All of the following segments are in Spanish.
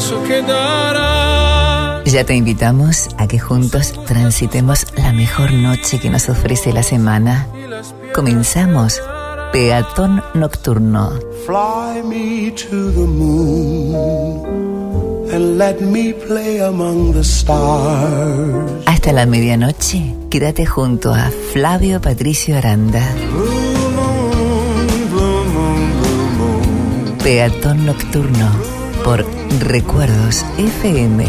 paso. Ya te invitamos a que juntos transitemos la mejor noche que nos ofrece la semana. Comenzamos Peatón Nocturno. Fly me to the moon and let me play among the stars. Hasta la medianoche, quédate junto a Flavio Patricio Aranda. Peatón Nocturno por Recuerdos FM.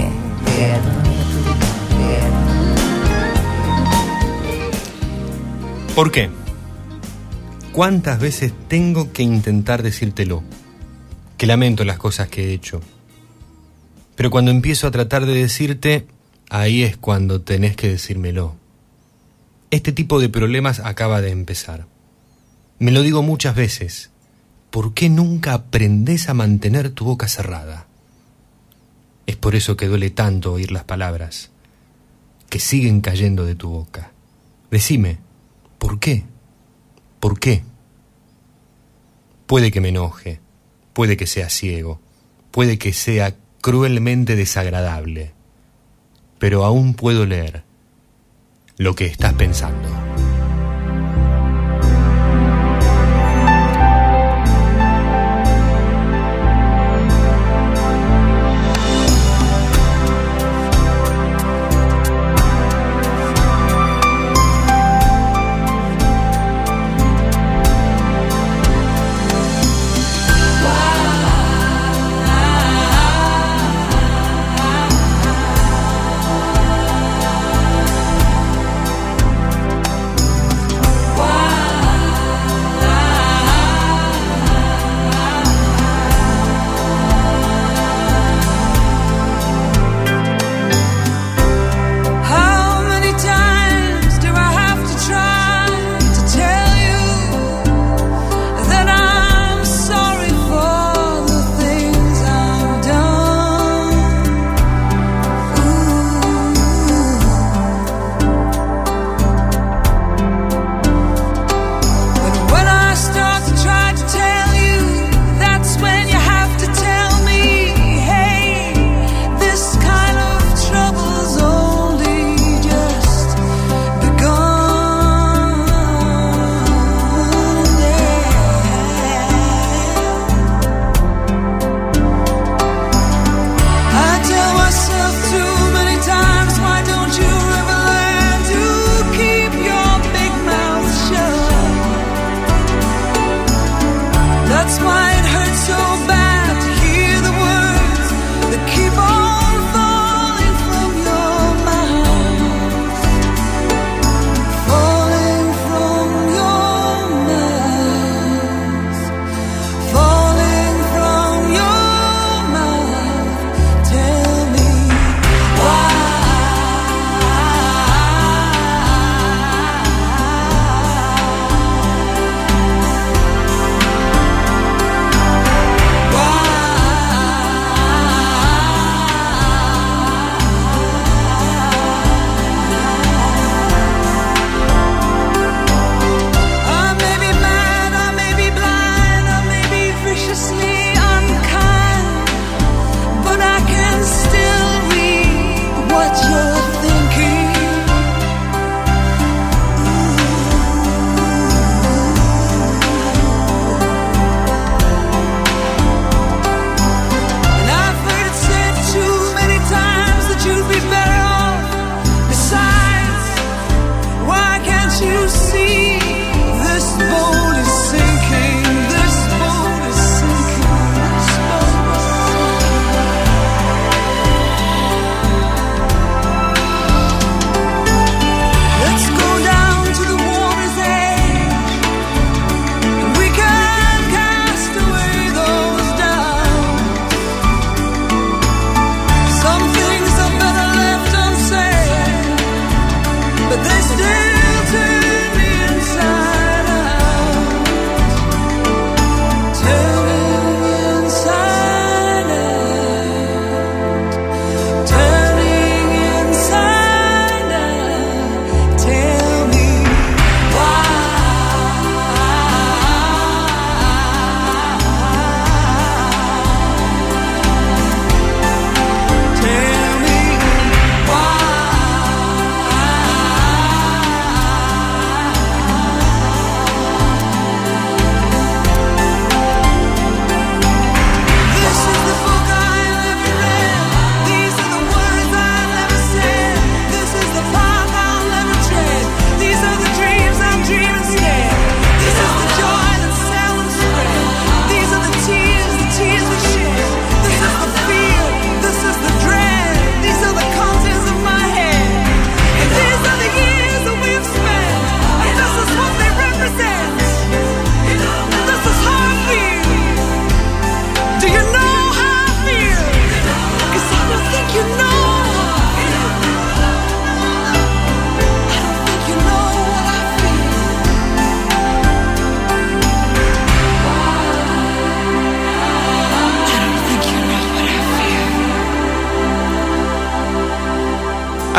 ¿Por qué? ¿Cuántas veces tengo que intentar decírtelo? Que lamento las cosas que he hecho. Pero cuando empiezo a tratar de decirte, ahí es cuando tenés que decírmelo. Este tipo de problemas acaba de empezar. Me lo digo muchas veces. ¿Por qué nunca aprendes a mantener tu boca cerrada? Es por eso que duele tanto oír las palabras que siguen cayendo de tu boca. Decime, ¿por qué? ¿Por qué? Puede que me enoje, puede que sea ciego, puede que sea cruelmente desagradable, pero aún puedo leer lo que estás pensando.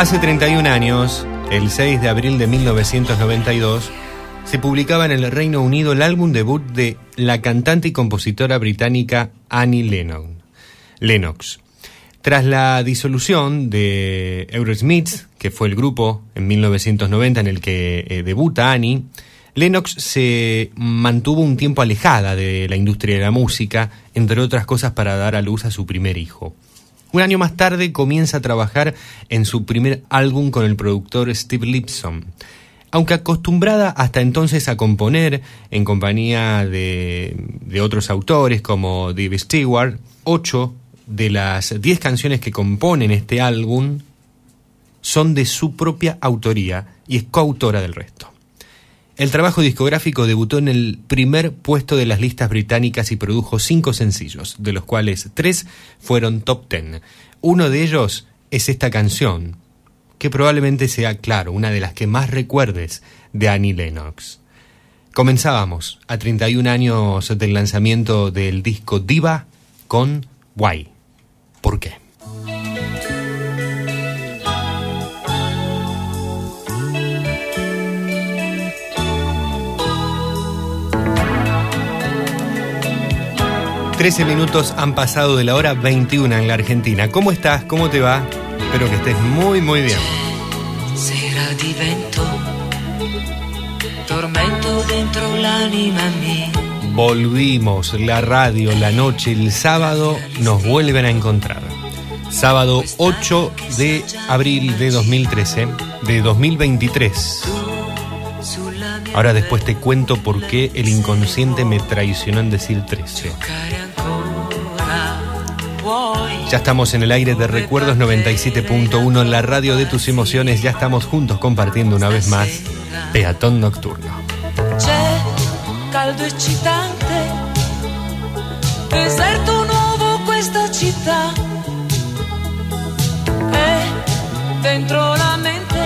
Hace 31 años, el 6 de abril de 1992, se publicaba en el Reino Unido el álbum debut de la cantante y compositora británica Annie Lennox. Tras la disolución de Eurosmith, que fue el grupo en 1990 en el que eh, debuta Annie, Lennox se mantuvo un tiempo alejada de la industria de la música, entre otras cosas para dar a luz a su primer hijo. Un año más tarde comienza a trabajar en su primer álbum con el productor Steve Lipson. Aunque acostumbrada hasta entonces a componer en compañía de, otros autores como Dave Stewart, ocho de las diez canciones que componen este álbum son de su propia autoría y es coautora del resto. El trabajo discográfico debutó en el primer puesto de las listas británicas y produjo cinco sencillos, de los cuales tres fueron top ten. Uno de ellos es esta canción, que probablemente sea, claro, una de las que más recuerdes de Annie Lennox. Comenzábamos a 31 años del lanzamiento del disco Diva con Why. ¿Por qué? 13 minutos han pasado de la hora 21 en la Argentina. ¿Cómo estás? ¿Cómo te va? Espero que estés muy, muy bien. Sera di vento, tormento dentro l'anima mia. Volvimos, la radio, la noche, el sábado nos vuelven a encontrar. Sábado 8 de abril de 2013, de 2023. Sulla mia Ahora después te cuento por qué el inconsciente me traicionó en decir 13. Ya estamos en el aire de Recuerdos 97.1 en la radio de tus emociones. Ya estamos juntos compartiendo una vez más Peatón Nocturno. caldo eccitante. Deserto nuovo questa città. E dentro la mente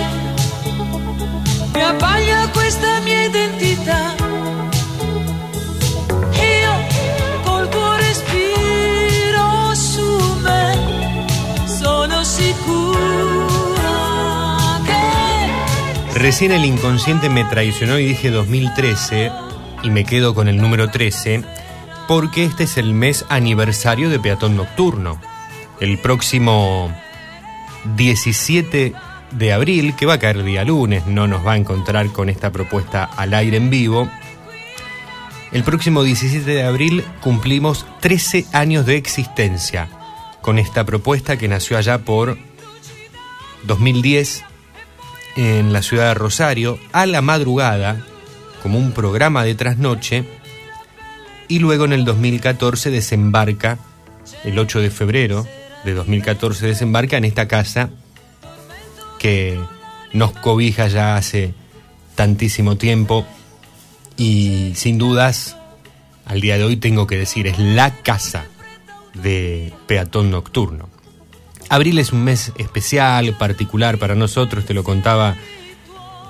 mi abbaglia questa mia identità. Recién el inconsciente me traicionó y dije 2013 y me quedo con el número 13 porque este es el mes aniversario de Peatón Nocturno. El próximo 17 de abril, que va a caer día lunes, no nos va a encontrar con esta propuesta al aire en vivo. El próximo 17 de abril cumplimos 13 años de existencia con esta propuesta que nació allá por 2010 en la ciudad de Rosario a la madrugada como un programa de trasnoche y luego en el 2014 desembarca, el 8 de febrero de 2014 desembarca en esta casa que nos cobija ya hace tantísimo tiempo y sin dudas al día de hoy tengo que decir es la casa de peatón nocturno. Abril es un mes especial, particular para nosotros, te lo contaba,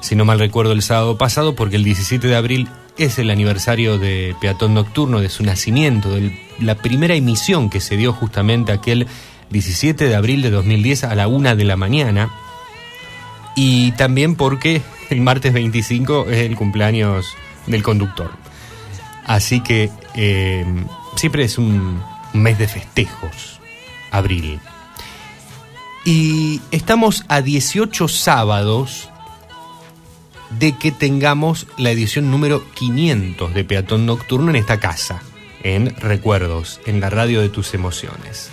si no mal recuerdo, el sábado pasado, porque el 17 de abril es el aniversario de Peatón Nocturno, de su nacimiento, de la primera emisión que se dio justamente aquel 17 de abril de 2010 a la una de la mañana, y también porque el martes 25 es el cumpleaños del conductor. Así que eh, siempre es un mes de festejos, abril. Y estamos a 18 sábados de que tengamos la edición número 500 de Peatón Nocturno en esta casa, en Recuerdos, en la radio de tus emociones.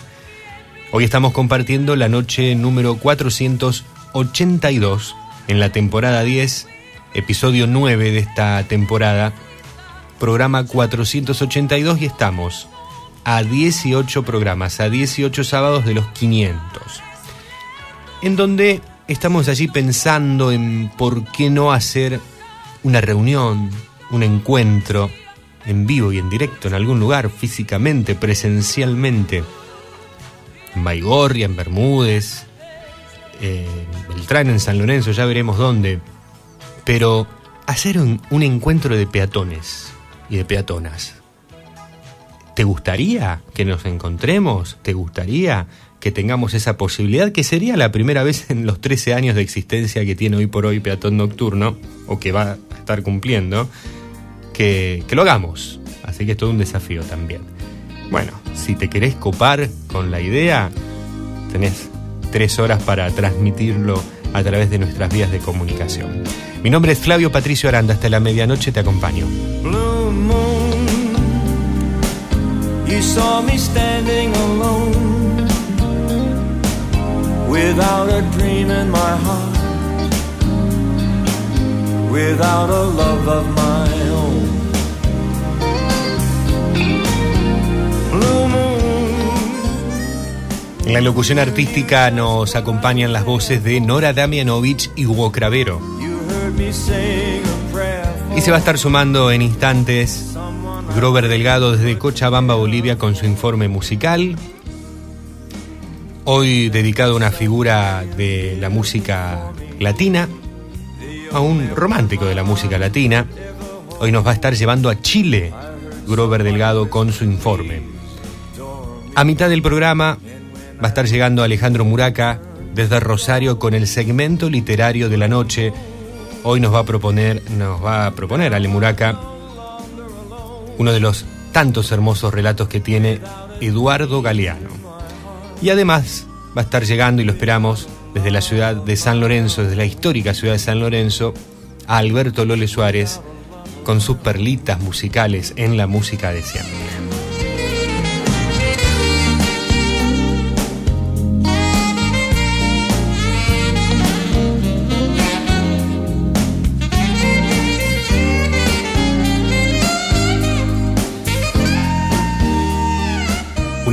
Hoy estamos compartiendo la noche número 482 en la temporada 10, episodio 9 de esta temporada, programa 482 y estamos a 18 programas, a 18 sábados de los 500 en donde estamos allí pensando en por qué no hacer una reunión, un encuentro en vivo y en directo en algún lugar, físicamente, presencialmente, en Baigorria, en Bermúdez, en Beltrán, en San Lorenzo, ya veremos dónde, pero hacer un encuentro de peatones y de peatonas. ¿Te gustaría que nos encontremos? ¿Te gustaría que tengamos esa posibilidad, que sería la primera vez en los 13 años de existencia que tiene hoy por hoy Peatón Nocturno, o que va a estar cumpliendo, que, que lo hagamos. Así que es todo un desafío también. Bueno, si te querés copar con la idea, tenés tres horas para transmitirlo a través de nuestras vías de comunicación. Mi nombre es Flavio Patricio Aranda, hasta la medianoche te acompaño. Blue moon, you saw me standing alone, without a dream in my heart, without a love of my own. Blue moon. En la locución artística nos acompañan las voces de Nora Damianovich y Hugo Cravero. Y se va a estar sumando en instantes Grover Delgado desde Cochabamba, Bolivia, con su informe musical. Hoy dedicado a una figura de la música latina, a un romántico de la música latina. Hoy nos va a estar llevando a Chile Grover Delgado con su informe. A mitad del programa va a estar llegando Alejandro Muraca desde Rosario con el segmento literario de la noche. Hoy nos va a proponer, nos va a proponer Ale Muraca uno de los tantos hermosos relatos que tiene Eduardo Galeano. Y además va a estar llegando, y lo esperamos, desde la ciudad de San Lorenzo, desde la histórica ciudad de San Lorenzo, a Alberto Lole Suárez con sus perlitas musicales en la música de siempre.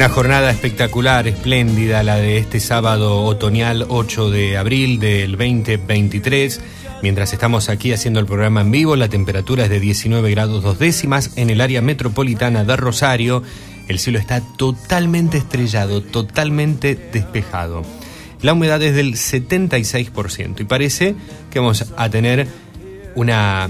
Una jornada espectacular, espléndida, la de este sábado otoñal 8 de abril del 2023. Mientras estamos aquí haciendo el programa en vivo, la temperatura es de 19 grados dos décimas en el área metropolitana de Rosario. El cielo está totalmente estrellado, totalmente despejado. La humedad es del 76% y parece que vamos a tener una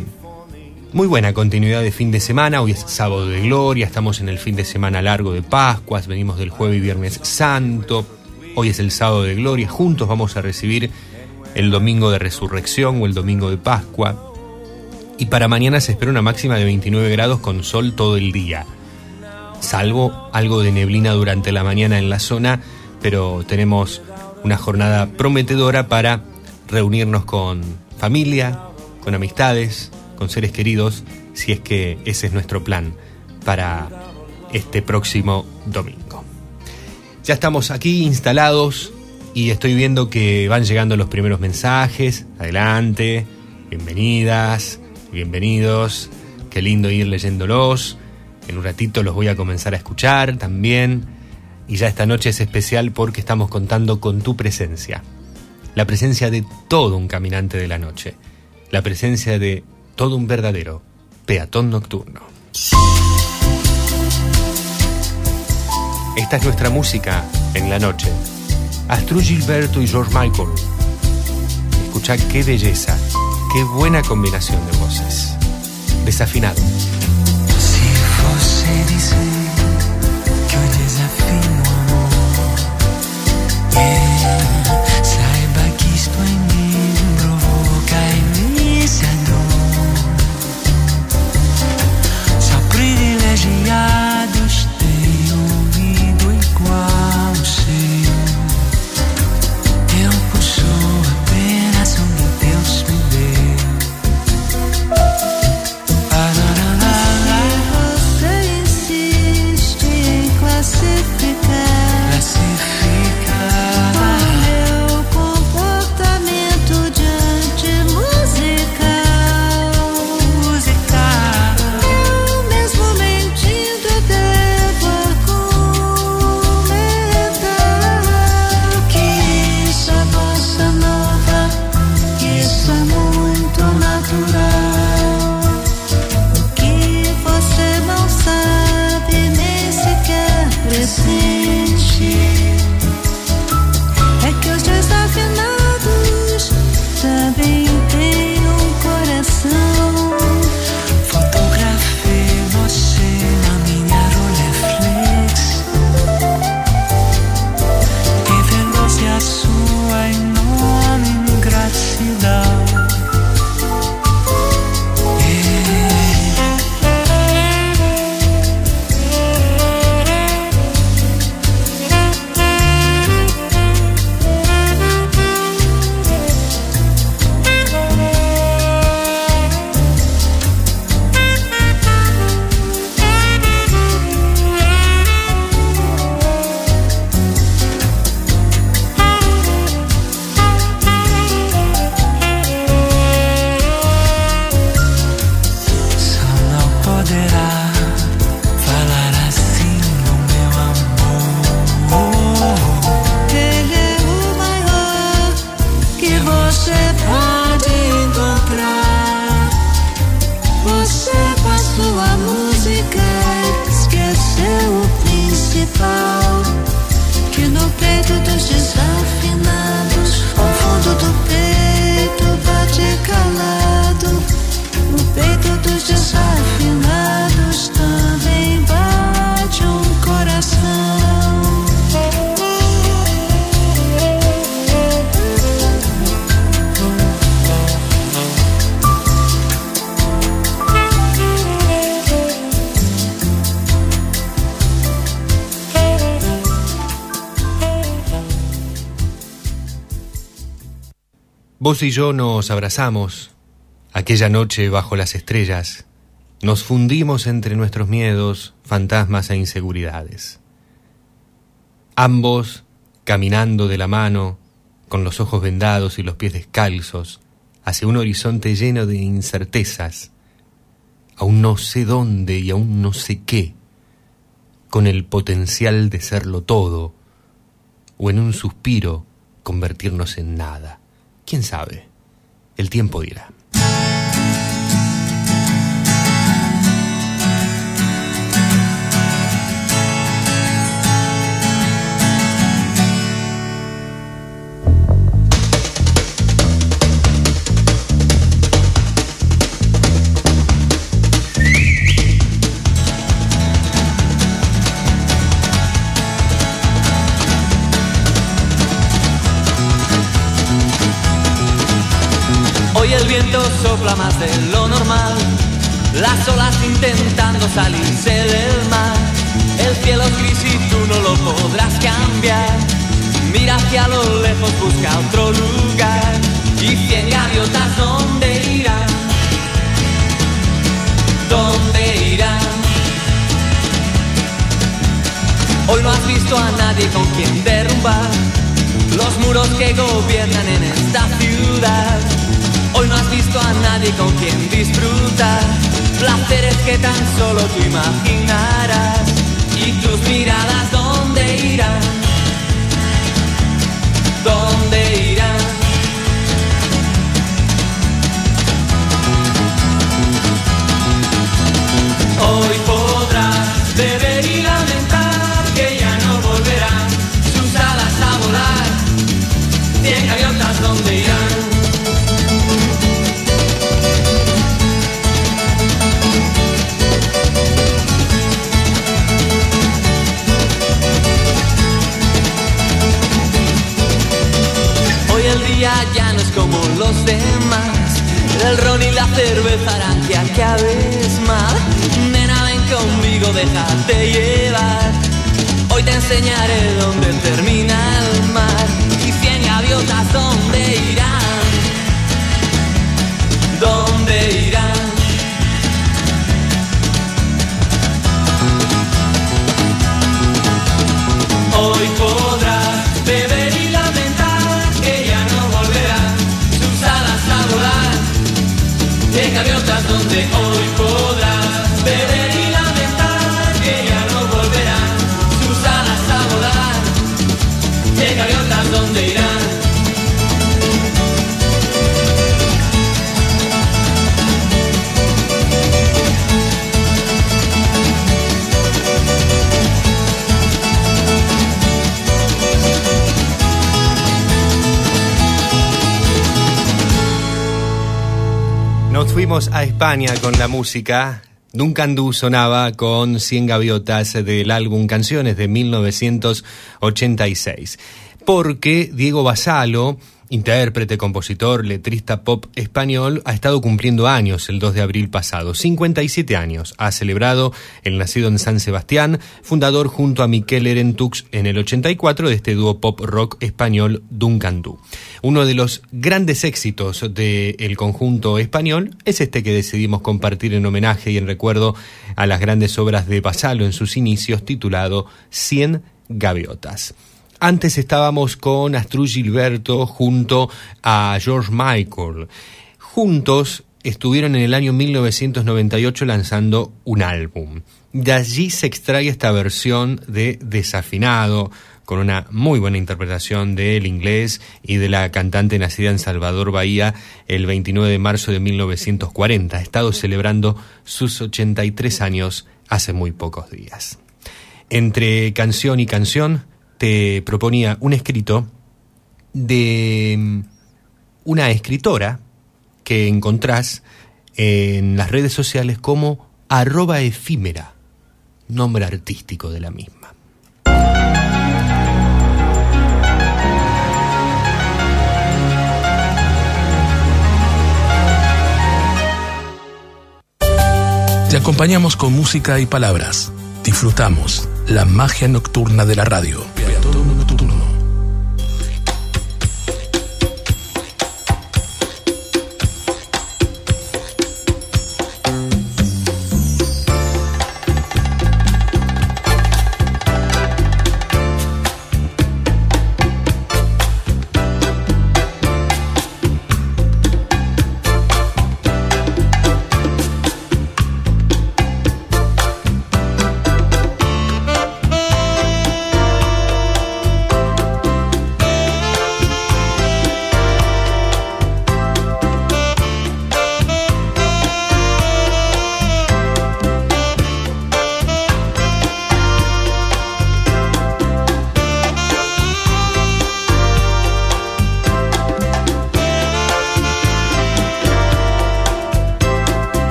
muy buena continuidad de fin de semana. Hoy es sábado de gloria, estamos en el fin de semana largo de Pascuas, venimos del jueves y viernes santo. Hoy es el sábado de gloria, juntos vamos a recibir el domingo de resurrección o el domingo de Pascua. Y para mañana se espera una máxima de 29 grados con sol todo el día. Salvo algo de neblina durante la mañana en la zona, pero tenemos una jornada prometedora para reunirnos con familia, con amistades, con seres queridos, si es que ese es nuestro plan para este próximo domingo. Ya estamos aquí instalados y estoy viendo que van llegando los primeros mensajes. Adelante, bienvenidas, bienvenidos. Qué lindo ir leyéndolos. En un ratito los voy a comenzar a escuchar también. Y ya esta noche es especial porque estamos contando con tu presencia. La presencia de todo un caminante de la noche. La presencia de todo un verdadero peatón nocturno. Esta es nuestra música en la noche. Astrud Gilberto y George Michael. Escucha qué belleza, qué buena combinación de voces. Desafinado. Fosse dizer que eu desafio o amor, yeah, Vos y yo nos abrazamos aquella noche bajo las estrellas, nos fundimos entre nuestros miedos, fantasmas e inseguridades. Ambos caminando de la mano, con los ojos vendados y los pies descalzos, hacia un horizonte lleno de incertezas, aún no sé dónde y aún no sé qué, con el potencial de serlo todo, o en un suspiro convertirnos en nada. ¿Quién sabe? El tiempo dirá. Sopla de lo normal, las olas intentando salirse del mar. El cielo es gris y tú no lo podrás cambiar. Mira hacia lo lejos, busca otro lugar. Y cien gaviotas, ¿dónde irán? ¿Dónde irán? Hoy no has visto a nadie con quien derrumbar los muros que gobiernan en esta ciudad. Hoy no has visto a nadie con quien disfrutar placeres que tan solo tú imaginarás. Y tus miradas, ¿dónde irán? ¿Dónde irán? Hoy El ron y la cerveza harán que acabes mal. Nena, ven conmigo, déjate llevar. Hoy te enseñaré dónde termina el mar. Y cien gaviotas, ¿dónde irán? ¿Dónde irán? Hoy podrás donde hoy podrás Fuimos a España con la música. Duncan Du sonaba con 100 gaviotas del álbum Canciones de 1986. Porque Diego Basalo, intérprete, compositor, letrista pop español, ha estado cumpliendo años el 2 de abril pasado. 57 años. Ha celebrado el nacido en San Sebastián, fundador junto a Miquel Erentux en el 84 de este dúo pop rock español Duncan Du. Uno de los grandes éxitos del conjunto español es este que decidimos compartir en homenaje y en recuerdo a las grandes obras de Basalo en sus inicios, titulado 100 Gaviotas. Antes estábamos con Astrud Gilberto junto a George Michael. Juntos estuvieron en el año 1998 lanzando un álbum. De allí se extrae esta versión de Desafinado, con una muy buena interpretación del inglés y de la cantante nacida en Salvador Bahía el 29 de marzo de 1940. Ha estado celebrando sus 83 años hace muy pocos días. Entre canción y canción, te proponía un escrito de mm, una escritora que encontrás en las redes sociales como arroba efímera, nombre artístico de la misma. Te acompañamos con música y palabras. Disfrutamos la magia nocturna de la radio.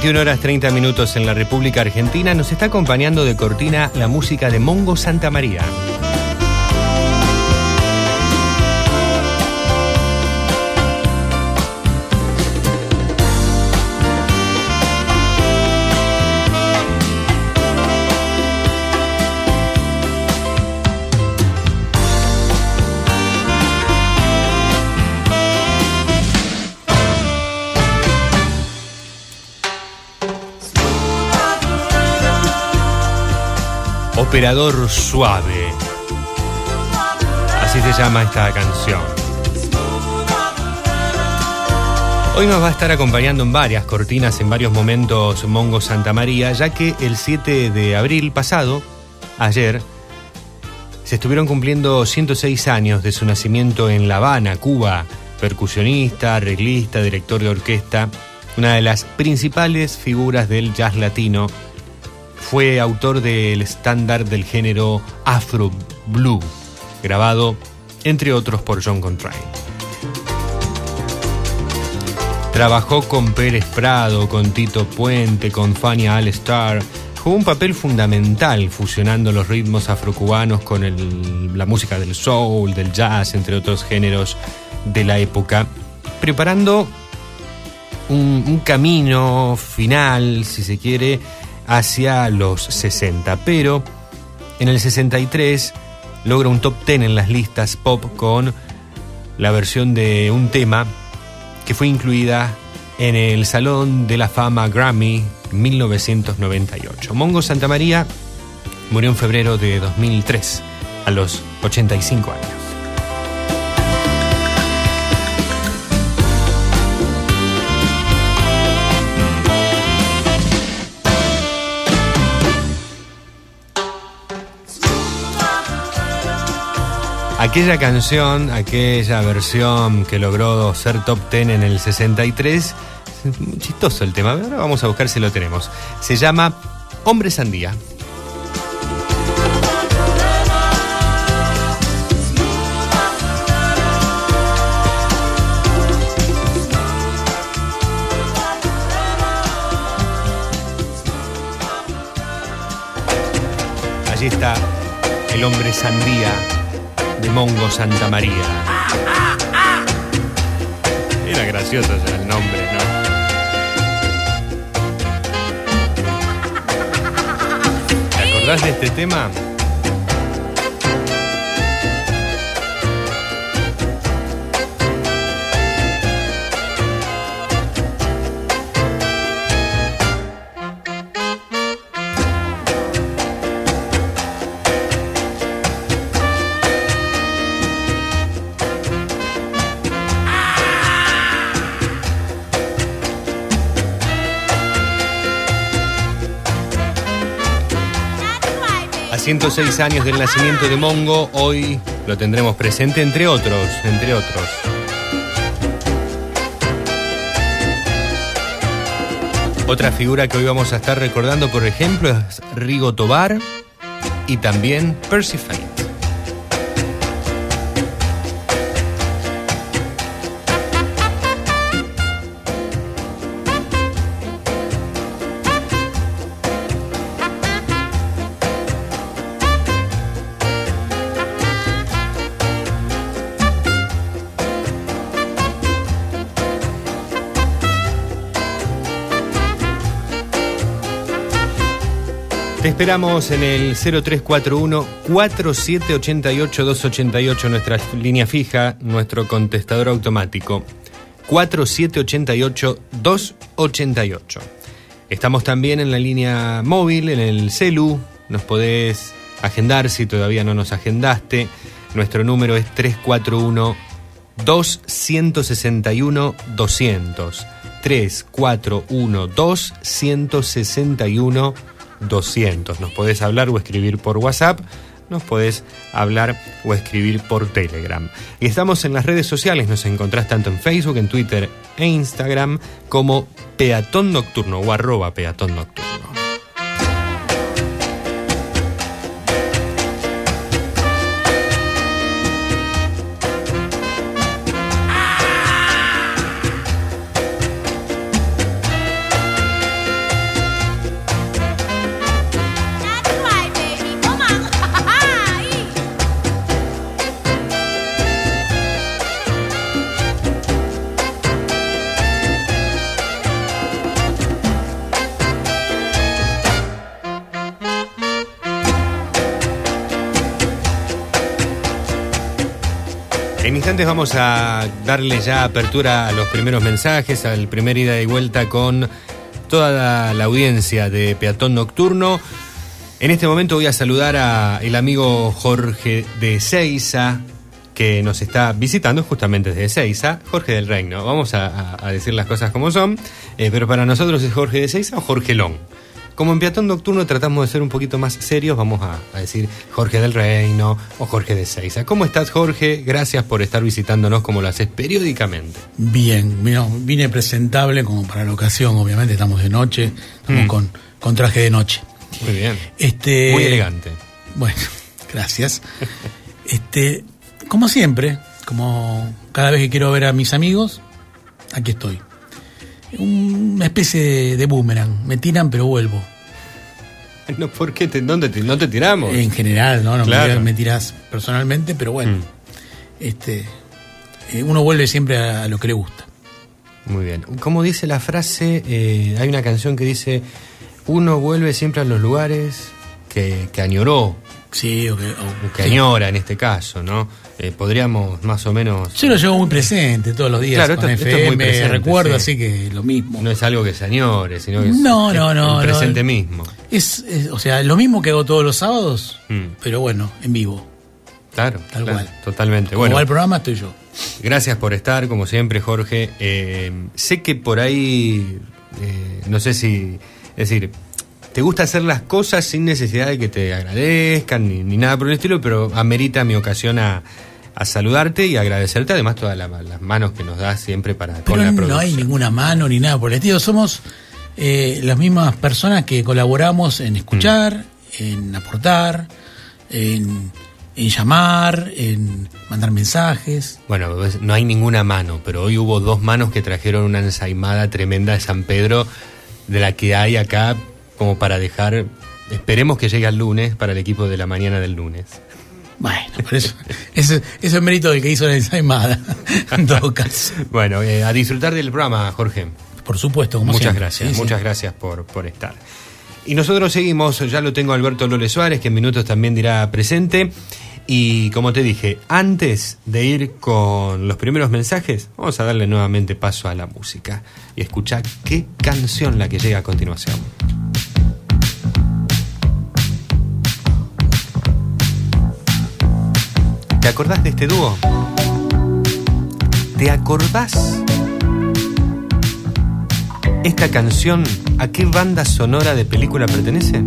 21 horas 30 minutos en la República Argentina. Nos está acompañando de cortina la música de Mongo Santa María. Operador Suave. Así se llama esta canción. Hoy nos va a estar acompañando en varias cortinas, en varios momentos, Mongo Santa María, ya que el 7 de abril pasado, ayer, se estuvieron cumpliendo 106 años de su nacimiento en La Habana, Cuba. Percusionista, arreglista, director de orquesta, una de las principales figuras del jazz latino fue autor del estándar del género Afro Blue, grabado entre otros por John Coltrane. Trabajó con Pérez Prado, con Tito Puente, con Fania All Star. Jugó un papel fundamental fusionando los ritmos afrocubanos con la música del soul, del jazz, entre otros géneros de la época, preparando un camino final, si se quiere, hacia los 60. Pero en el 63 logra un top 10 en las listas pop con la versión de un tema que fue incluida en el Salón de la Fama Grammy 1998. Mongo Santa María murió en febrero de 2003, a los 85 años. Aquella canción, aquella versión que logró ser top 10 en el 63, es muy chistoso el tema, ahora vamos a buscar si lo tenemos. Se llama Hombre Sandía. Allí está el hombre sandía de Mongo Santa María. Era gracioso ya el nombre, ¿no? ¿Te acordás de este tema? 106 años del nacimiento de Mongo, hoy lo tendremos presente entre otros, entre otros. Otra figura que hoy vamos a estar recordando, por ejemplo, es Rigo Tobar y también Percy Faith. Esperamos en el 0341-4788-288, nuestra línea fija, nuestro contestador automático. 4788-288. Estamos también en la línea móvil, en el celu. Nos podés agendar si todavía no nos agendaste. Nuestro número es 341 261 200. 341 261 200. Nos podés hablar o escribir por WhatsApp, nos podés hablar o escribir por Telegram. Y estamos en las redes sociales, nos encontrás tanto en Facebook, en Twitter e Instagram como Peatón Nocturno o arroba Peatón Nocturno. Vamos a darle ya apertura a los primeros mensajes, al primer ida y vuelta con toda la, audiencia de Peatón Nocturno. En este momento voy a saludar a el amigo Jorge de Seiza, que nos está visitando justamente desde Seiza, Jorge del Reino. Vamos a decir las cosas como son, eh, pero para nosotros es Jorge de Seiza o Jorge Long. Como en Peatón Nocturno tratamos de ser un poquito más serios, vamos a, a decir Jorge del Reino o Jorge de Seiza. ¿Cómo estás, Jorge? Gracias por estar visitándonos como lo haces periódicamente. Bien, vino- vine presentable como para la ocasión, obviamente estamos de noche, estamos Mm. con, con traje de noche. Muy bien. Este, Muy elegante. Bueno, gracias. Este, como siempre, como cada vez que quiero ver a mis amigos, aquí estoy. Una especie de, de boomerang. Me tiran, pero vuelvo. No, ¿Por qué? Te- ¿Dónde te, no te tiramos? En general, ¿no? No me Claro. tiras- me tiras personalmente, pero bueno. Mm. Este, eh, uno vuelve siempre a, a lo que le gusta. Muy bien. ¿Cómo dice la frase? Eh, hay una canción que dice, uno vuelve siempre a los lugares que, que añoró, Sí, o que, o- o que añora en este caso, ¿no? Eh, podríamos más o menos... Yo lo llevo muy presente todos los días Claro, con esto- esto es muy presente, recuerdo, sí. así que lo mismo. No es algo que se añore, sino que es, No, no, es no, el no. presente mismo. Es, es- o sea, lo mismo que hago todos los sábados, Mm. pero bueno, en vivo. Claro, Tal claro, cual. totalmente. Como Bueno, va el programa, estoy yo. Gracias por estar, como siempre, Jorge. Eh, sé que por ahí, eh, no sé si, es decir, te gusta hacer las cosas sin necesidad de que te agradezcan ni, ni nada por el estilo, pero amerita mi ocasión a, a saludarte y agradecerte además todas la- las manos que nos das siempre para con Pero la no producción. hay ninguna mano ni nada por el estilo. Somos eh, las mismas personas que colaboramos en escuchar, Mm. en aportar, en, en llamar, en mandar mensajes. Bueno, pues, no hay ninguna mano, pero hoy hubo dos manos que trajeron una ensaimada tremenda de San Pedro, de la que hay acá como para dejar, esperemos que llegue al lunes para el equipo de la mañana del lunes. Bueno, por eso, eso, eso es mérito del que hizo la ensaimada, en todo caso. Bueno, eh, a disfrutar del programa, Jorge. Por supuesto, como muchas siempre. gracias, Sí, sí. muchas gracias por, por estar. Y nosotros seguimos, ya lo tengo a Alberto Lole Suárez, que en minutos también dirá presente. Y como te dije, antes de ir con los primeros mensajes, vamos a darle nuevamente paso a la música y escuchar qué canción la que llega a continuación. ¿Te acordás de este dúo? ¿Te acordás? ¿Esta canción a qué banda sonora de película pertenece?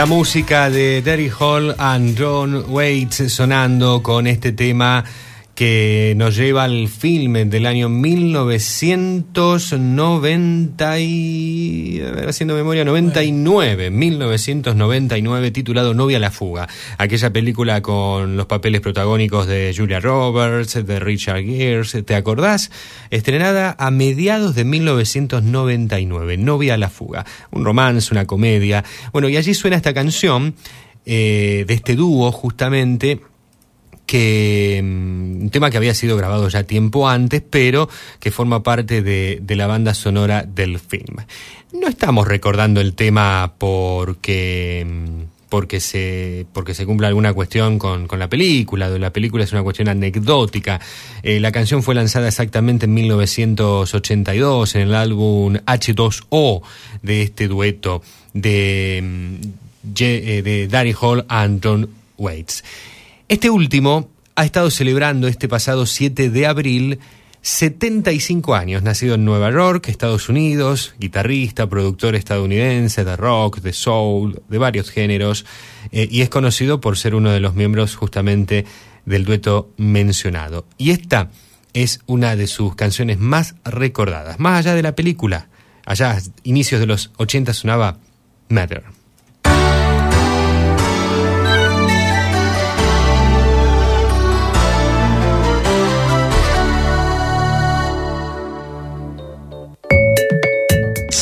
La música de Derry Hall and John Waits sonando con este tema que nos lleva al filme del año 1990 y... A ver, haciendo memoria, 99, 1999, titulado Novia a la fuga. Aquella película con los papeles protagónicos de Julia Roberts, de Richard Gere, ¿te acordás? Estrenada a mediados de 1999, Novia a la fuga. Un romance, una comedia. Bueno, y allí suena esta canción eh, de este dúo justamente que mm, un tema que había sido grabado ya tiempo antes, pero que forma parte de, de, la banda sonora del film. No estamos recordando el tema porque mm, porque se porque se cumpla alguna cuestión con, con la película, la película es una cuestión anecdótica. Eh, la canción fue lanzada exactamente en 1982 en el álbum H2O de este dueto de, mm, de Daddy Hall and John Waits. Este último ha estado celebrando este pasado 7 de abril 75 años, nacido en Nueva York, Estados Unidos, guitarrista, productor estadounidense de rock, de soul, de varios géneros, eh, y es conocido por ser uno de los miembros justamente del dueto mencionado. Y esta es una de sus canciones más recordadas, más allá de la película. Allá, inicios de los 80 sonaba Matter.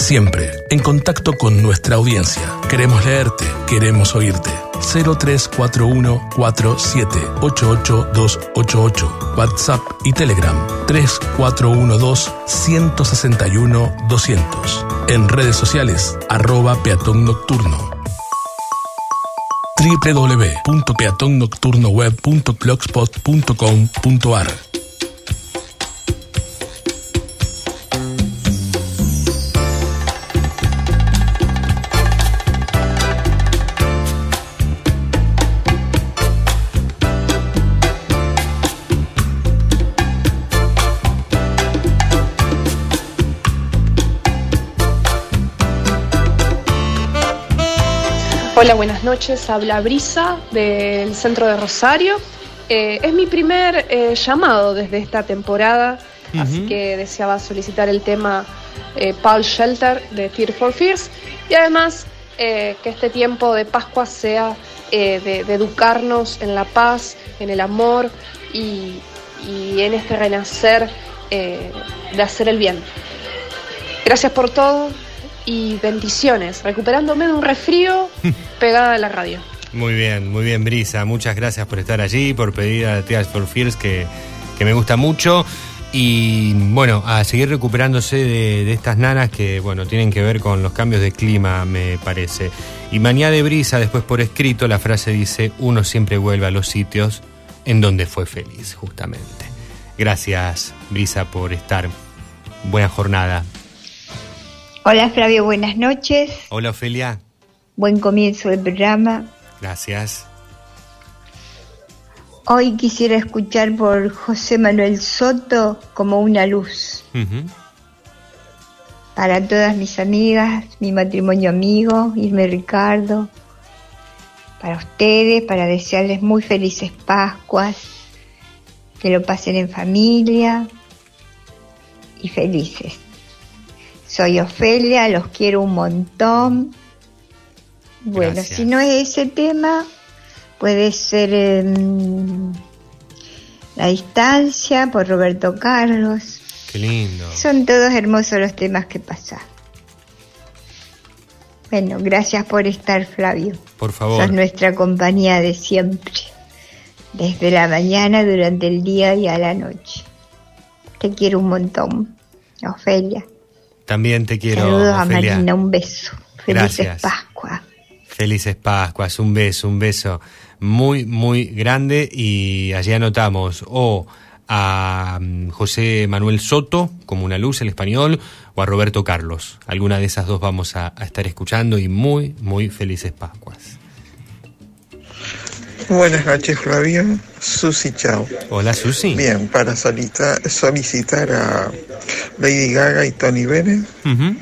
Siempre en contacto con nuestra audiencia. Queremos leerte, queremos oírte. 0341 4788 288 WhatsApp y Telegram 3412 161 200. En redes sociales arroba peatón nocturno www.peatonnocturnoweb.blogspot.com.ar Hola, buenas noches. Habla Brisa del centro de Rosario. Eh, es mi primer eh, llamado desde esta temporada, uh -huh. así que deseaba solicitar el tema eh, Paul Shelter de Fear for Fears y además que este tiempo de Pascua sea de, de, educarnos en la paz, en el amor y, y en este renacer de hacer el bien. Gracias por todo y bendiciones, recuperándome de un resfrío pegada a la radio. Muy bien, muy bien, Brisa. Muchas gracias por estar allí, por pedir a Tears for Fears, que, que me gusta mucho. Y bueno, a seguir recuperándose de, de, estas nanas que, bueno, tienen que ver con los cambios de clima, me parece. Y mañana de Brisa, después por escrito, la frase dice, uno siempre vuelve a los sitios en donde fue feliz, justamente. Gracias, Brisa, por estar. Buena jornada. Hola Flavio, buenas noches. Hola Ofelia. Buen comienzo del programa. Gracias. Hoy quisiera escuchar por José Manuel Soto como una luz. Uh -huh. Para todas mis amigas, mi matrimonio amigo, Irme Ricardo. Para ustedes, para desearles muy felices Pascuas. Que lo pasen en familia y felices. Soy Ofelia, los quiero un montón. Bueno, Gracias. si no es ese tema, puede ser eh, La distancia por Roberto Carlos. Qué lindo. Son todos hermosos los temas que pasan. Bueno, gracias por estar, Flavio. Por favor. Sos nuestra compañía de siempre. Desde la mañana, durante el día y a la noche. Te quiero un montón, Ofelia. También te quiero. Saludos Ofelia. a Marina, un beso. Felices Gracias. Pascua. Felices Pascuas, un beso, un beso muy, muy grande. Y allí anotamos o a mm, José Manuel Soto, como una luz, el español, o a Roberto Carlos. Alguna de esas dos vamos a, a estar escuchando y muy, muy felices Pascuas. Buenas noches, Flavio. Susi, chao. Hola, Susi. Bien, para solicitar, solicitar a Lady Gaga y Tony Bennett, Uh -huh.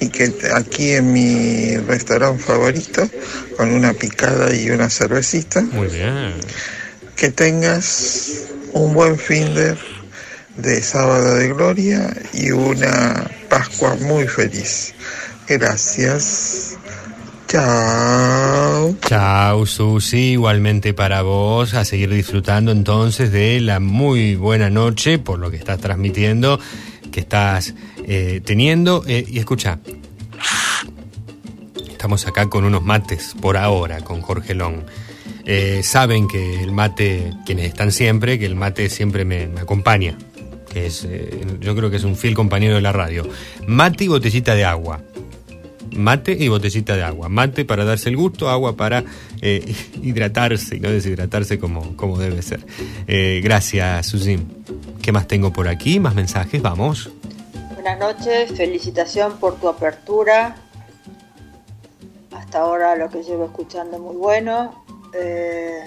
y que aquí en mi restaurante favorito, con una picada y una cervecita, Muy bien. que tengas un buen fin de, de sábado de gloria y una Pascua muy feliz. Gracias. Chao. Chao, Susi. Igualmente para vos, a seguir disfrutando entonces de la muy buena noche, por lo que estás transmitiendo, que estás eh, teniendo. Eh, y escucha, estamos acá con unos mates por ahora, con Jorge Long. Eh, saben que el mate, quienes están siempre, que el mate siempre me, acompaña. Que es, yo creo que es un fiel compañero de la radio. Mate y botellita de agua. Mate y botellita de agua. Mate para darse el gusto, agua para eh, hidratarse y no deshidratarse como, como debe ser. Eh, gracias, Susi. ¿Qué más tengo por aquí? ¿Más mensajes? Vamos. Buenas noches, felicitación por tu apertura. Hasta ahora lo que llevo escuchando es muy bueno. Eh,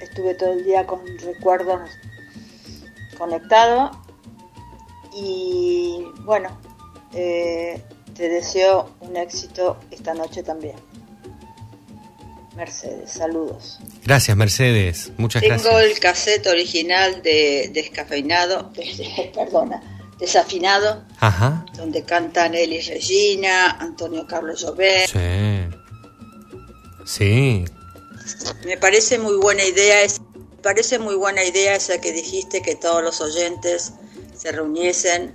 estuve todo el día con recuerdos conectado. Y bueno, te deseo un éxito esta noche también. Mercedes, saludos. Gracias, Mercedes. Muchas Tengo gracias. el cassette original de Descafeinado, perdona, Desafinado, Ajá. donde cantan Eli Regina, Antonio Carlos Jobert. Sí. Sí. Me parece muy buena idea, es, me parece muy buena idea esa que dijiste que todos los oyentes se reuniesen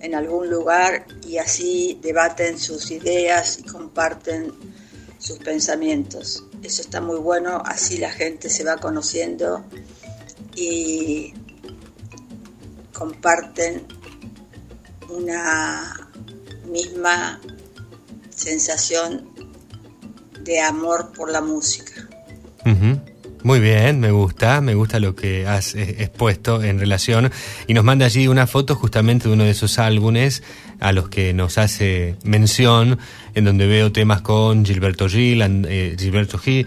en algún lugar y así debaten sus ideas y comparten sus pensamientos. Eso está muy bueno, así la gente se va conociendo y comparten una misma sensación de amor por la música. Muy bien, me gusta, me gusta lo que has eh, expuesto en relación y nos manda allí una foto justamente de uno de esos álbumes a los que nos hace mención, en donde veo temas con Gilberto Gil, eh, Gilberto Gil,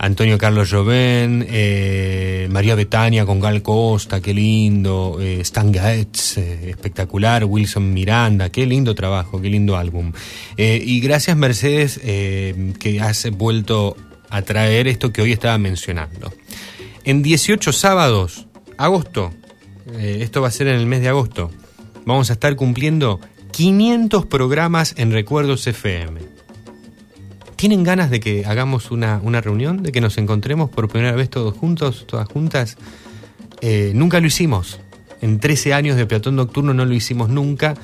Antonio Carlos Jobén, eh, María Betania con Gal Costa, qué lindo, eh, Stan Getz, eh, espectacular, Wilson Miranda, qué lindo trabajo, qué lindo álbum. Y gracias Mercedes que has vuelto a traer esto que hoy estaba mencionando. En 18 sábados, agosto, eh, esto va a ser en el mes de agosto, vamos a estar cumpliendo 500 programas en Recuerdos FM. ¿Tienen ganas de que hagamos una, una reunión? ¿De que nos encontremos por primera vez todos juntos, todas juntas? Eh, nunca lo hicimos. En 13 años de peatón nocturno no lo hicimos nunca.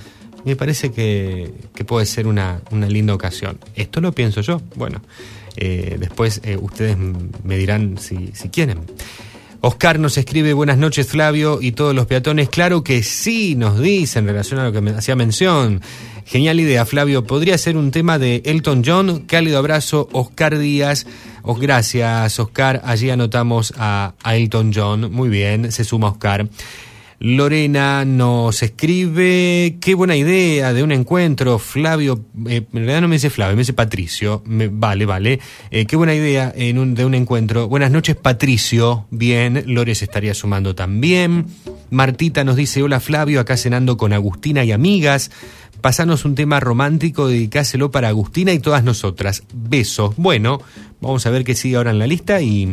Me parece que, que puede ser una, una linda ocasión. Esto lo pienso yo. Bueno, eh, después eh, ustedes me dirán si, si quieren. Oscar nos escribe buenas noches Flavio y todos los peatones. Claro que sí, nos dice en relación a lo que me hacía mención. Genial idea, Flavio. Podría ser un tema de Elton John. Cálido abrazo, Oscar Díaz. Os gracias, Oscar. Allí anotamos a Elton John. Muy bien, se suma Oscar. Lorena nos escribe, qué buena idea de un encuentro, Flavio, eh, en realidad no me dice Flavio, me dice Patricio, Me- vale, vale, Eh, qué buena idea de un encuentro. Buenas noches Patricio, bien, Lore se estaría sumando también. Martita nos dice, hola Flavio, acá cenando con Agustina y amigas. Pasanos un tema romántico, dedicáselo para Agustina y todas nosotras. Besos. Bueno, vamos a ver qué sigue ahora en la lista y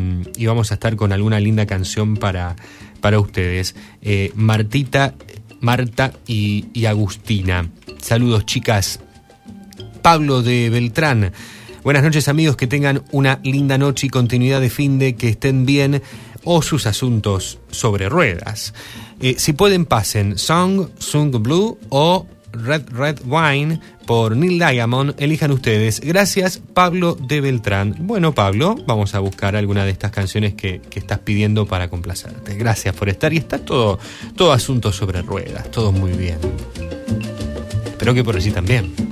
vamos a estar con alguna linda canción para, para ustedes. Eh, Martita, Marta y, Agustina. Saludos, chicas. Pablo de Beltrán. Buenas noches, amigos. Que tengan una linda noche y continuidad de fin de que estén bien o sus asuntos sobre ruedas. Eh, si pueden, pasen Song, Sung Blue o Red Red Wine por Neil Diamond. Elijan ustedes. Gracias, Pablo de Beltrán. Bueno, Pablo, vamos a buscar alguna de estas canciones que, que estás pidiendo para complacerte. Gracias por estar y está todo, todo asunto sobre ruedas. Todo muy bien. Espero que por allí también.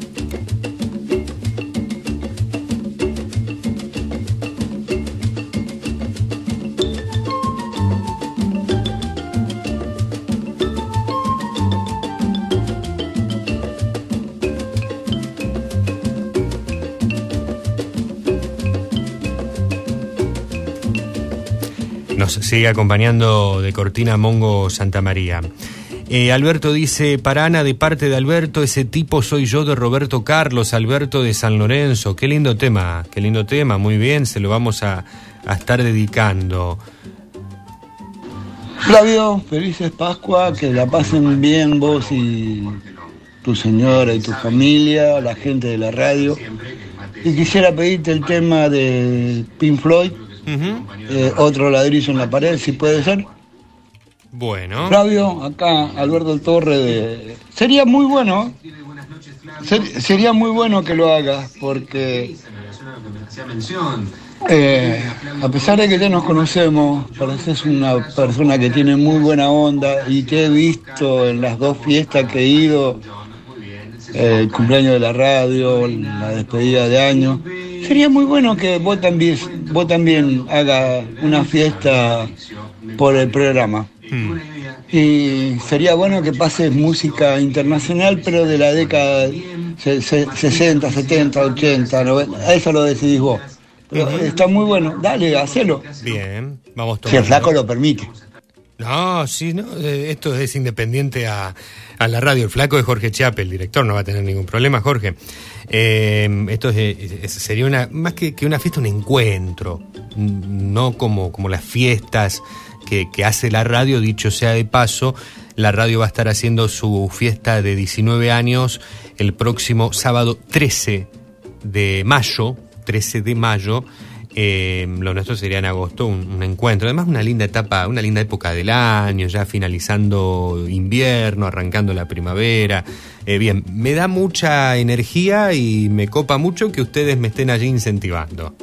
Sigue acompañando de Cortina Mongo Santa María. Eh, Alberto dice, para Ana, de parte de Alberto, ese tipo soy yo de Roberto Carlos, Alberto de San Lorenzo. Qué lindo tema, qué lindo tema, muy bien, se lo vamos a, a estar dedicando. Flavio, felices Pascua, que la pasen bien vos y tu señora y tu familia, la gente de la radio. Y quisiera pedirte el tema de Pink Floyd, eh, otro ladrillo en la pared, si puede ser. Bueno. Flavio, acá Alberto El Torre de... Sería muy bueno, ser- sería muy bueno que lo hagas, porque eh, a pesar de que ya nos conocemos, pareces una persona que tiene muy buena onda y te he visto en las dos fiestas que he ido, eh, el cumpleaños de la radio, la despedida de año. Sería muy bueno que vos también, vos también hagas una fiesta por el programa. Y sería bueno que pases música internacional, pero de la década se- se- 60, 70, 80, 90. A eso lo decidís vos. Pero está muy bueno. Dale, hacelo. Bien, vamos Si el flaco lo permite. No, sí, no, eh, esto es independiente a, a la radio. El flaco de Jorge Chape, el director, no va a tener ningún problema, Jorge. Eh, esto es, sería una, más que, una fiesta, un encuentro, no como, como las fiestas que, que hace la radio, dicho sea de paso. La radio va a estar haciendo su fiesta de 19 años el próximo sábado 13 de mayo, 13 de mayo. Eh, lo nuestro sería en agosto, un, un encuentro. Además, una linda etapa, una linda época del año, ya finalizando invierno, arrancando la primavera. Eh, bien, me da mucha energía y me copa mucho que ustedes me estén allí incentivando.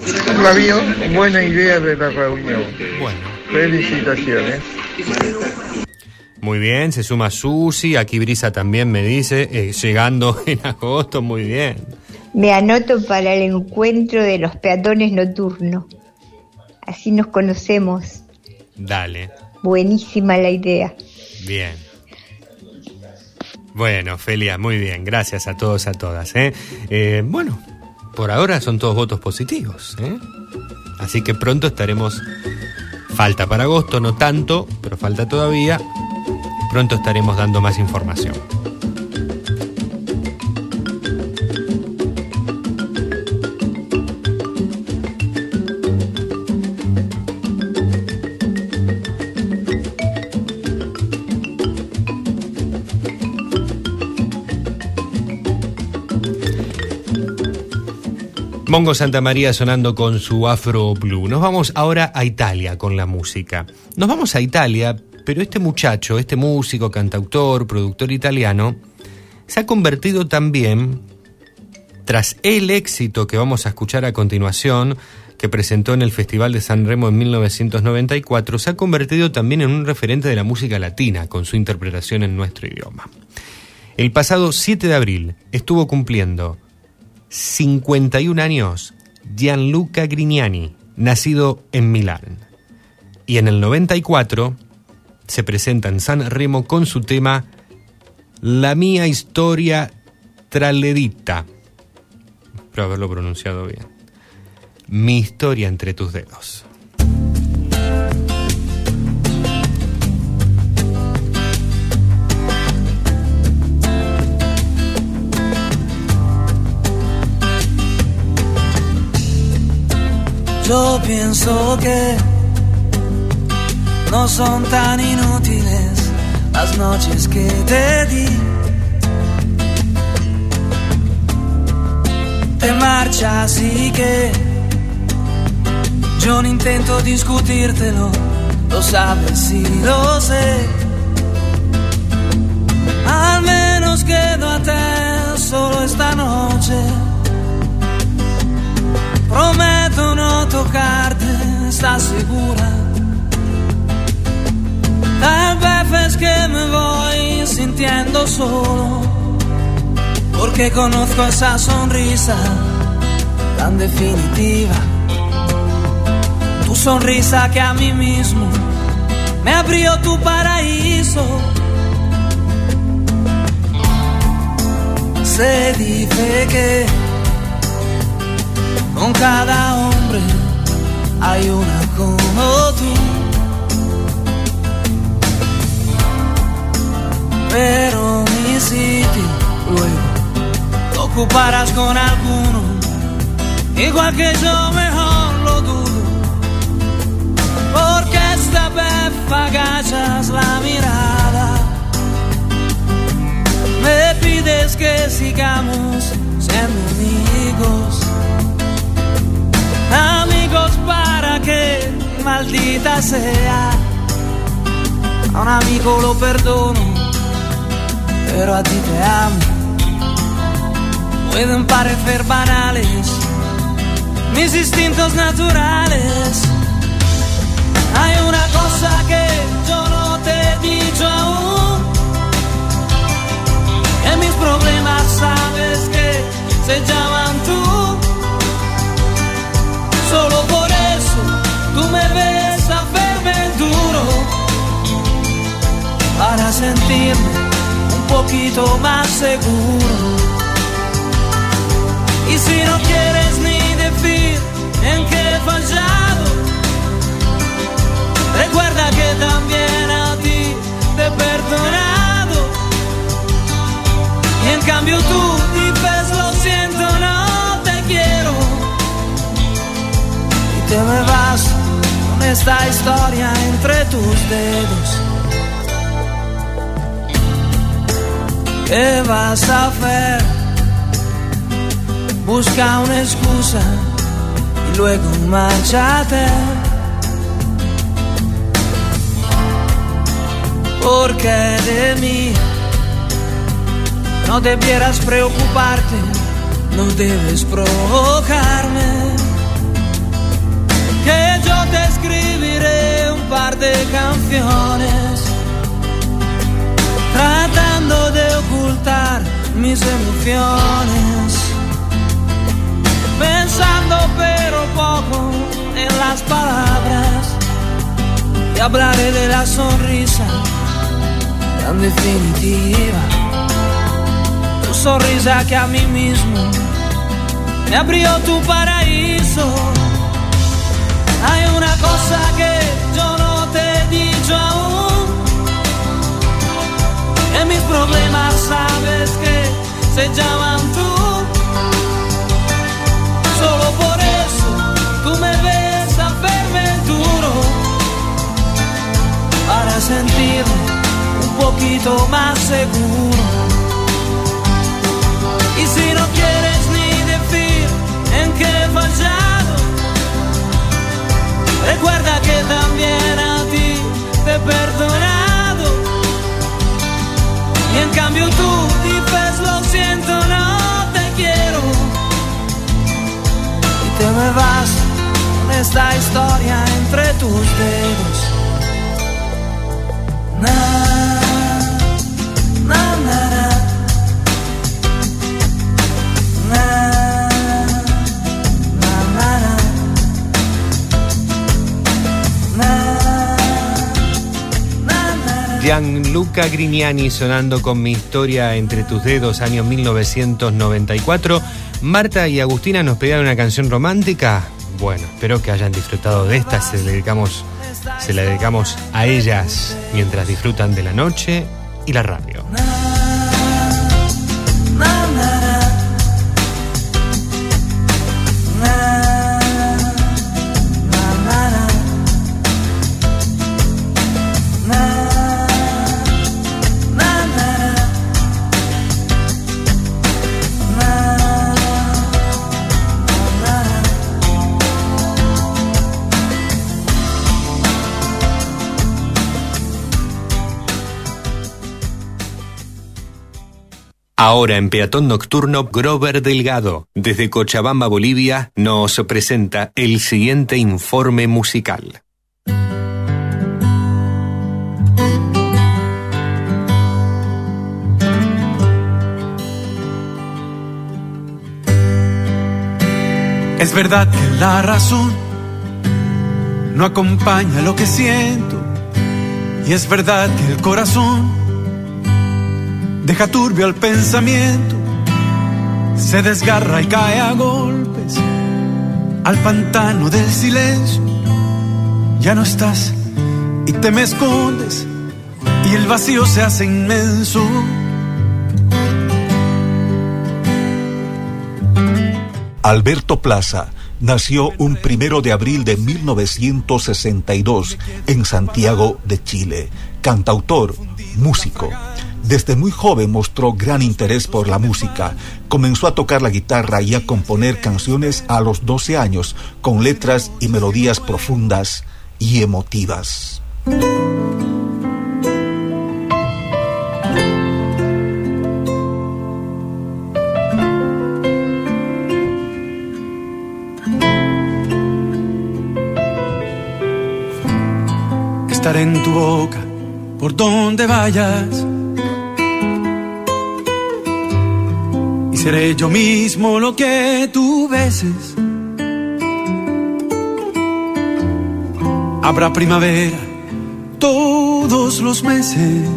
Buena idea de la reunión. Bueno. Felicitaciones. Muy bien, se suma Susi, aquí Brisa también me dice, eh, llegando en agosto, muy bien. Me anoto para el encuentro de los peatones nocturnos. Así nos conocemos. Dale, Buenísima la idea. bien. Bueno, Felia, muy bien, gracias a todos, a todas. ¿eh? Eh, bueno, por ahora son todos votos positivos. ¿eh? Así que pronto estaremos, falta para agosto, no tanto, pero falta todavía. Pronto estaremos dando más información. Mongo Santa María sonando con su Afro Blue. Nos vamos ahora a Italia con la música. Nos vamos a Italia, pero este muchacho, este músico, cantautor, productor italiano, se ha convertido también, tras el éxito que vamos a escuchar a continuación, que presentó en el Festival de San Remo en 1994, se ha convertido también en un referente de la música latina con su interpretación en nuestro idioma. El pasado 7 de abril estuvo cumpliendo 51 años Gianluca Grignani, nacido en Milán. Y en el 94 se presenta en San Remo con su tema La mia historia traledita. Espero haberlo pronunciado bien. Mi historia entre tus dedos. Yo pienso que no son tan inútiles las noches que te di. Te marchas y que yo no intento discutírtelo, lo sabes y lo sé. Al menos quedo a te solo esta noche. Prometo no tocarte, ¿estás segura? Tal vez es que me voy sintiendo solo, porque conozco esa sonrisa tan definitiva. Tu sonrisa que a mí mismo me abrió tu paraíso. Se dice que con cada hombre hay una como tú. pero mi sitio luego lo ocuparás con alguno, igual que yo mejor lo dudo, porque esta vez agachas la mirada, me pides que sigamos siendo amigos, amigos para que maldita sea, a un amigo lo perdono, pero a ti te amo. Pueden parecer banales mis instintos naturales. Hay una cosa que yo no te he dicho aún. En mis problemas sabes que se llaman tú. Solo por eso tú me ves a verme duro. Para sentirme un poquito más seguro. Y si no quieres ni decir en qué he fallado, recuerda que también a ti te he perdonado. Y en cambio tú dices te me vas con esta historia entre tus dedos. ¿Qué vas a hacer? Busca una excusa y luego márchate. Porque de mí no debieras preocuparte, no debes provocarme. Que yo te escribiré un par de canciones tratando de ocultar mis emociones pensando pero poco en las palabras y hablaré de la sonrisa tan definitiva, tu sonrisa que a mí mismo me abrió tu paraíso. Hay una cosa que yo no te he dicho aún, en mis problemas sabes que se llaman tú. Solo por eso tú me ves a verme duro para sentirme un poquito más seguro. Recuerda que también a ti te he perdonado. Y en cambio tú dices lo siento, no te quiero te me vas con esta historia entre tus dedos. Na, Gianluca Grignani sonando con mi historia entre tus dedos, año 1994. Marta y Agustina nos pedían una canción romántica. Bueno, espero que hayan disfrutado de esta. Se la dedicamos, se la dedicamos a ellas mientras disfrutan de la noche y la radio. Ahora en Peatón Nocturno, Grover Delgado, desde Cochabamba, Bolivia, nos presenta el siguiente informe musical. Es verdad que la razón no acompaña lo que siento. Y es verdad que el corazón deja turbio el pensamiento. Se desgarra y cae a golpes al pantano del silencio. Ya no estás y te me escondes y el vacío se hace inmenso. Alberto Plaza nació un primero de abril de 1962 en Santiago de Chile. Cantautor, músico. Desde muy joven mostró gran interés por la música. Comenzó a tocar la guitarra y a componer canciones a los 12 años con letras y melodías profundas y emotivas. Estaré en tu boca por donde vayas. Seré yo mismo lo que tú beses. Habrá primavera todos los meses.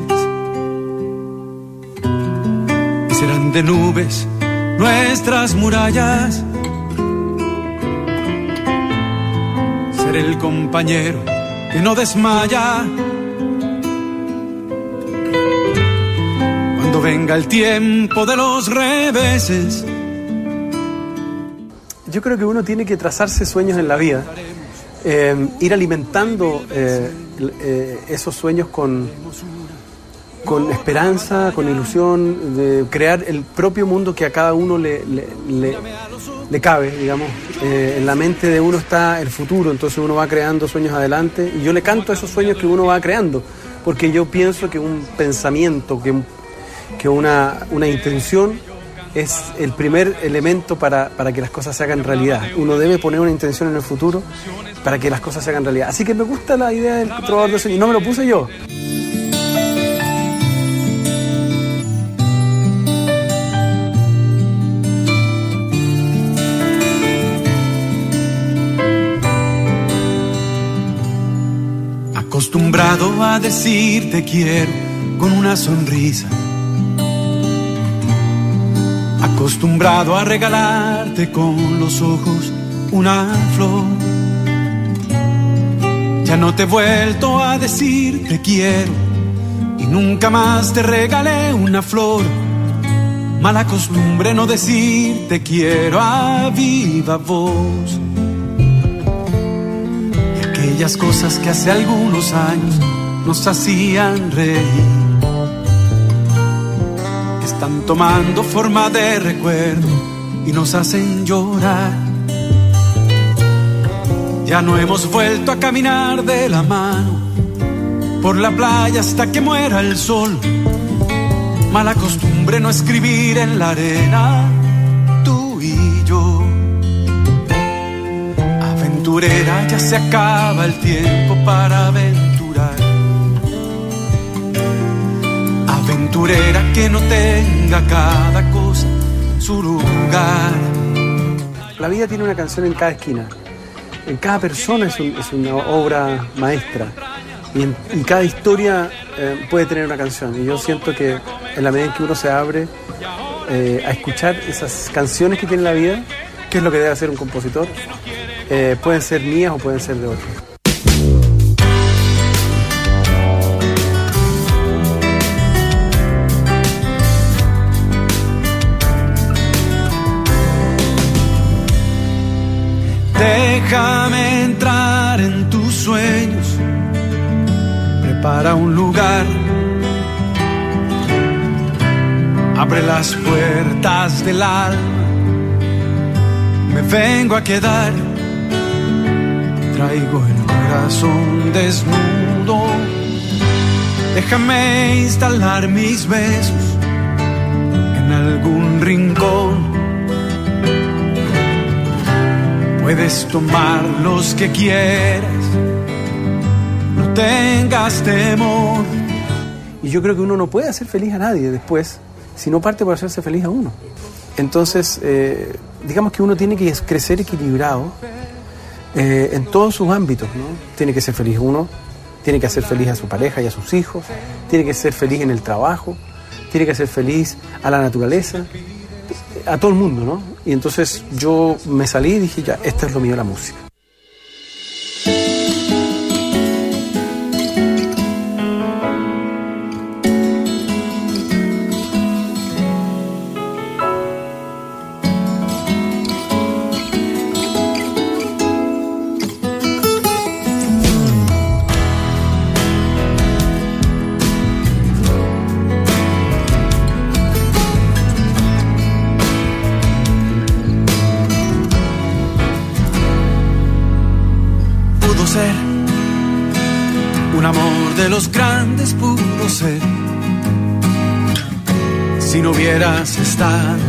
Y serán de nubes nuestras murallas. Seré el compañero que no desmaya. Cuando venga el tiempo de los reveses. Yo creo que uno tiene que trazarse sueños en la vida, eh, ir alimentando eh, eh, esos sueños con, con esperanza, con ilusión, de crear el propio mundo que a cada uno le, le, cabe, digamos. En la mente de uno está el futuro, entonces uno va creando sueños adelante y yo le canto a esos sueños que uno va creando, porque yo pienso que un pensamiento, que, un- que una, una intención es el primer elemento para, para que las cosas se hagan realidad. Uno debe poner una intención en el futuro para que las cosas se hagan realidad. Así que me gusta la idea del trovador de sueños, no me lo puse yo. Acostumbrado a decir te quiero con una sonrisa. Acostumbrado a regalarte con los ojos una flor. Ya no te he vuelto a decir te quiero y nunca más te regalé una flor. Mala costumbre no decir te quiero a viva voz. Y aquellas cosas que hace algunos años nos hacían reír están tomando forma de recuerdo y nos hacen llorar. Ya no hemos vuelto a caminar de la mano por la playa hasta que muera el sol. Mala costumbre no escribir en la arena, tú y yo. Aventurera, ya se acaba el tiempo para aventurar. La vida tiene una canción en cada esquina. En cada persona es, un- es una obra maestra. Y, en, cada historia eh, puede tener una canción. Y yo siento que en la medida en que uno se abre eh, a escuchar esas canciones que tiene la vida, que es lo que debe hacer un compositor, eh, pueden ser mías o pueden ser de otros. Déjame entrar en tus sueños. Prepara un lugar. Abre las puertas del alma. Me vengo a quedar. Traigo el corazón desnudo. Déjame instalar mis besos en algún rincón. Puedes tomar los que quieras, no tengas temor. Y yo creo que uno no puede hacer feliz a nadie después si no parte por hacerse feliz a uno. Entonces, eh, digamos que uno tiene que crecer equilibrado eh, en todos sus ámbitos. ¿no? Tiene que ser feliz uno, tiene que hacer feliz a su pareja y a sus hijos, tiene que ser feliz en el trabajo, tiene que ser feliz a la naturaleza, a todo el mundo, ¿no? Y entonces yo me salí y dije, ya, esto es lo mío, la música.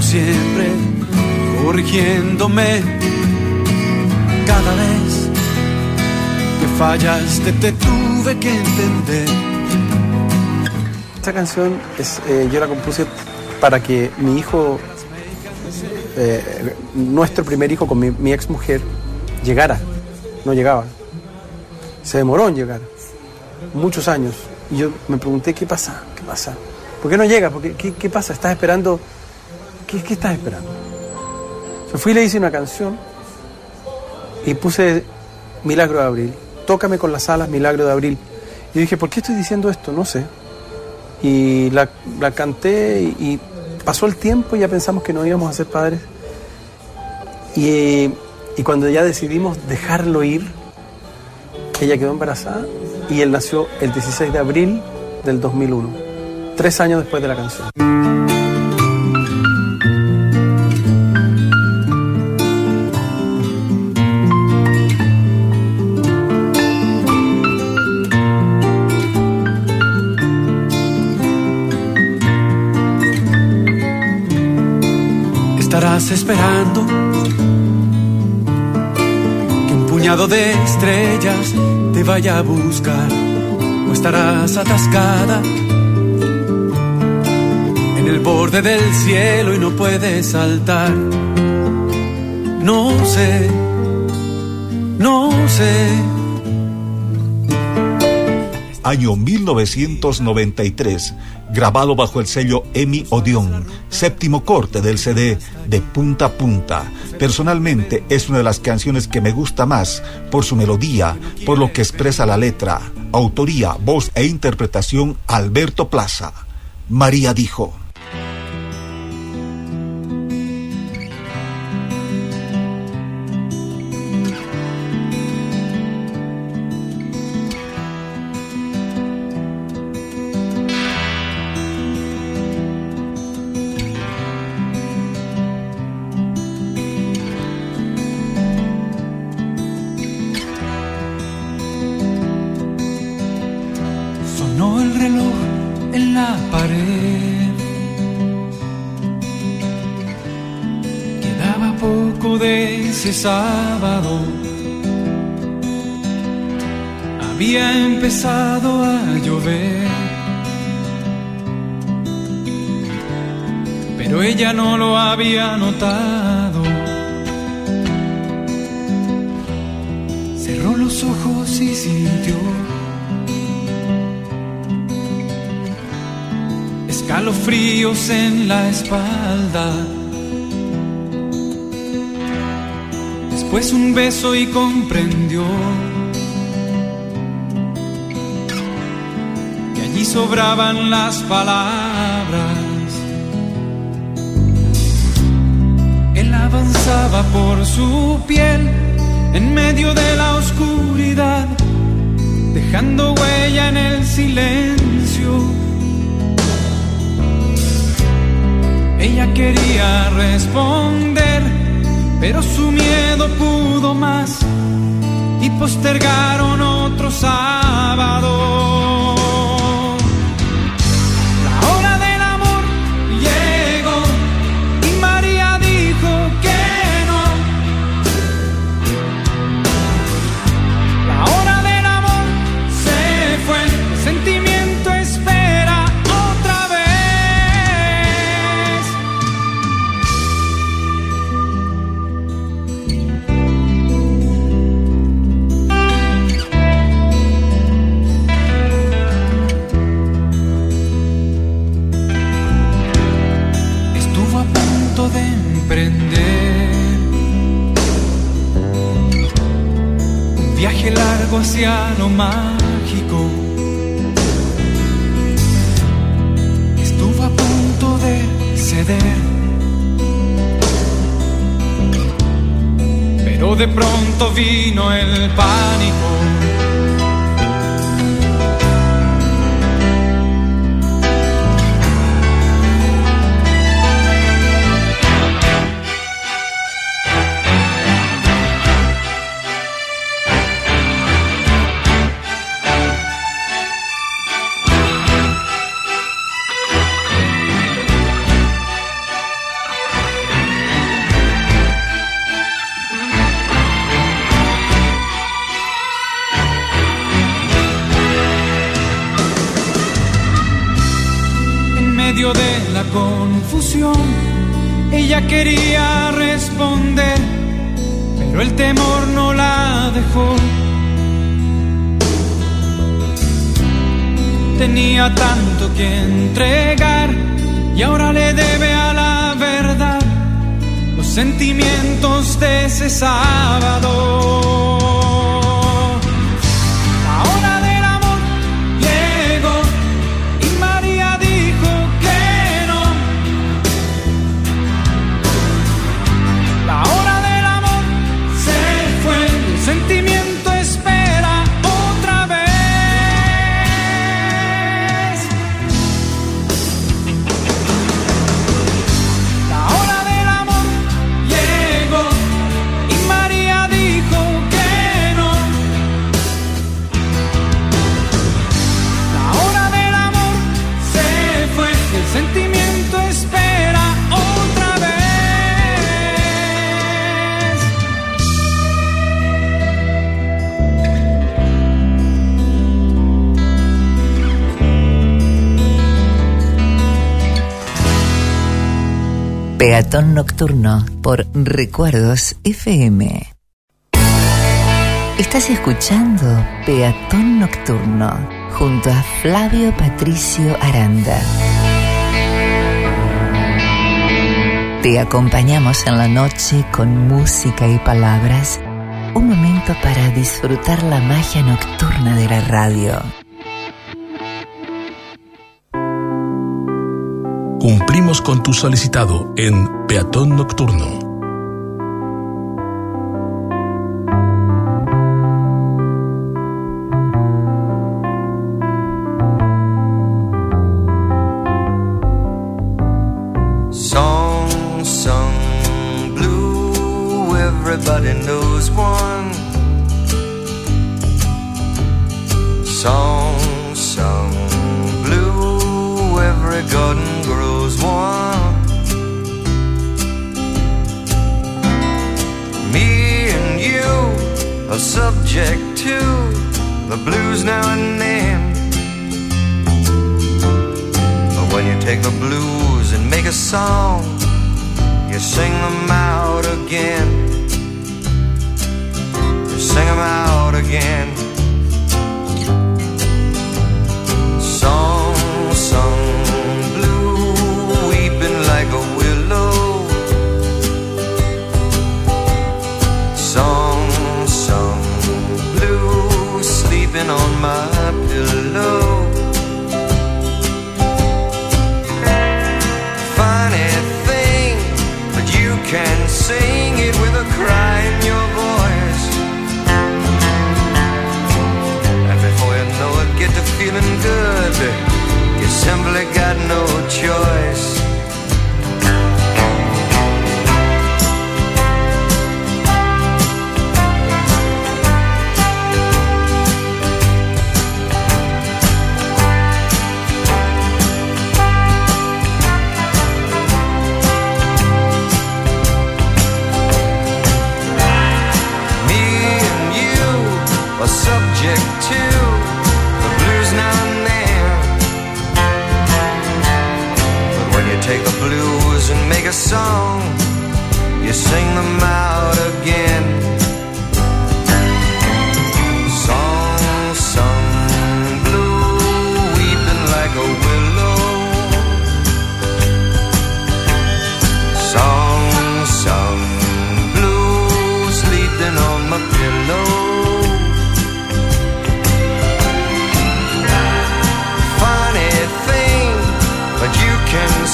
Siempre corrigiéndome cada vez que fallaste te tuve que entender. Esta canción es, eh, yo la compuse para que mi hijo, eh, nuestro primer hijo con mi, ex mujer, llegara. No llegaba. Se demoró en llegar. Muchos años. Y yo me pregunté, ¿qué pasa? ¿Qué pasa? ¿Por qué no llega? ¿Por qué, qué pasa? ¿Estás esperando? ¿Qué, ¿Qué estás esperando? Yo fui y le hice una canción y puse Milagro de Abril. Tócame con las alas, Milagro de Abril. Y dije, ¿por qué estoy diciendo esto? No sé. Y la, la canté y, y pasó el tiempo y ya pensamos que no íbamos a ser padres. Y, y cuando ya decidimos dejarlo ir, ella quedó embarazada y él nació el 16 de abril del 2001, tres años después de la canción. Esperando que un puñado de estrellas te vaya a buscar o estarás atascada en el borde del cielo y no puedes saltar. No sé, no sé. Año 1993, grabado bajo el sello Emi Odeon, séptimo corte del CD de punta a punta. Personalmente es una de las canciones que me gusta más por su melodía, por lo que expresa la letra. Autoría, voz e interpretación Alberto Plaza. María dijo. Sábado. Había empezado a llover. Pero ella no lo había notado. Cerró los ojos y sintió escalofríos en la espalda. Después un beso y comprendió que allí sobraban las palabras. Él avanzaba por su piel en medio de la oscuridad, dejando huella en el silencio. Ella quería responder, pero su miedo pudo más y postergaron otro sábado. Mágico. Estuvo a punto de ceder, pero de pronto vino el pánico. por Recuerdos FM. Estás escuchando Peatón Nocturno junto a Flavio Patricio Aranda. Te acompañamos en la noche con música y palabras, un momento para disfrutar la magia nocturna de la radio. Cumplimos con tu solicitado en Peatón Nocturno.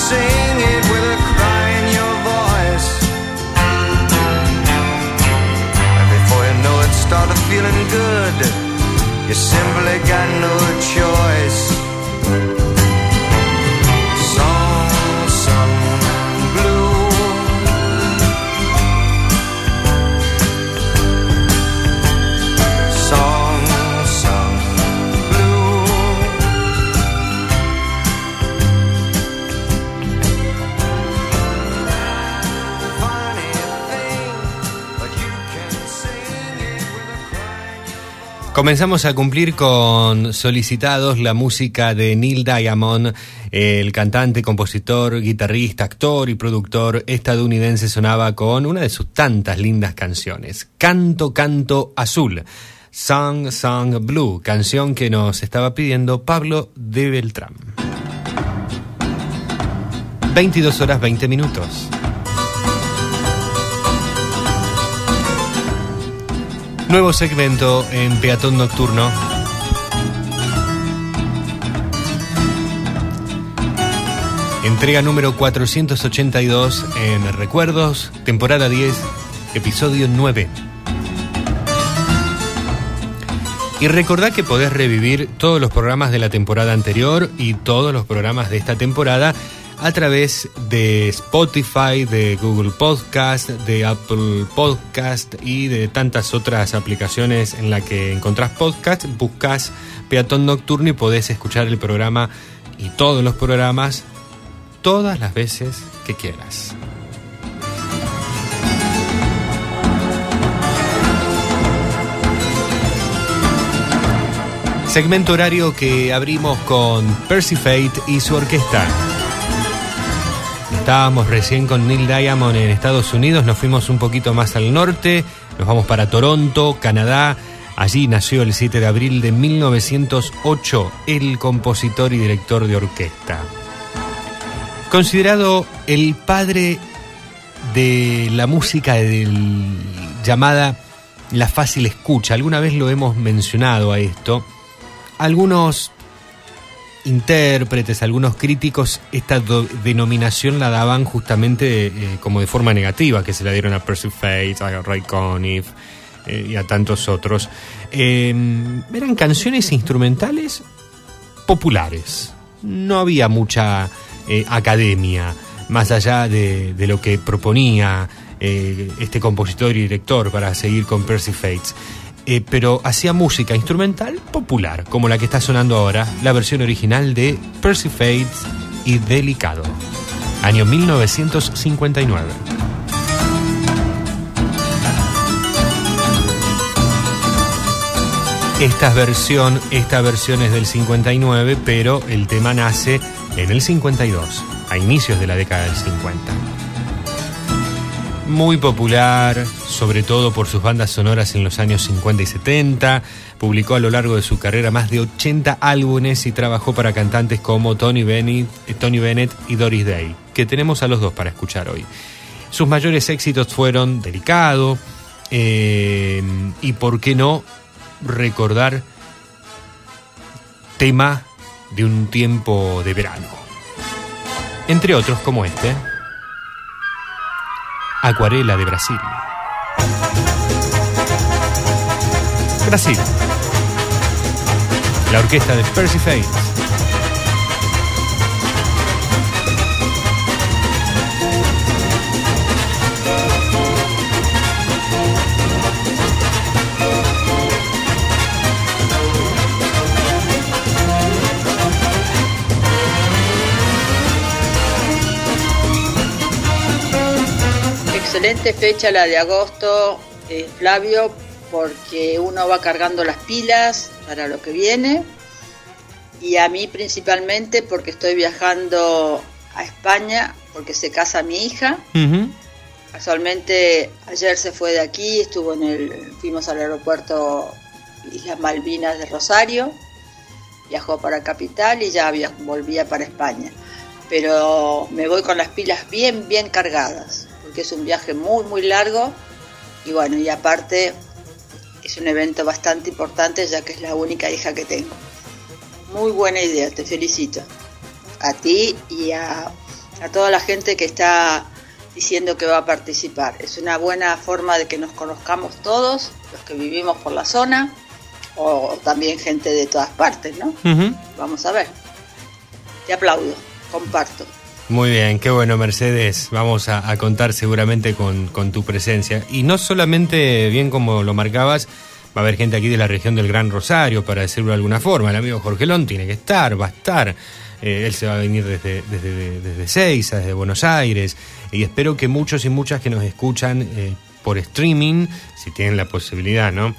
sing it with a cry in your voice. And before you know it, started feeling good. You simply got no choice. Comenzamos a cumplir con solicitados la música de Neil Diamond, el cantante, compositor, guitarrista, actor y productor estadounidense sonaba con una de sus tantas lindas canciones, Canto, Canto Azul, Song, Song Blue, canción que nos estaba pidiendo Pablo de Beltrán. 22 horas 20 minutos. Nuevo segmento en Peatón Nocturno. Entrega número 482 en Recuerdos, temporada 10, episodio 9. Y recordá que podés revivir todos los programas de la temporada anterior y todos los programas de esta temporada a través de Spotify, de Google Podcast, de Apple Podcast y de tantas otras aplicaciones en la que encontrás podcast, buscas Peatón Nocturno y podés escuchar el programa y todos los programas todas las veces que quieras. Segmento horario que abrimos con Percy Fate y su orquesta. Estábamos recién con Neil Diamond en Estados Unidos, nos fuimos un poquito más al norte, nos vamos para Toronto, Canadá. Allí nació el 7 de abril de 1908 el compositor y director de orquesta. Considerado el padre de la música llamada la fácil escucha, alguna vez lo hemos mencionado a esto. Algunos intérpretes, algunos críticos, esta denominación la daban justamente eh, como de forma negativa, que se la dieron a Percy Faith, a Ray Conniff eh, y a tantos otros. Eh, eran canciones instrumentales populares. No había mucha eh, academia, más allá de, de lo que proponía este compositor y director para seguir con Percy Fates. Eh, pero hacía música instrumental popular, como la que está sonando ahora, la versión original de Percy Fates y Delicado, año 1959. Esta versión, esta versión es del 59, pero el tema nace en el 52, a inicios de la década del 50. Muy popular, sobre todo por sus bandas sonoras en los años 50 y 70. Publicó a lo largo de su carrera más de 80 álbumes y trabajó para cantantes como Tony Bennett, Tony Bennett y Doris Day, que tenemos a los dos para escuchar hoy. Sus mayores éxitos fueron Delicado eh, y, por qué no, recordar tema de un tiempo de verano. Entre otros como este, Acuarela de Brasil. Brasil. La orquesta de Percy Faith. Excelente fecha la de agosto, eh, Flavio, porque uno va cargando las pilas para lo que viene. Y a mí principalmente porque estoy viajando a España, porque se casa mi hija. Casualmente ayer se fue de aquí, estuvo en el, fuimos al aeropuerto Islas Malvinas de Rosario, viajó para Capital y ya volvía para España. Pero me voy con las pilas bien, bien cargadas, porque es un viaje muy, muy largo y bueno, y aparte es un evento bastante importante ya que es la única hija que tengo. Muy buena idea, te felicito. A ti y a, a toda la gente que está diciendo que va a participar. Es una buena forma de que nos conozcamos todos, los que vivimos por la zona, o también gente de todas partes, ¿no? Vamos a ver. Te aplaudo, comparto. Muy bien, qué bueno Mercedes. Vamos a, contar seguramente con, tu presencia. Y no solamente, bien como lo marcabas, va a haber gente aquí de la región del Gran Rosario, para decirlo de alguna forma. El amigo Jorgelón tiene que estar, va a estar. Eh, él se va a venir desde, desde, desde Seiza, desde Buenos Aires. Y espero que muchos y muchas que nos escuchan eh, por streaming, si tienen la posibilidad, ¿no?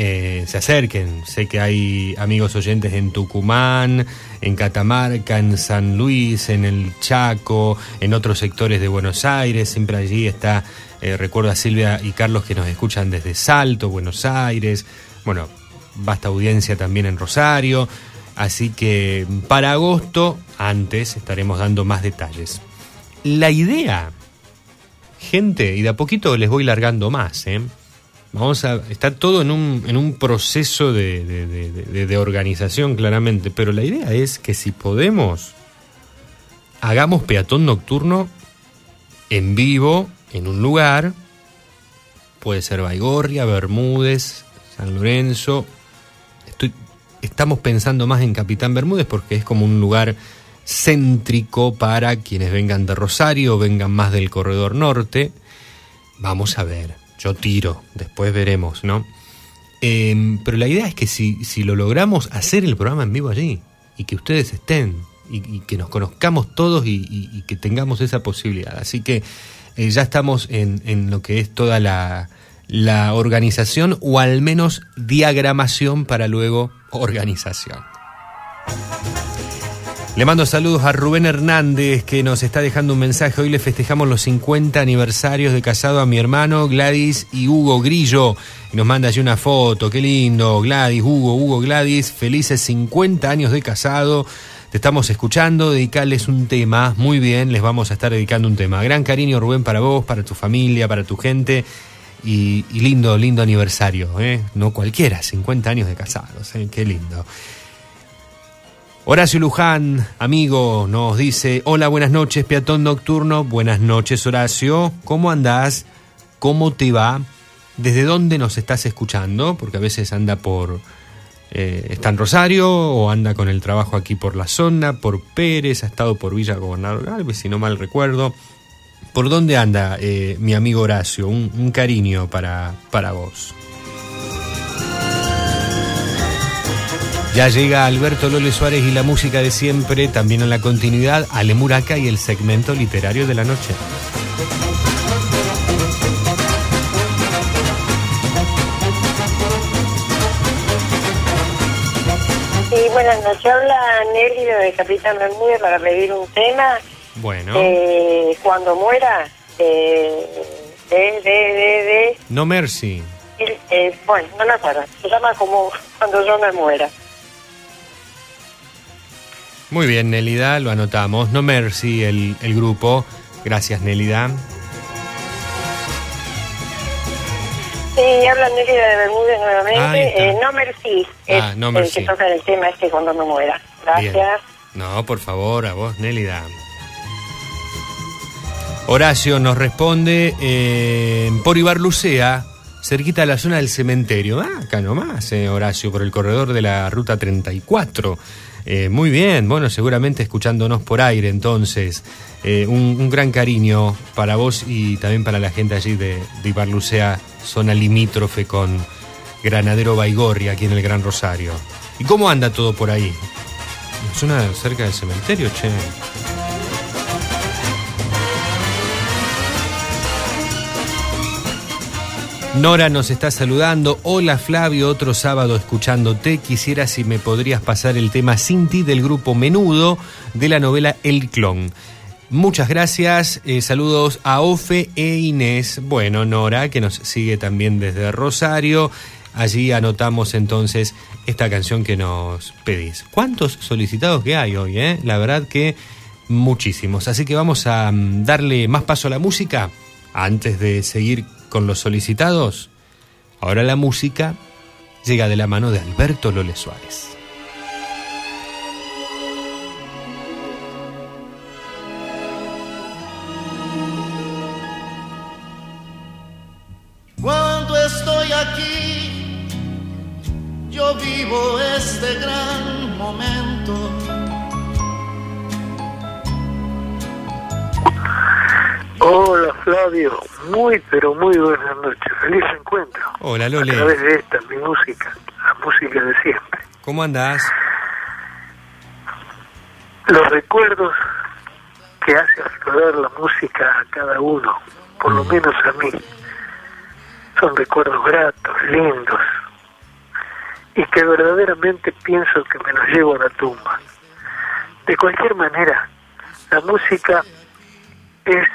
Eh, se acerquen. Sé que hay amigos oyentes en Tucumán, en Catamarca, en San Luis, en el Chaco, en otros sectores de Buenos Aires. Siempre allí está, eh, recuerdo a Silvia y Carlos que nos escuchan desde Salto, Buenos Aires. Bueno, vasta audiencia también en Rosario. Así que para agosto, antes, estaremos dando más detalles. La idea, gente, y de a poquito les voy largando más, ¿eh? Vamos a. Está todo en un, en un proceso de, de- organización, claramente. Pero la idea es que si podemos, hagamos peatón nocturno en vivo, en un lugar. Puede ser Baigorria, Bermúdez, San Lorenzo. Estoy, estamos pensando más en Capitán Bermúdez porque es como un lugar céntrico para quienes vengan de Rosario o vengan más del corredor norte. Vamos a ver, yo tiro, después veremos, ¿no? Em, pero la idea es que si, si lo logramos hacer el programa en vivo allí y que ustedes estén y, que nos conozcamos todos y que tengamos esa posibilidad. Así que eh, ya estamos en, en lo que es toda la, la organización o al menos diagramación para luego organización. Le mando saludos a Rubén Hernández que nos está dejando un mensaje. Hoy le festejamos los 50 aniversarios de casado a mi hermano Gladys y Hugo Grillo. Y nos manda allí una foto. Qué lindo. Gladys, Hugo, Hugo, Gladys. Felices 50 años de casado. Te estamos escuchando. Dedicarles un tema. Muy bien, les vamos a estar dedicando un tema. Gran cariño, Rubén, para vos, para tu familia, para tu gente. Y, y lindo, lindo aniversario. ¿eh? No cualquiera, 50 años de casados. ¿eh? Qué lindo. Horacio Luján, amigo, nos dice, hola, buenas noches, peatón nocturno, buenas noches, Horacio, ¿cómo andás? ¿Cómo te va? ¿Desde dónde nos estás escuchando? Porque a veces anda por, eh, está en Rosario o anda con el trabajo aquí por la zona, por Pérez, ha estado por Villa Gobernador Galvez, si no mal recuerdo. ¿Por dónde anda eh, mi amigo Horacio? Un, un cariño para, para vos. Ya llega Alberto Lole Suárez y la música de siempre, también en la continuidad, Ale Muraca y el segmento literario de la noche. Sí, buenas noches. Habla Nelly de Capitán Bermúdez para pedir un tema. Bueno, Eh, cuando muera, eh, de, de, de, de, No Mercy. eh, bueno, no me acuerdo. Se llama como Cuando yo me muera. Muy bien, Nelida, lo anotamos. No Mercy, el, el grupo. Gracias, Nelida. Sí, habla Nelly de Bermúdez nuevamente. Eh, no Mercy es Ah, No el Mercy. que toca el tema este cuando me muera. Gracias. Bien. No, por favor, a vos, Nélida. Horacio nos responde eh, por Ibarlucea, cerquita de la zona del cementerio. Ah, acá nomás, eh, Horacio, por el corredor de la ruta 34. Eh, muy bien, bueno, seguramente escuchándonos por aire entonces. Eh, un, gran cariño para vos y también para la gente allí de, de Ibarlucea, zona limítrofe con Granadero Baigorria, aquí en el Gran Rosario. ¿Y cómo anda todo por ahí? Zona cerca del cementerio, che. Nora nos está saludando. Hola Flavio, otro sábado escuchándote. Quisiera si me podrías pasar el tema Sin ti del grupo Menudo de la novela El Clon. Muchas gracias. eh, saludos a Ofe e Inés. Bueno, Nora, que nos sigue también desde Rosario. Allí anotamos entonces esta canción que nos pedís. ¿Cuántos solicitados que hay hoy? Eh? La verdad que muchísimos. Así que vamos a mm, darle más paso a la música antes de seguir con los solicitados. Ahora la música llega de la mano de Alberto Lole Suárez. Cuando estoy aquí, yo vivo este gran momento. Hola Flavio, muy pero muy buenas noches, feliz encuentro. Hola A Lole, través de esta, mi música, la música de siempre. ¿cómo andás? Los recuerdos que hace aflorar la música a cada uno, por lo menos a mí, son recuerdos gratos, lindos, y que verdaderamente pienso que me los llevo a la tumba. De cualquier manera, la música es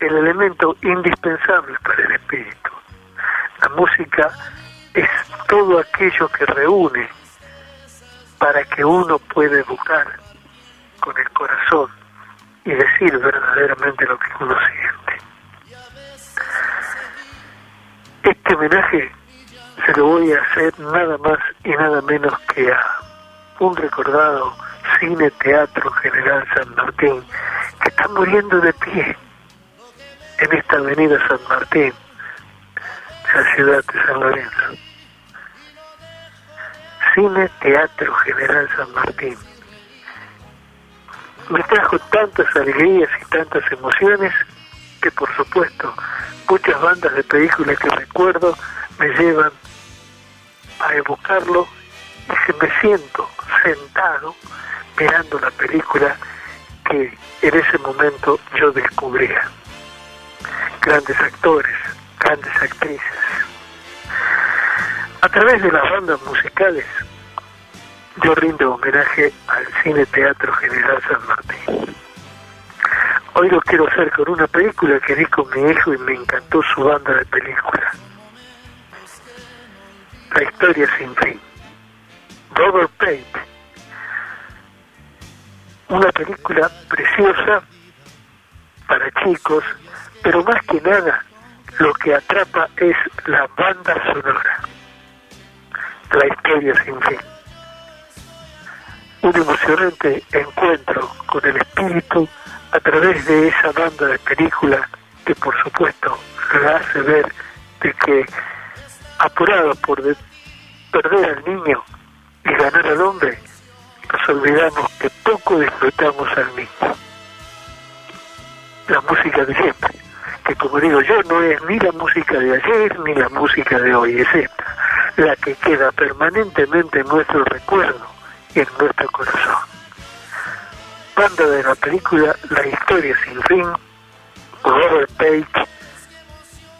el elemento indispensable para el espíritu. La música es todo aquello que reúne para que uno pueda buscar con el corazón y decir verdaderamente lo que uno siente. Este homenaje se lo voy a hacer nada más y nada menos que a un recordado cine teatro general San Martín que está muriendo de pie en esta avenida San Martín, la ciudad de San Lorenzo. Cine Teatro General San Martín. Me trajo tantas alegrías y tantas emociones que por supuesto muchas bandas de películas que recuerdo me llevan a evocarlo y que me siento sentado mirando la película que en ese momento yo descubría. Grandes actores, grandes actrices. A través de las bandas musicales, yo rindo homenaje al Cine Teatro General San Martín. Hoy lo quiero hacer con una película que vi con mi hijo y me encantó su banda de película. La historia sin fin. Robert Pate. Una película preciosa para chicos, pero más que nada lo que atrapa es la banda sonora. La historia sin fin. Un emocionante encuentro con el espíritu a través de esa banda de película que por supuesto la hace ver de que apurado por de- perder al niño y ganar al hombre, nos olvidamos que poco disfrutamos al niño. La música de siempre, que como digo yo, no es ni la música de ayer ni la música de hoy, es esta, la que queda permanentemente en nuestro recuerdo y en nuestro corazón. Banda de la película La historia sin fin, Robert Page,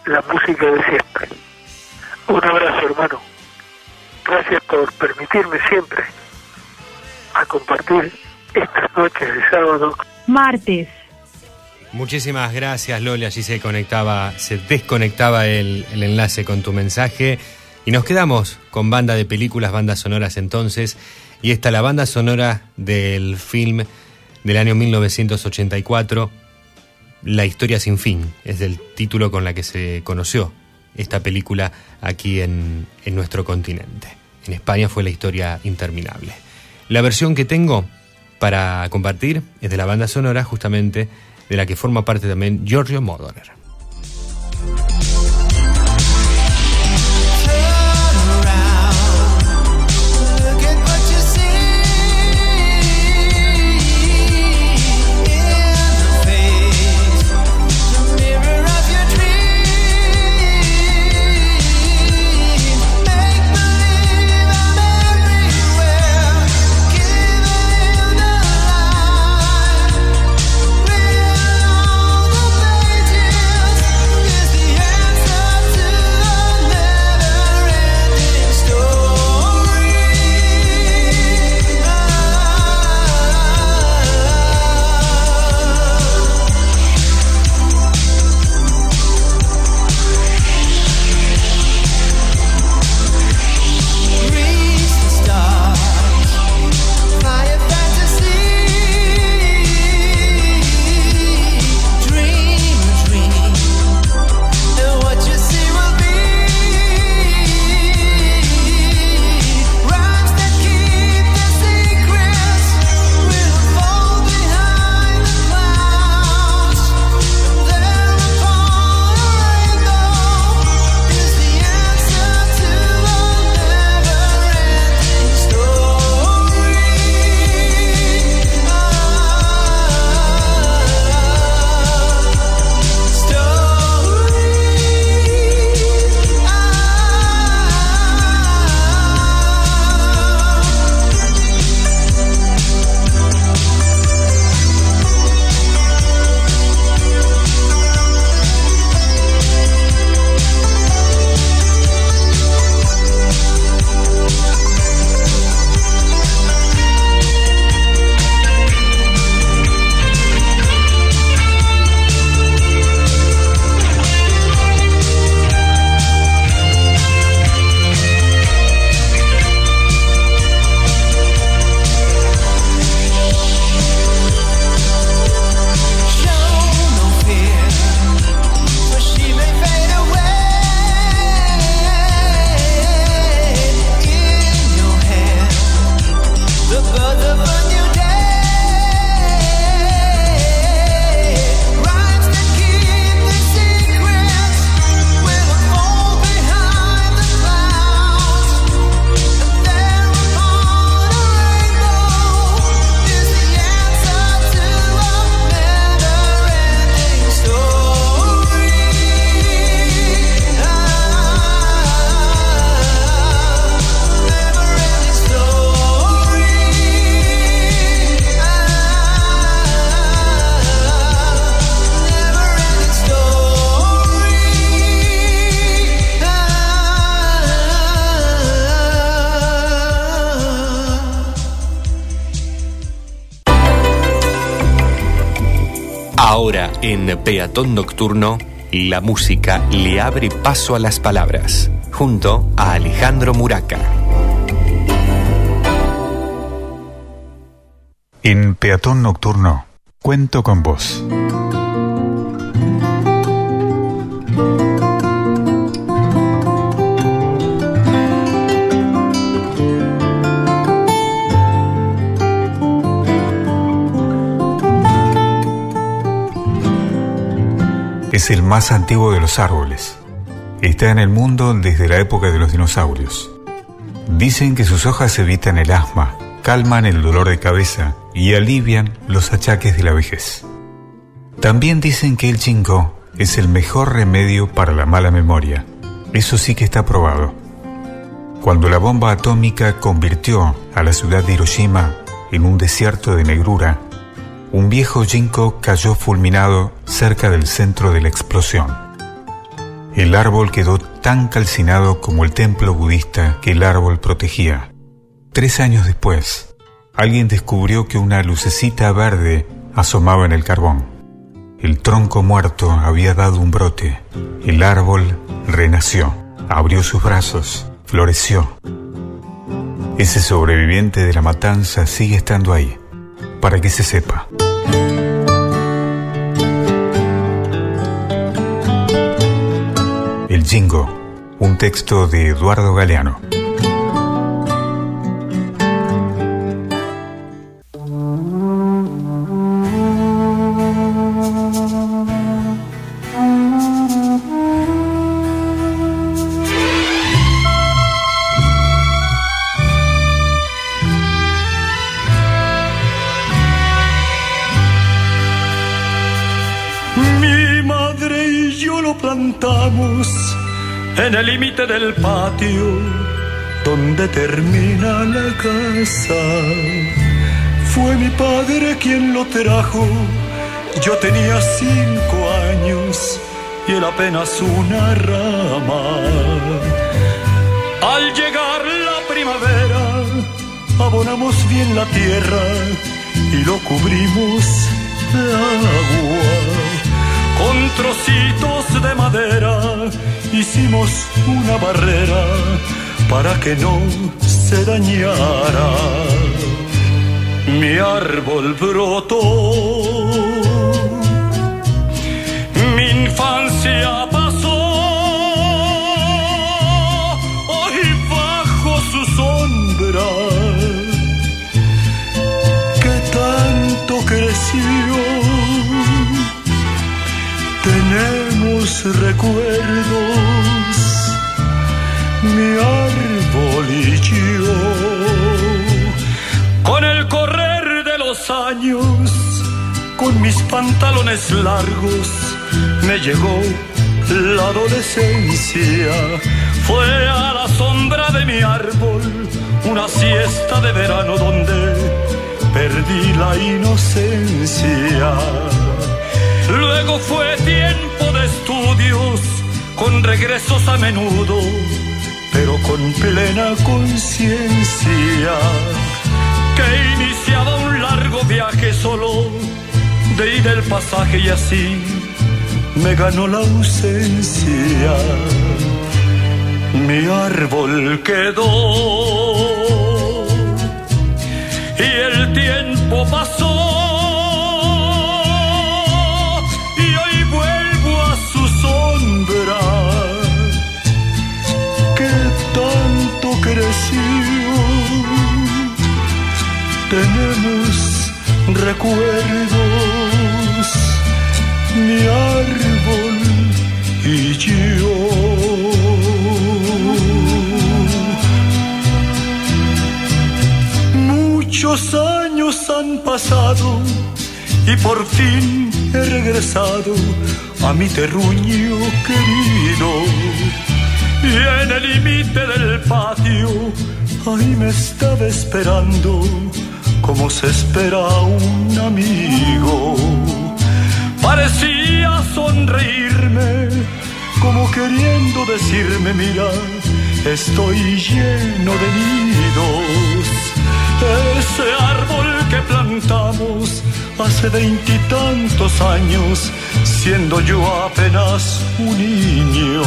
la música de siempre. Un abrazo hermano. Gracias por permitirme siempre a compartir estas noches de sábado. Martes. Muchísimas gracias, Loli. Allí se conectaba, se desconectaba el, enlace con tu mensaje. Y nos quedamos con banda de películas, bandas sonoras entonces. Y esta la banda sonora del film del año 1984, La historia sin fin. Es el título con la que se conoció esta película aquí en, en nuestro continente. En España fue La historia interminable. La versión que tengo para compartir es de la banda sonora justamente de la que forma parte también Giorgio Moroder. En Peatón Nocturno, la música le abre paso a las palabras, junto a Alejandro Muraca. En Peatón Nocturno, cuento con vos. Es el más antiguo de los árboles. Está en el mundo desde la época de los dinosaurios. Dicen que sus hojas evitan el asma, calman el dolor de cabeza y alivian los achaques de la vejez. También dicen que el chingo es el mejor remedio para la mala memoria. Eso sí que está probado. Cuando la bomba atómica convirtió a la ciudad de Hiroshima en un desierto de negrura, un viejo ginkgo cayó fulminado cerca del centro de la explosión. El árbol quedó tan calcinado como el templo budista que el árbol protegía. Tres años después, alguien descubrió que una lucecita verde asomaba en el carbón. El tronco muerto había dado un brote. El árbol renació, abrió sus brazos, floreció. Ese sobreviviente de la matanza sigue estando ahí, para que se sepa. El Jingo, un texto de Eduardo Galeano. En el límite del patio donde termina la casa. Fue mi padre quien lo trajo. Yo tenía cinco años y él apenas una rama. Al llegar la primavera, abonamos bien la tierra y lo cubrimos de agua. Con trocitos de madera hicimos una barrera para que no se dañara. Mi árbol brotó, mi infancia recuerdos, mi árbol y yo. Con el correr de los años, con mis pantalones largos, me llegó la adolescencia. Fue a la sombra de mi árbol una siesta de verano donde perdí la inocencia. Luego fue tiempo de estudios, con regresos a menudo, pero con plena conciencia, que iniciaba un largo viaje solo de ir el pasaje y así me ganó la ausencia. Mi árbol quedó y el tiempo pasó. Recuerdos, mi árbol y yo. Muchos años han pasado y por fin he regresado a mi terruño querido. Y en el límite del patio, ahí me estaba esperando, como se espera un amigo. Parecía sonreírme, como queriendo decirme, mira, estoy lleno de nidos. Ese árbol que plantamos hace veintitantos años, siendo yo apenas un niño,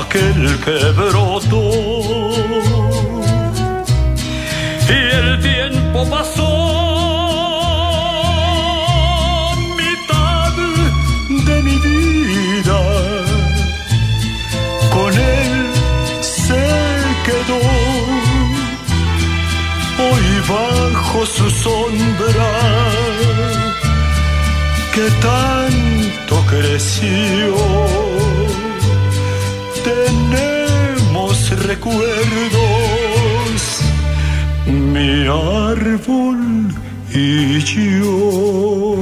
aquel que brotó. Y el tiempo pasó, mitad de mi vida, con él se quedó. Hoy bajo su sombra, que tanto creció, tenemos recuerdos, mi árbol y yo.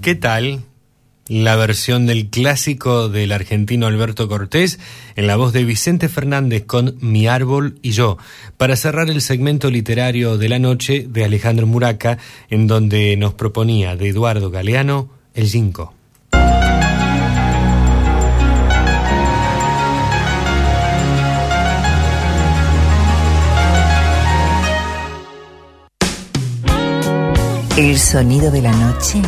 ¿Qué tal? La versión del clásico del argentino Alberto Cortés en la voz de Vicente Fernández con Mi árbol y yo, para cerrar el segmento literario de la noche de Alejandro Muraca, en donde nos proponía de Eduardo Galeano El Ginkgo. El sonido de la noche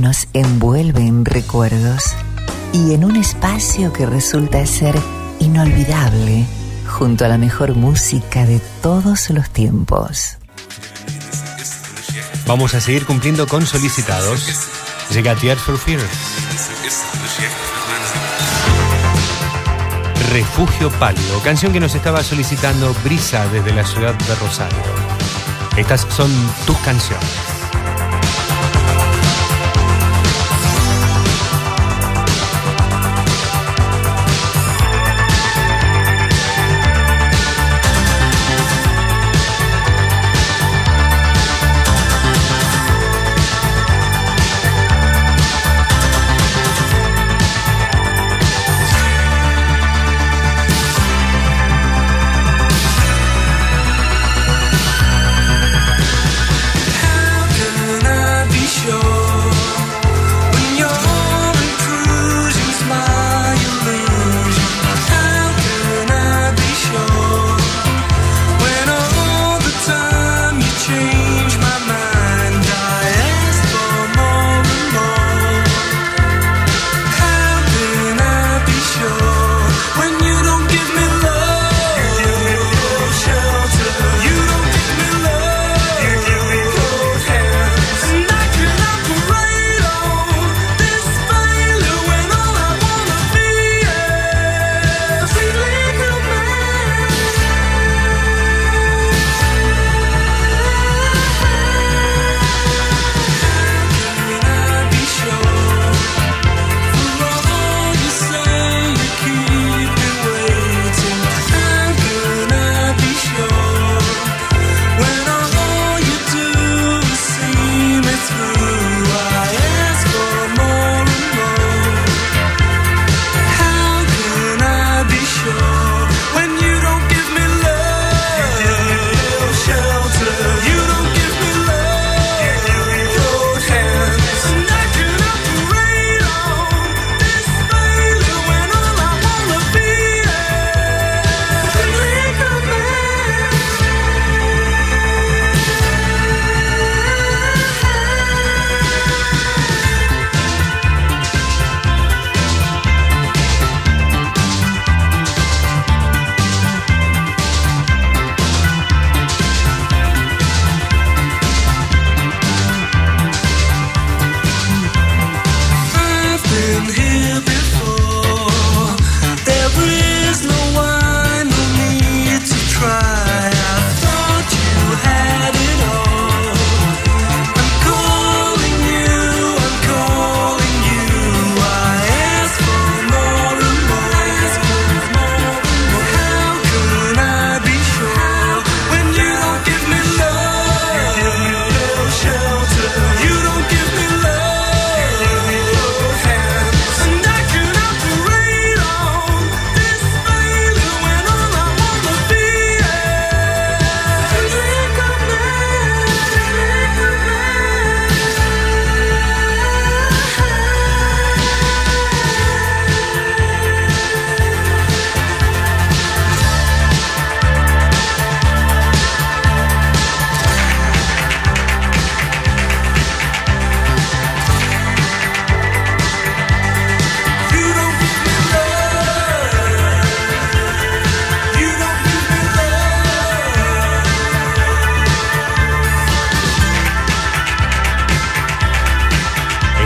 nos envuelve en recuerdos y en un espacio que resulta ser inolvidable junto a la mejor música de todos los tiempos. Vamos a seguir cumpliendo con solicitados. Llega Tears for Fears. Refugio Pálido, canción que nos estaba solicitando Brisa desde la ciudad de Rosario. Estas son tus canciones.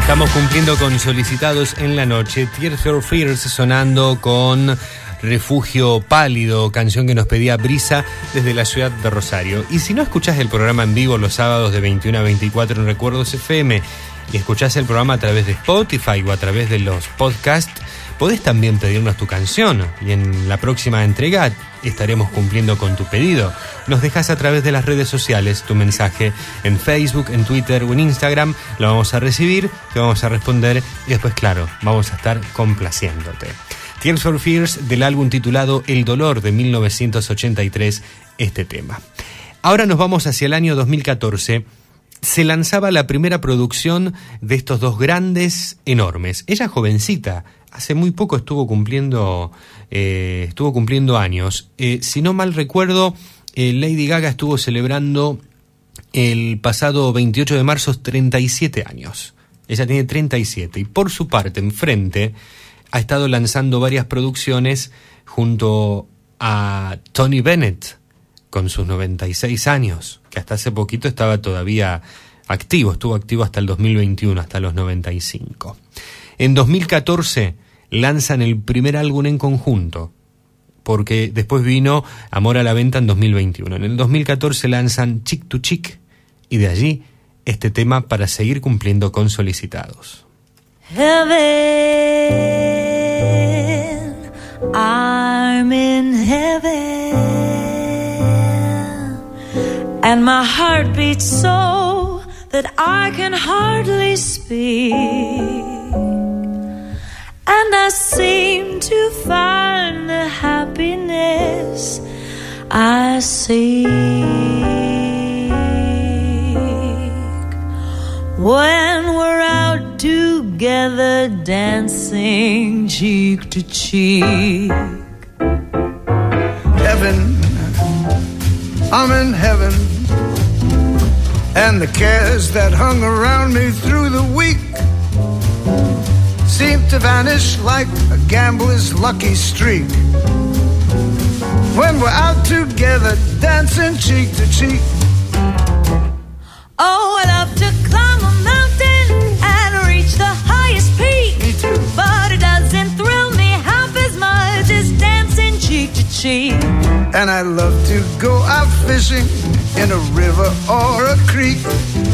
Estamos cumpliendo con solicitados en la noche. Tears for Fears sonando con Refugio Pálido, canción que nos pedía Brisa desde la ciudad de Rosario. Y si no escuchás el programa en vivo los sábados de 21 a 24 en Recuerdos FM y escuchás el programa a través de Spotify o a través de los podcasts, podés también pedirnos tu canción y en la próxima entrega estaremos cumpliendo con tu pedido. Nos dejas a través de las redes sociales tu mensaje en Facebook, en Twitter o en Instagram, lo vamos a recibir, te vamos a responder y después, claro, vamos a estar complaciéndote. Tears for Fears del álbum titulado El dolor de 1983, este tema. Ahora nos vamos hacia el año 2014 se lanzaba la primera producción de estos dos grandes enormes. Ella jovencita, hace muy poco estuvo cumpliendo, eh, estuvo cumpliendo años. Eh, si no mal recuerdo, eh, Lady Gaga estuvo celebrando el pasado 28 de marzo 37 años. Ella tiene 37 y por su parte, enfrente, ha estado lanzando varias producciones junto a Tony Bennett, con sus 96 años, que hasta hace poquito estaba todavía activo, estuvo activo hasta el 2021, hasta los 95. En 2014 lanzan el primer álbum en conjunto, porque después vino Amor a la Venta en 2021. En el 2014 lanzan Chick to Chick y de allí este tema para seguir cumpliendo con solicitados. I'm in heaven. And my heart beats so that I can hardly speak. And I seem to find the happiness I seek. When we're out together dancing cheek to cheek. Heaven, I'm in heaven and the cares that hung around me through the week seem to vanish like a gambler's lucky streak. When we're out together, dancing cheek to cheek. Oh, I love to climb cheek. And I love to go out fishing in a river or a creek.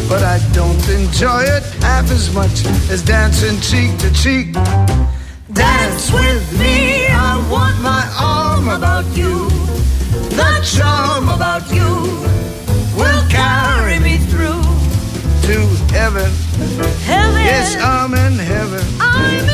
But I don't enjoy it half as much as dancing cheek to cheek. Dance with me, I want my arm about you. The charm about you will carry me through to heaven. Heaven. Yes, I'm in heaven. I'm in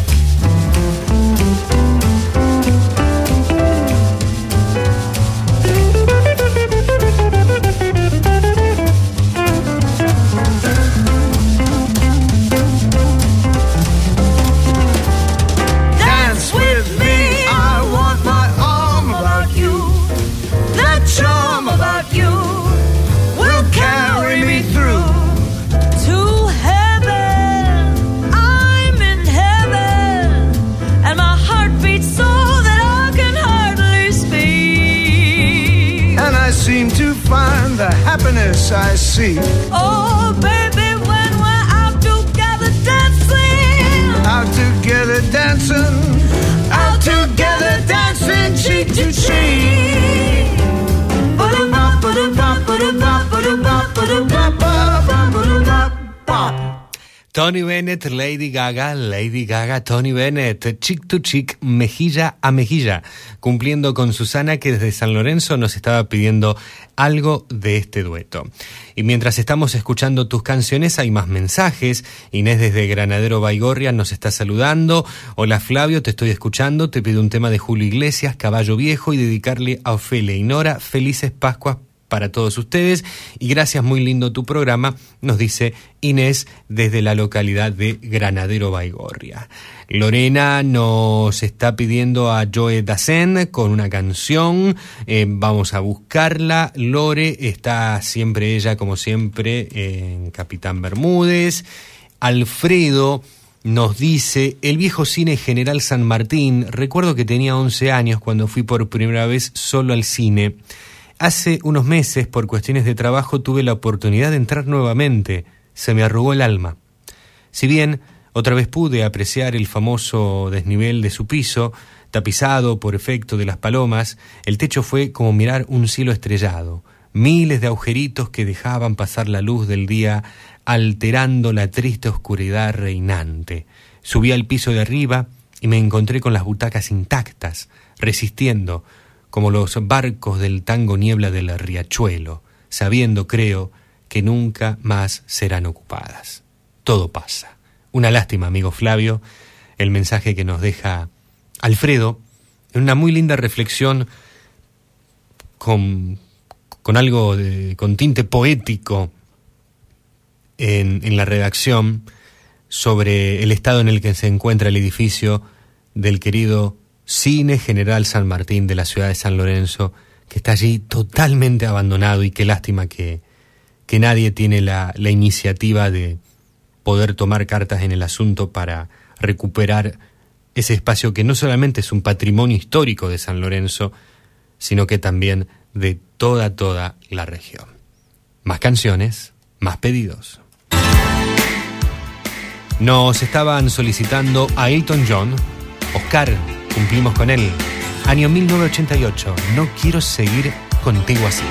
I see. Oh, Tony Bennett, Lady Gaga, Lady Gaga, Tony Bennett, chick to chick, mejilla a mejilla, cumpliendo con Susana que desde San Lorenzo nos estaba pidiendo algo de este dueto. Y mientras estamos escuchando tus canciones hay más mensajes. Inés desde Granadero Baigorria nos está saludando. Hola Flavio, te estoy escuchando. Te pido un tema de Julio Iglesias, Caballo Viejo y dedicarle a Ofelia y Nora. Felices Pascuas para todos ustedes. Y gracias, muy lindo tu programa, nos dice Inés desde la localidad de Granadero Baigorria. Lorena nos está pidiendo a Joe Dazen con una canción. Eh, vamos a buscarla. Lore está siempre ella, como siempre, en Capitán Bermúdez. Alfredo nos dice, el viejo cine General San Martín, recuerdo que tenía 11 años cuando fui por primera vez solo al cine. Hace unos meses, por cuestiones de trabajo, tuve la oportunidad de entrar nuevamente. Se me arrugó el alma. Si bien otra vez pude apreciar el famoso desnivel de su piso, tapizado por efecto de las palomas, el techo fue como mirar un cielo estrellado, miles de agujeritos que dejaban pasar la luz del día alterando la triste oscuridad reinante. Subí al piso de arriba y me encontré con las butacas intactas, resistiendo, como los barcos del tango niebla del riachuelo, sabiendo, creo, que nunca más serán ocupadas. Todo pasa. Una lástima, amigo Flavio, el mensaje que nos deja Alfredo, en una muy linda reflexión con, con algo de, con tinte poético en, la redacción sobre el estado en el que se encuentra el edificio del querido Cine General San Martín de la ciudad de San Lorenzo, que está allí totalmente abandonado y qué lástima que, que nadie tiene la, la iniciativa de poder tomar cartas en el asunto para recuperar ese espacio que no solamente es un patrimonio histórico de San Lorenzo, sino que también de toda, toda la región. Más canciones, más pedidos. Nos estaban solicitando a Elton John. Oscar, cumplimos con él. Año 1988. No quiero seguir contigo así.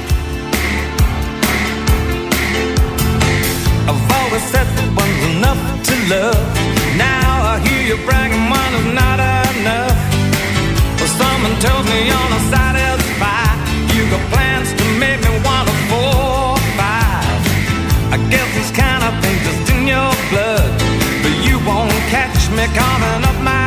I've always said that one's enough to love. Now I hear you bragging one is not enough. Well, someone tells me you're not satisfied. You got plans to make me want a four five. I guess this kind of thing just in your blood. But you won't catch me coming up my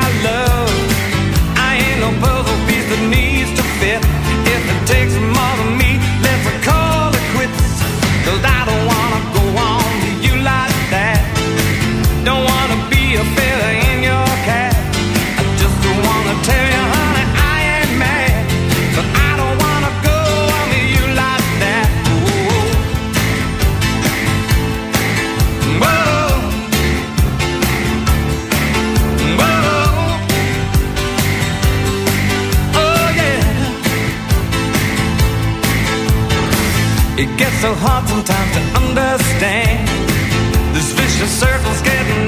It gets so hard sometimes circle's getting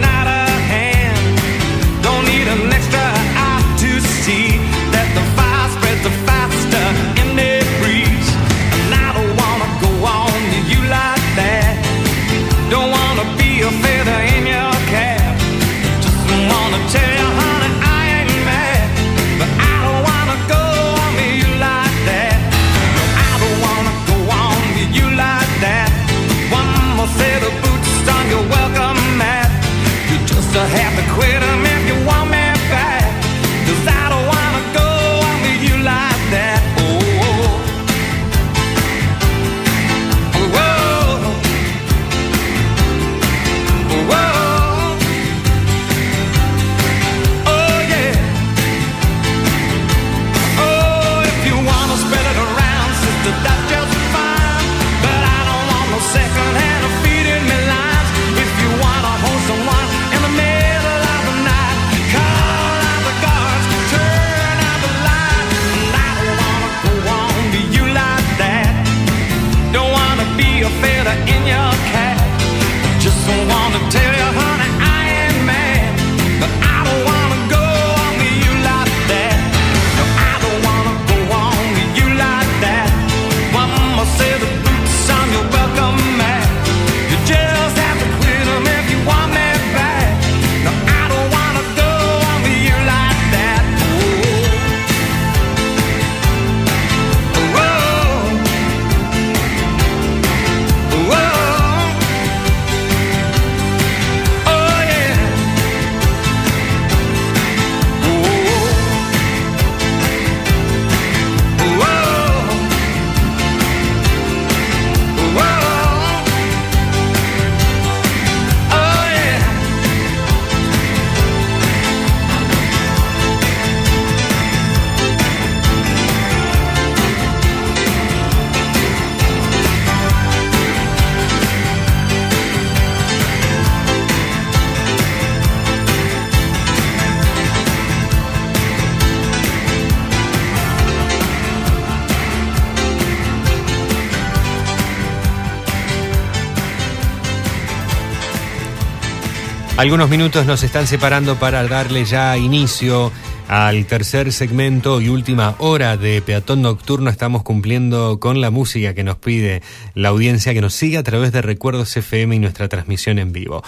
Algunos minutos nos están separando para darle ya inicio al tercer segmento y última hora de Peatón Nocturno. Estamos cumpliendo con la música que nos pide la audiencia que nos sigue a través de Recuerdos FM y nuestra transmisión en vivo.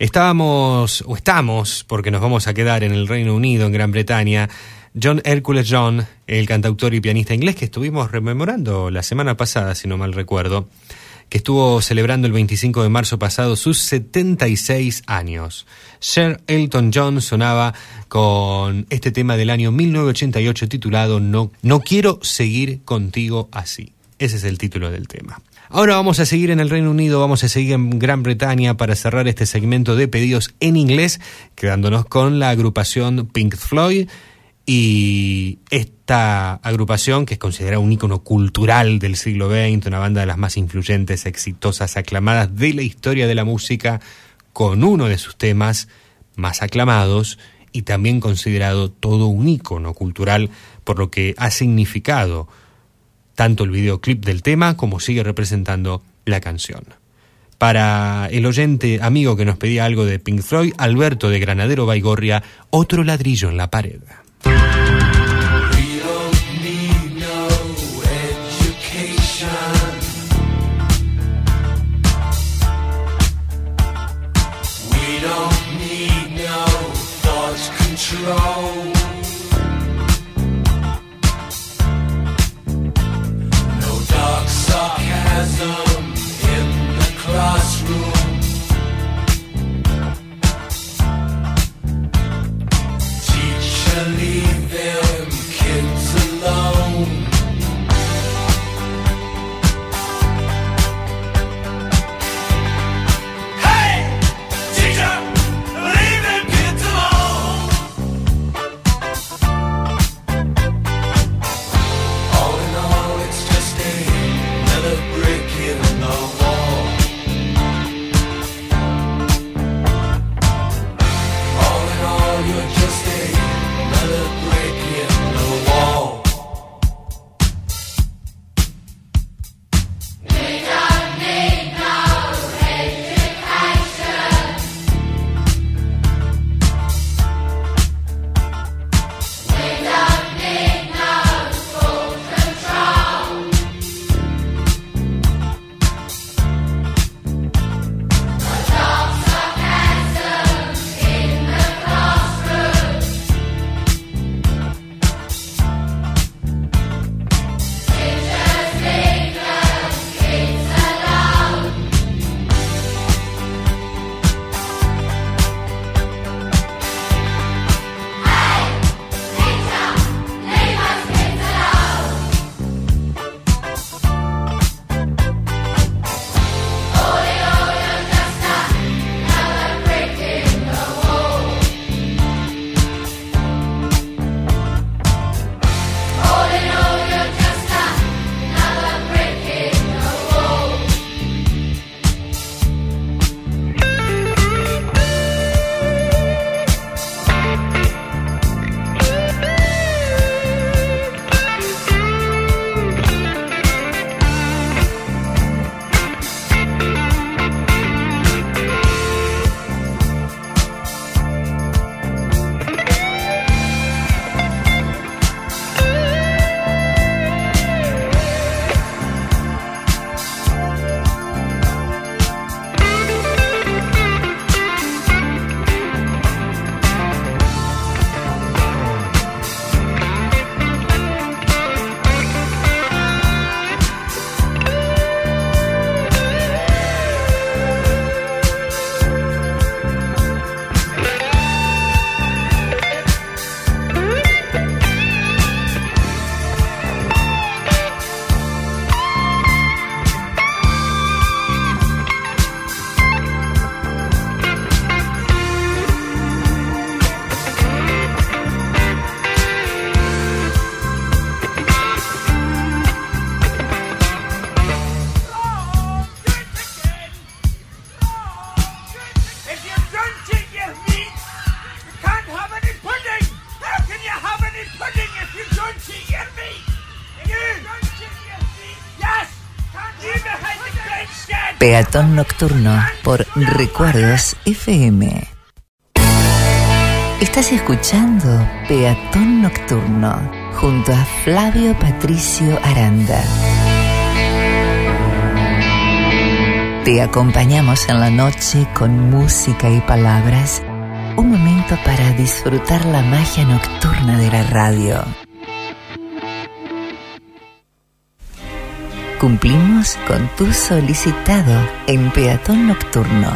Estábamos, o estamos, porque nos vamos a quedar en el Reino Unido, en Gran Bretaña, John Hercules John, el cantautor y pianista inglés que estuvimos rememorando la semana pasada, si no mal recuerdo que estuvo celebrando el 25 de marzo pasado sus 76 años. Sir Elton John sonaba con este tema del año 1988 titulado No, no quiero seguir contigo así. Ese es el título del tema. Ahora vamos a seguir en el Reino Unido, vamos a seguir en Gran Bretaña para cerrar este segmento de pedidos en inglés, quedándonos con la agrupación Pink Floyd y esta agrupación, que es considerada un ícono cultural del siglo XX, una banda de las más influyentes, exitosas, aclamadas de la historia de la música, con uno de sus temas más aclamados y también considerado todo un ícono cultural por lo que ha significado tanto el videoclip del tema como sigue representando la canción. Para el oyente amigo que nos pedía algo de Pink Floyd, Alberto de Granadero Baigorria, otro ladrillo en la pared. wrong. Peatón Nocturno por Recuerdos FM. Estás escuchando Peatón Nocturno junto a Flavio Patricio Aranda. Te acompañamos en la noche con música y palabras. Un momento para disfrutar la magia nocturna de la radio. Cumplimos con tu solicitado en Peatón Nocturno.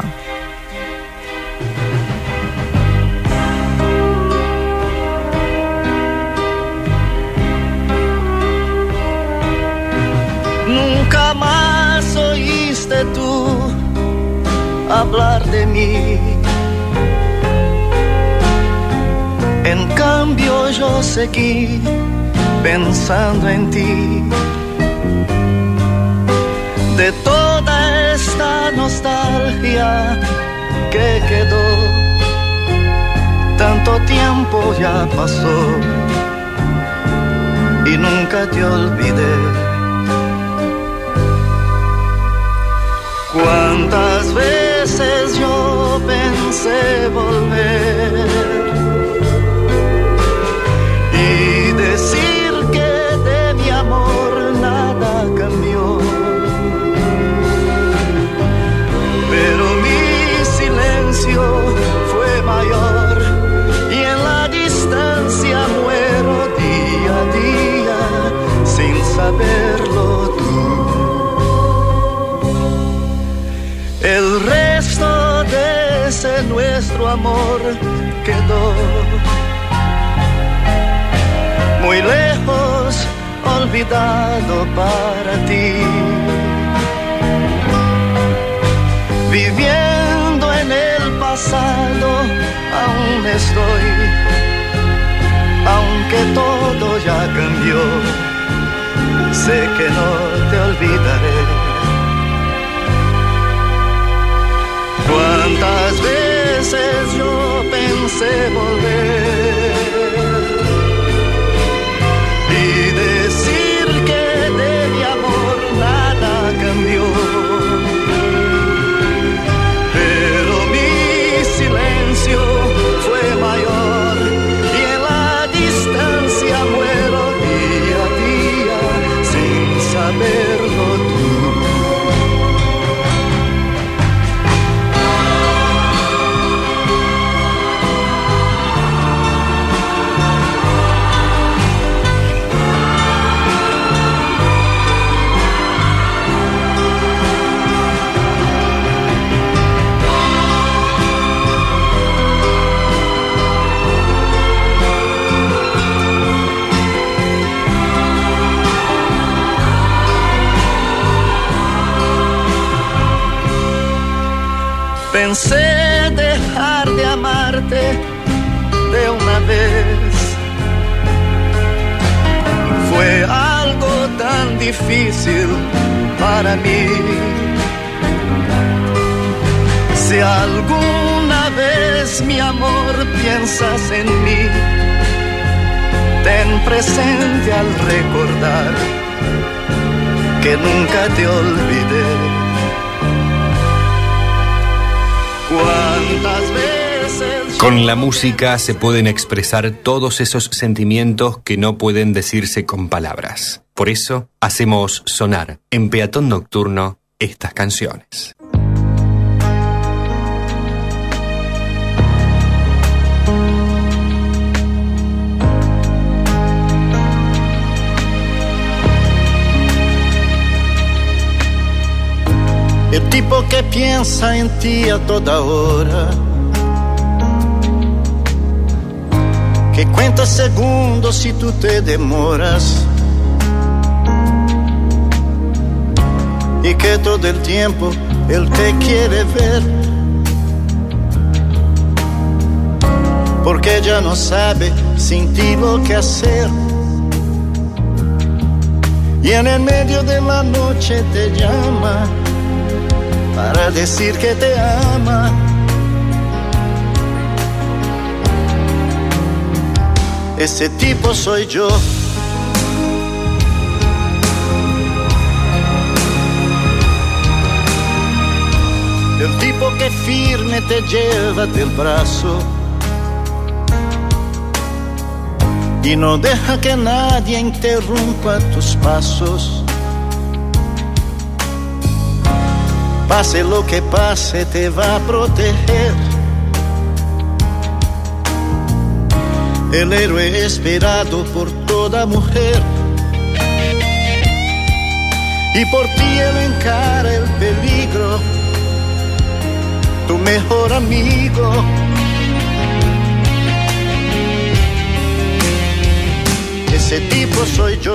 Nunca más oíste tú hablar de mí. En cambio yo seguí pensando en ti. Nostalgia que quedó, tanto tiempo ya pasó y nunca te olvidé. Cuántas veces yo pensé volver y decir fue mayor y en la distancia muero día a día sin saberlo tú. El resto de ese nuestro amor quedó muy lejos, olvidado para ti. Viviendo pasado, aún estoy, aunque todo ya cambió, sé que no te olvidaré. Cuántas veces yo pensé volver Pensé dejar de amarte de una vez. Fue algo tan difícil para mí. Si alguna vez mi amor piensas en mí, ten presente al recordar que nunca te olvidé. Con la música se pueden expresar todos esos sentimientos que no pueden decirse con palabras. Por eso hacemos sonar en Peatón Nocturno estas canciones. El tipo que piensa en ti a toda hora. Que cuenta segundos si tú te demoras. Y que todo el tiempo él te quiere ver. Porque ya no sabe sin ti lo que hacer. Y en el medio de la noche te llama para decir que te ama. Ese tipo soy yo. El tipo que firme te lleva del brazo y no deja que nadie interrumpa tus pasos. Pase lo que pase, te va a proteger. El héroe esperado por toda mujer. Y por ti él encara el peligro, tu mejor amigo. Ese tipo soy yo.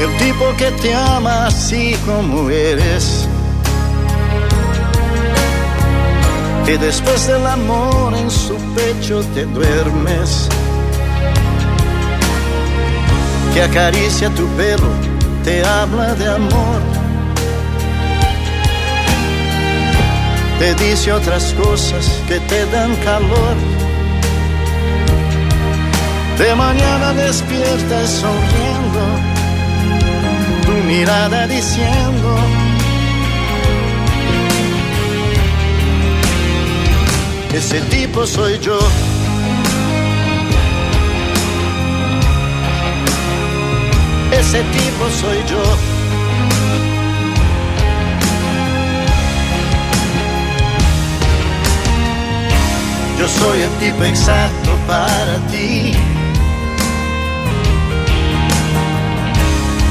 El tipo que te ama así como eres. Que después del amor en su pecho te duermes. Que acaricia tu perro, te habla de amor. Te dice otras cosas que te dan calor. De mañana despiertas sonriendo mirada diciendo ese tipo soy yo. Ese tipo soy yo. Yo soy el tipo exacto para ti.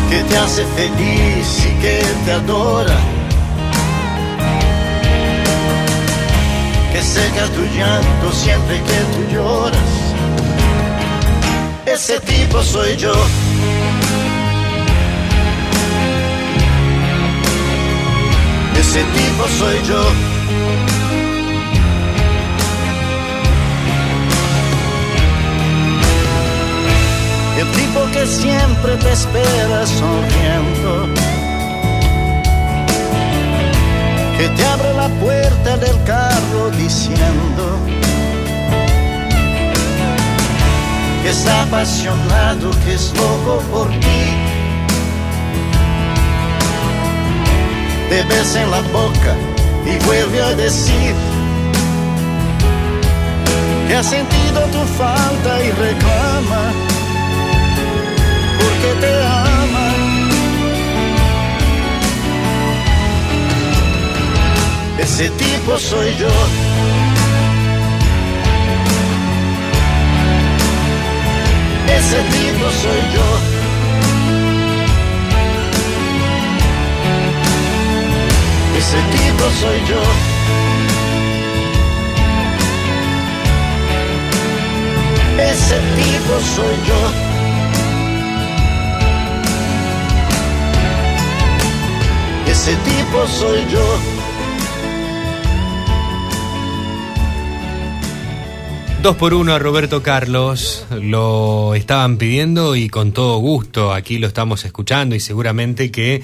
Que te hace feliz y que te adora. Que seca tu llanto siempre que tú lloras. Ese tipo soy yo. Ese tipo soy yo. Tipo que siempre te espera sonriendo. Que te abre la puerta del carro diciendo que está apasionado, que es loco por ti. Te besa en la boca y vuelve a decir que ha sentido tu falta y reclama porque te ama. Ese tipo soy yo. Ese tipo soy yo. Ese tipo soy yo. Ese tipo soy yo. Ese tipo soy yo. Dos por uno a Roberto Carlos, lo estaban pidiendo y con todo gusto aquí lo estamos escuchando y seguramente que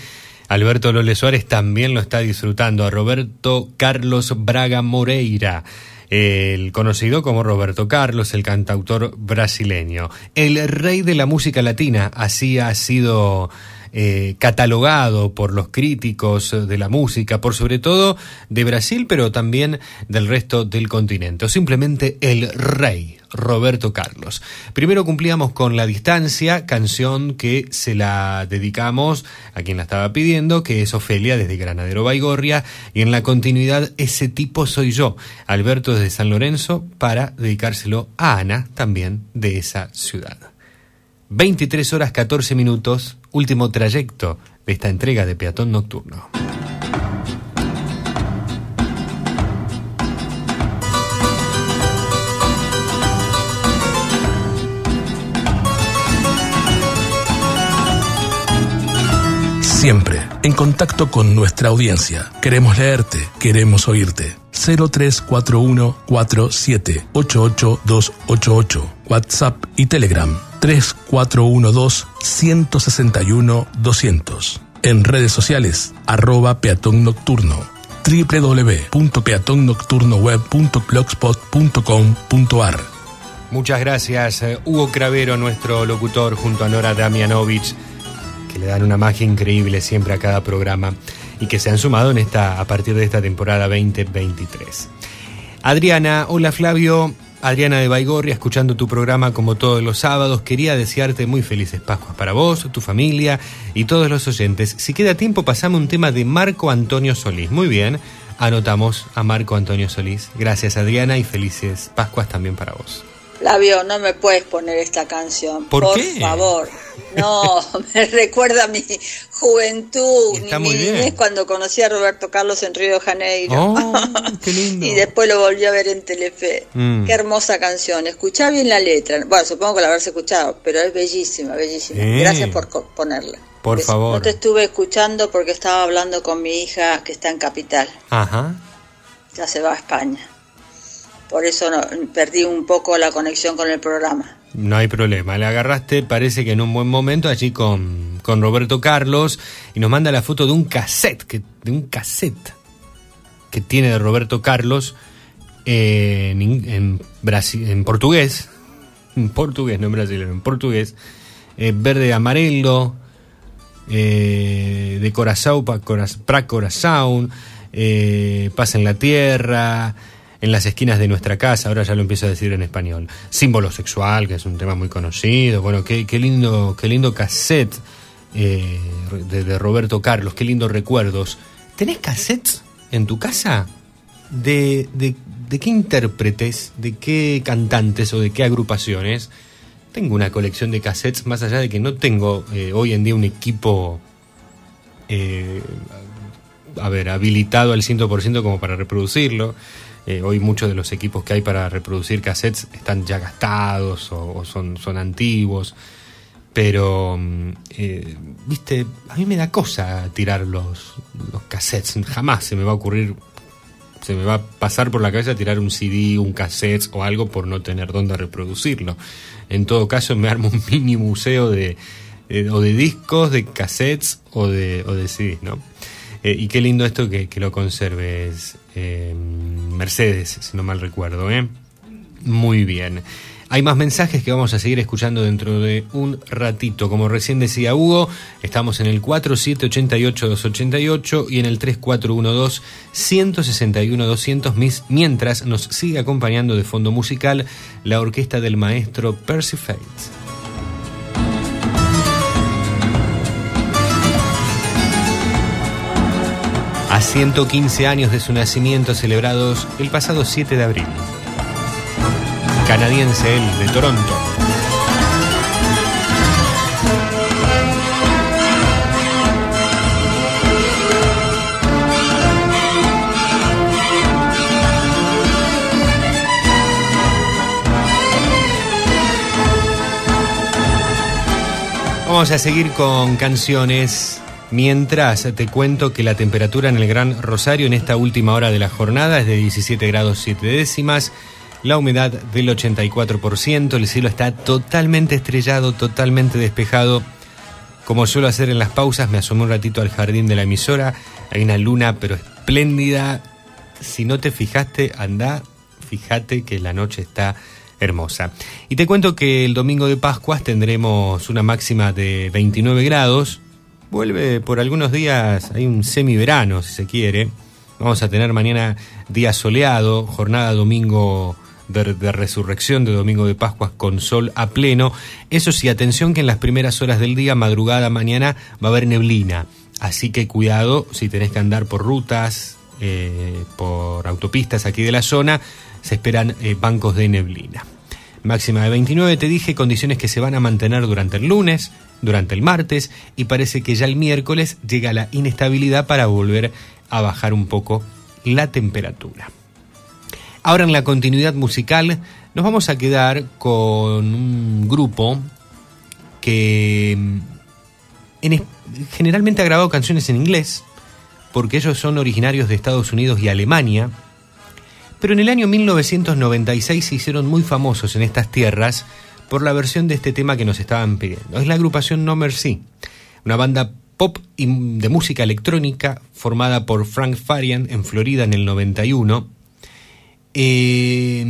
Alberto Lole Suárez también lo está disfrutando. A Roberto Carlos Braga Moreira, el conocido como Roberto Carlos, el cantautor brasileño. El rey de la música latina, así ha sido eh, catalogado por los críticos de la música, por sobre todo de Brasil, pero también del resto del continente, o simplemente el rey. Roberto Carlos. Primero cumplíamos con La Distancia, canción que se la dedicamos a quien la estaba pidiendo, que es Ofelia desde Granadero Baigorria, y en la continuidad Ese tipo soy yo, Alberto desde San Lorenzo, para dedicárselo a Ana, también de esa ciudad. 23 horas 14 minutos, último trayecto de esta entrega de Peatón Nocturno. Siempre en contacto con nuestra audiencia. Queremos leerte, queremos oírte. 0341 4788288 WhatsApp y Telegram 3412 161 200. En redes sociales, arroba peatón nocturno www.peatonnocturnoweb.blogspot.com.ar Muchas gracias, eh, Hugo Cravero, nuestro locutor, junto a Nora Damianovich, que le dan una magia increíble siempre a cada programa. y que se han sumado en esta, a partir de esta temporada 2023. Adriana, hola Flavio, Adriana de Baigorria, escuchando tu programa como todos los sábados, quería desearte muy felices Pascuas para vos, tu familia y todos los oyentes. Si queda tiempo, pasame un tema de Marco Antonio Solís. Muy bien, anotamos a Marco Antonio Solís. Gracias Adriana y felices Pascuas también para vos. Flavio, no me puedes poner esta canción. ¿Por por qué? favor. No, me recuerda a mi juventud, Está mi niñez cuando conocí a Roberto Carlos en Río de Janeiro. Oh, qué lindo. y después lo volví a ver en Telefe. Mm. Qué hermosa canción. Escuchá bien la letra. Bueno, supongo que la habrás escuchado, pero es bellísima, bellísima. Gracias por ponerla. Por favor. No te estuve escuchando porque estaba hablando con mi hija que está en Capital. Ajá. Ya se va a España. Por eso no- perdí un poco la conexión con el programa. No hay problema, le agarraste, parece que en un buen momento allí con, con Roberto Carlos y nos manda la foto de un cassette, que, de un cassette que tiene de Roberto Carlos en, en, brasi- en portugués, en portugués, no en brasileño, en portugués, eh, verde amarelo, eh, de Corazao para pra eh, pasa en la tierra, en las esquinas de nuestra casa, ahora ya lo empiezo a decir en español. Símbolo sexual, que es un tema muy conocido, bueno, qué, lindo, qué lindo cassette eh, de, de Roberto Carlos, qué lindos recuerdos. ¿Tenés cassettes en tu casa? ¿De, de, de qué intérpretes, de qué cantantes o de qué agrupaciones? Tengo una colección de cassettes, más allá de que no tengo eh, hoy en día un equipo, eh, a ver, habilitado al 100% como para reproducirlo. Eh, hoy muchos de los equipos que hay para reproducir cassettes están ya gastados o, son, son antiguos. Pero, mm, eh, viste, a mí me da cosa tirar los, los cassettes. Jamás se me va a ocurrir, se me va a pasar por la cabeza tirar un CD, un cassette o algo por no tener dónde reproducirlo. En todo caso, me armo un mini museo de, o de discos, de cassettes o de, o de CDs, ¿no? Eh, y qué lindo esto que, lo conserves, eh, Mercedes, si no mal recuerdo, ¿eh? Muy bien. Hay más mensajes que vamos a seguir escuchando dentro de un ratito. Como recién decía Hugo, estamos en el 4788-288 y en el 3412-161-200, mientras nos sigue acompañando de fondo musical la orquesta del maestro Percy Faith. 115 años de su nacimiento celebrados el pasado 7 de abril. Canadiense él, de Toronto. Vamos a seguir con canciones. Mientras te cuento que la temperatura en el Gran Rosario en esta última hora de la jornada es de 17 grados 7 décimas, la humedad del 84%, el cielo está totalmente estrellado, totalmente despejado. Como suelo hacer en las pausas, me asomé un ratito al jardín de la emisora, hay una luna pero espléndida. Si no te fijaste, anda, fíjate que la noche está hermosa. Y te cuento que el domingo de Pascuas tendremos una máxima de 29 grados. Vuelve por algunos días, hay un semiverano si se quiere. Vamos a tener mañana día soleado, jornada domingo de, resurrección de domingo de Pascuas con sol a pleno. Eso sí, atención que en las primeras horas del día, madrugada, mañana, va a haber neblina. Así que cuidado si tenés que andar por rutas, eh, por autopistas aquí de la zona, se esperan eh, bancos de neblina. Máxima de 29, te dije, condiciones que se van a mantener durante el lunes, durante el martes y parece que ya el miércoles llega la inestabilidad para volver a bajar un poco la temperatura. Ahora en la continuidad musical nos vamos a quedar con un grupo que generalmente ha grabado canciones en inglés, porque ellos son originarios de Estados Unidos y Alemania, pero en el año 1996 se hicieron muy famosos en estas tierras por la versión de este tema que nos estaban pidiendo. Es la agrupación No Mercy, una banda pop de música electrónica formada por Frank Farian en Florida en el 91 eh,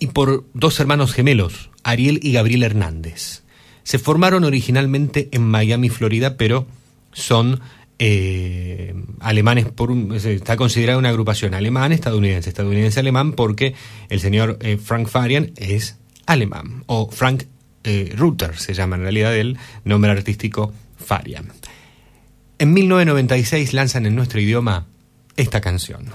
y por dos hermanos gemelos, Ariel y Gabriel Hernández. Se formaron originalmente en Miami, Florida, pero son eh, alemanes, por un, está considerada una agrupación alemán, estadounidense, estadounidense-alemán, porque el señor eh, Frank Farian es Alemán o Frank eh, Rutter, se llama en realidad el nombre artístico Farian. En 1996 lanzan en nuestro idioma esta canción.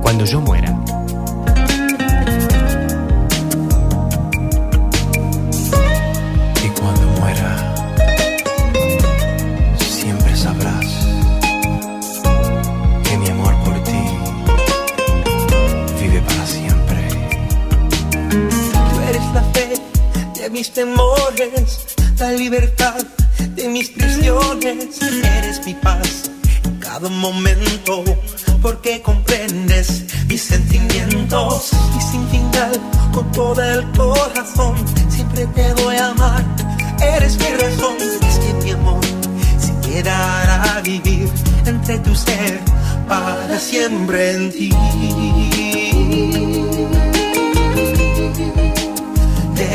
Cuando yo muera. mis temores, la libertad de mis prisiones. Eres mi paz en cada momento, porque comprendes mis sentimientos. Y sin final, con todo el corazón, siempre te doy a amar. Eres mi razón, es que mi amor se quedará a vivir entre tu ser para siempre en ti.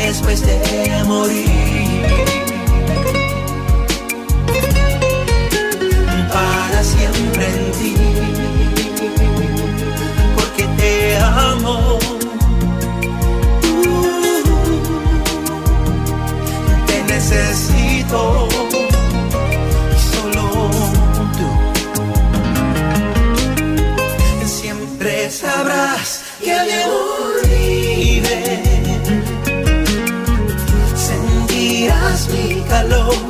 después de morir. Para siempre en ti, porque te amo. Te necesito. solo tú. Siempre sabrás que llevo Hello.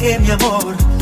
que mi amor.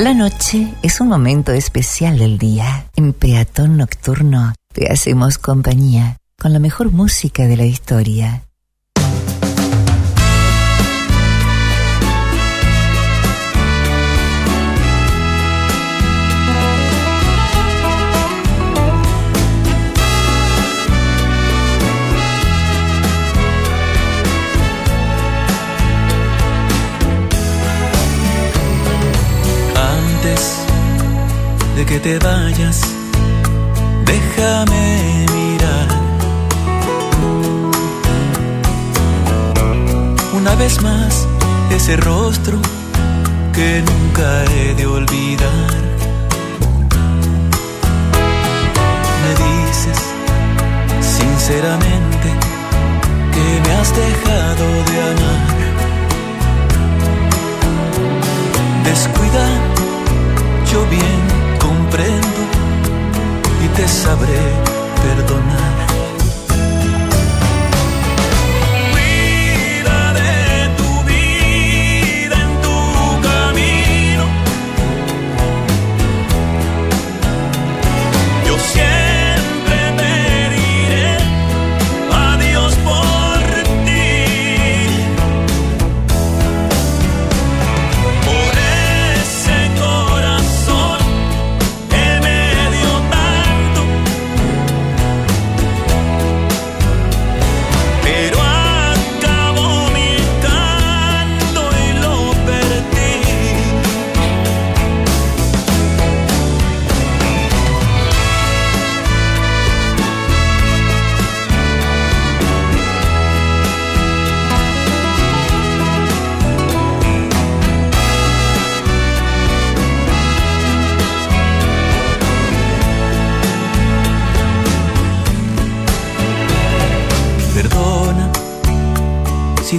La noche es un momento especial del día. En Peatón Nocturno te hacemos compañía con la mejor música de la historia que te vayas, déjame mirar. Una vez más, ese rostro que nunca he de olvidar. Me dices sinceramente que me has dejado de amar. Descuida, yo bien y te sabré perdonar.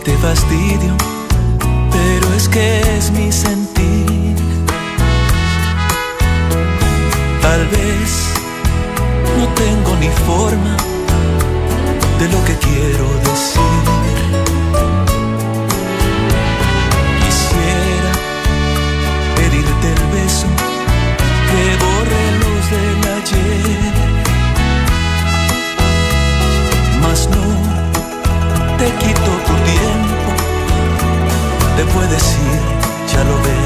Te fastidio, pero es que es mi sentir. Tal vez no tengo ni forma de lo que quiero decir. Te puedes ir, ya lo ves.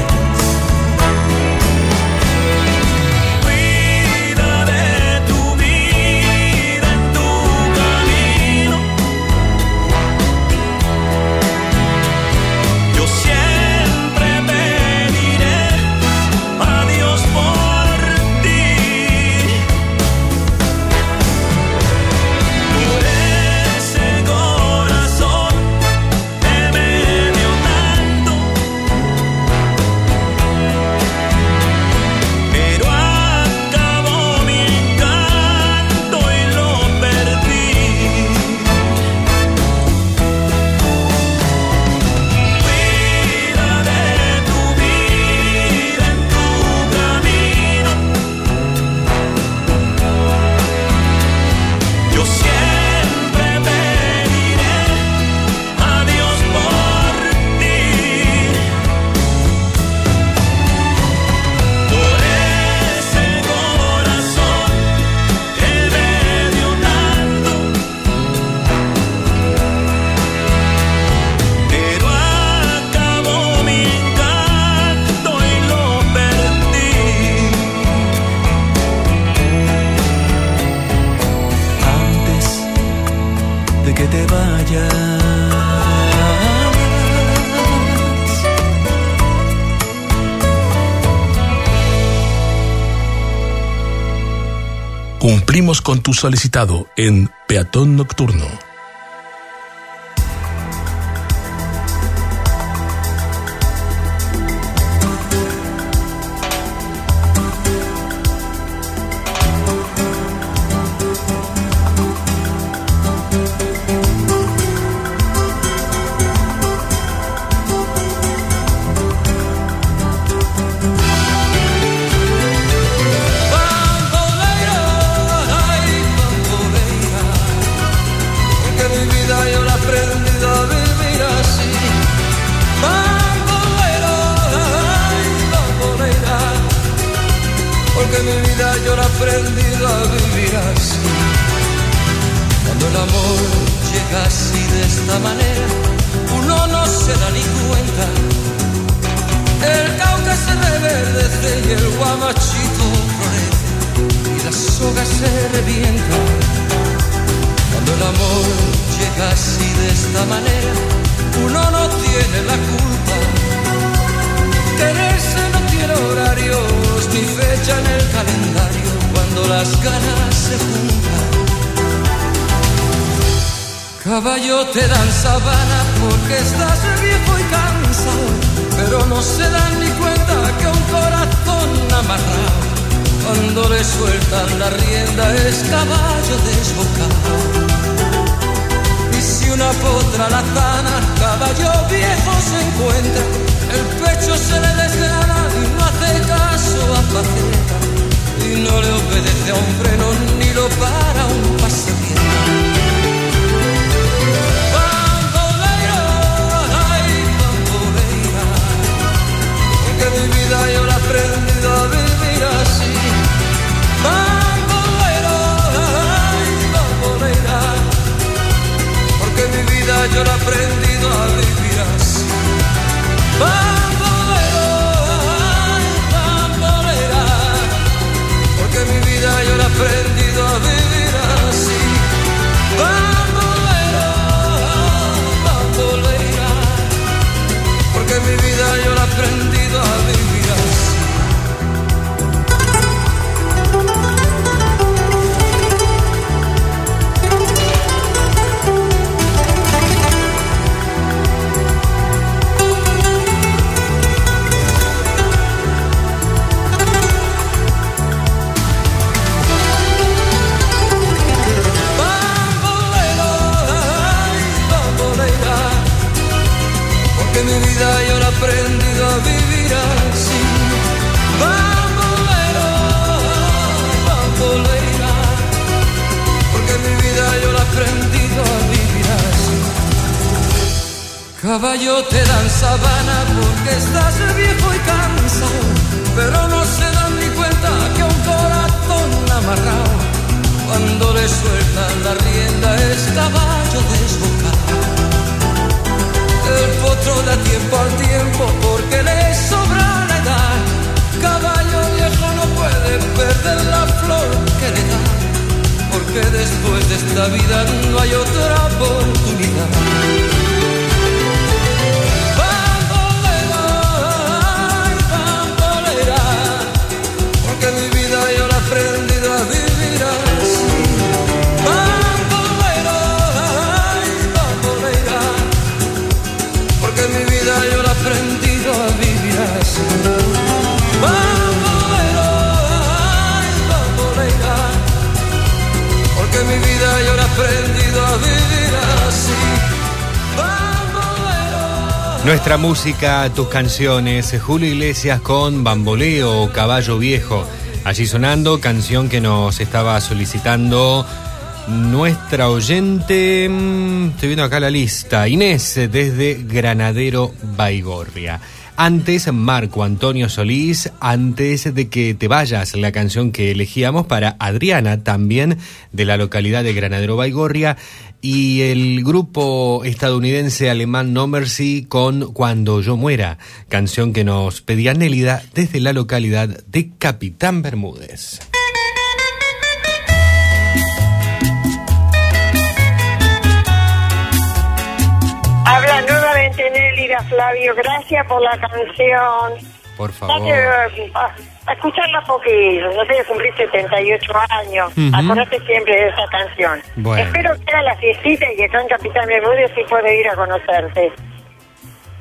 Con tu solicitado en Peatón Nocturno. Cuando el amor llega así de esta manera, uno no tiene la culpa. Quererse no tiene horarios ni fecha en el calendario cuando las ganas se juntan. Caballo te dan sabana porque estás viejo y cansado, pero no se dan ni cuenta que un corazón amarrado, cuando le sueltan la rienda es caballo desbocado. Y si una potra la zana, caballo viejo se encuentra, el pecho se le desgrana y no hace caso a faceta, y no le obedece a un freno ni lo para un porque mi vida yo la he aprendido a vivir así. Mi vida yo la he aprendido a vivir así. Bambolera, bambolera, porque mi vida yo la he aprendido a vivir así. Bambolera, bambolera, porque mi vida yo la he aprendido a vivir aprendido a vivir así. Bambolera, bambolera, porque mi vida yo la he aprendido a vivir así. Caballo te dan sabana porque estás viejo y cansado, pero no se dan ni cuenta que un corazón amarrado, cuando le sueltan la rienda es caballo desbocado. El potro da tiempo al tiempo porque le sobra la edad. Caballo viejo no puede perder la flor que le da, porque después de esta vida no hay otra oportunidad. Mi vida yo la he a vivir así. Nuestra música, tus canciones, Julio Iglesias con Bamboleo o Caballo Viejo. Allí sonando, canción que nos estaba solicitando nuestra oyente. mm, Estoy viendo acá la lista. Inés, desde Granadero Baigorria. Antes, Marco Antonio Solís, antes de que te vayas, la canción que elegíamos para Adriana, también de la localidad de Granadero Baigorria, y el grupo estadounidense alemán No Mercy con Cuando yo muera, canción que nos pedía Nélida desde la localidad de Capitán Bermúdez. Flavio, gracias por la canción. Por favor. a, a escucharla poquito, no sé, cumplí 78 años. Ujú. Acordate siempre de esa canción. Bueno. Espero que haga la fiestita y que acá en Capitán Bermúdez sí pueda ir a conocerte.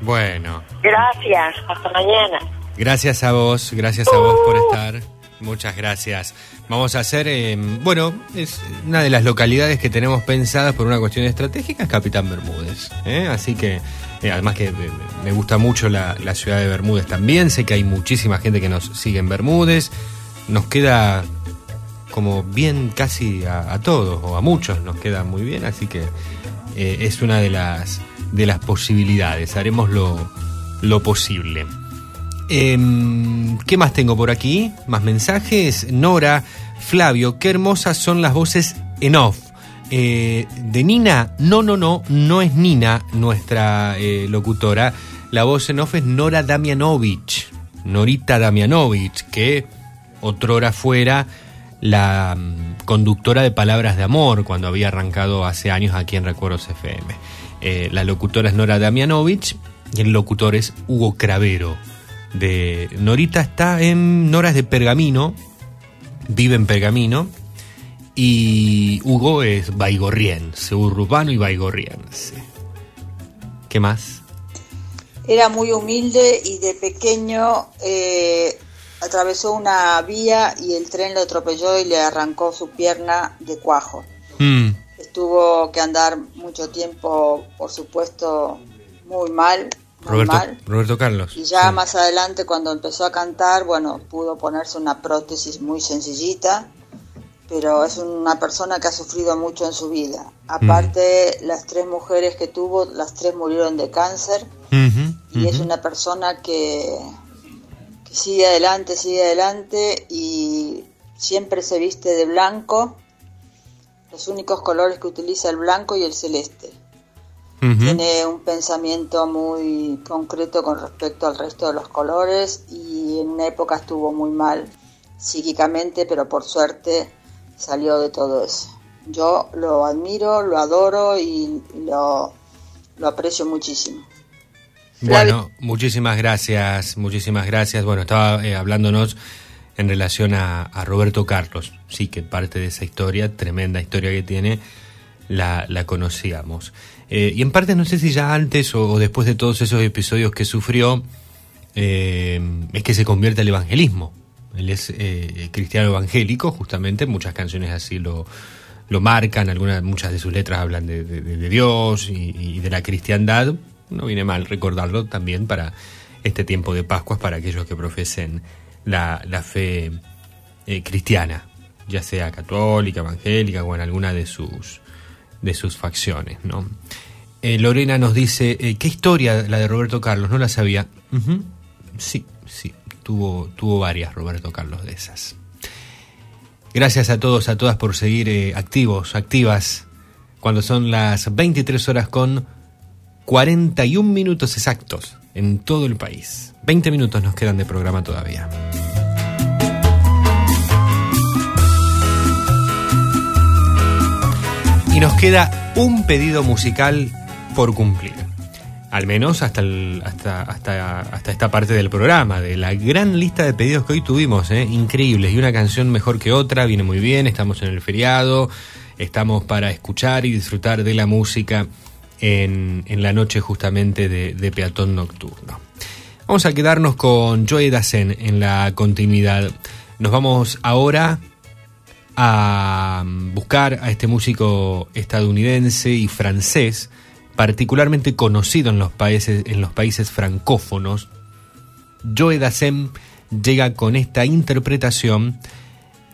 Bueno, Gracias, hasta mañana. gracias a vos, gracias a vos por estar. Muchas gracias. Vamos a hacer, eh, bueno, es una de las localidades que tenemos pensadas por una cuestión estratégica, es Capitán Bermúdez. ¿eh? Así que, eh, además que eh, me gusta mucho la, ciudad de Bermúdez también, sé que hay muchísima gente que nos sigue en Bermúdez, nos queda como bien casi a, todos, o a muchos nos queda muy bien, así que eh, es una de las, de las posibilidades, haremos lo, lo posible. Em, ¿Qué más tengo por aquí? Más mensajes. Nora, Flavio, qué hermosas son las voces en off. Eh, de Nina, no, no, no, no es Nina nuestra eh, locutora. La voz en off es Nora Damianovich, Norita Damianovich, que otrora fuera la mm, conductora de Palabras de Amor cuando había arrancado hace años aquí en Recuerdos FM. Eh, la locutora es Nora Damianovich y el locutor es Hugo Cravero. De Norita está en Nora es de Pergamino, vive en Pergamino y Hugo es baigorriense, urbano y baigorriense. ¿Qué más? Era muy humilde y de pequeño eh, atravesó una vía y el tren lo atropelló y le arrancó su pierna de cuajo. Mm, Estuvo que andar mucho tiempo, por supuesto, muy mal, muy Roberto, mal. Roberto Carlos. Y ya más adelante, cuando empezó a cantar, bueno, pudo ponerse una prótesis muy sencillita, pero es una persona que ha sufrido mucho en su vida. Aparte, las tres mujeres que tuvo, las tres murieron de cáncer, y es una persona que, que sigue adelante, sigue adelante, y siempre se viste de blanco. Los únicos colores que utiliza el blanco y el celeste. Tiene un pensamiento muy concreto con respecto al resto de los colores y en una época estuvo muy mal psíquicamente, pero por suerte salió de todo eso. Yo lo admiro, lo adoro y lo, lo aprecio muchísimo. Bueno, muchísimas gracias, muchísimas gracias. Bueno, estaba eh, hablándonos en relación a, a Roberto Carlos, sí que parte de esa historia, tremenda historia que tiene, la, la conocíamos. Eh, y en parte no sé si ya antes o, o después de todos esos episodios que sufrió, eh, es que se convierte al evangelismo. Él es eh, cristiano evangélico, justamente, muchas canciones así lo, lo marcan, algunas, muchas de sus letras hablan de, de- Dios y, de la cristiandad, no viene mal recordarlo también para este tiempo de Pascuas, para aquellos que profesen la, la fe eh, cristiana, ya sea católica, evangélica o en alguna de sus, de sus facciones. ¿no? Eh, Lorena nos dice, eh, ¿qué historia la de Roberto Carlos? No la sabía. Sí, sí, tuvo, tuvo varias Roberto Carlos de esas. Gracias a todos, a todas por seguir eh, activos, activas, cuando son las 23 horas con 41 minutos exactos en todo el país. 20 minutos nos quedan de programa todavía. Y nos queda un pedido musical por cumplir. Al menos hasta, hasta, hasta, hasta esta parte del programa, de la gran lista de pedidos que hoy tuvimos, ¿eh? increíbles. Y una canción mejor que otra, viene muy bien, estamos en el feriado, estamos para escuchar y disfrutar de la música en, en la noche justamente de, de Peatón Nocturno. Vamos a quedarnos con Joey Dazen en la continuidad. Nos vamos ahora a buscar a este músico estadounidense y francés, particularmente conocido en los países, en los países francófonos. Joe Dassin llega con esta interpretación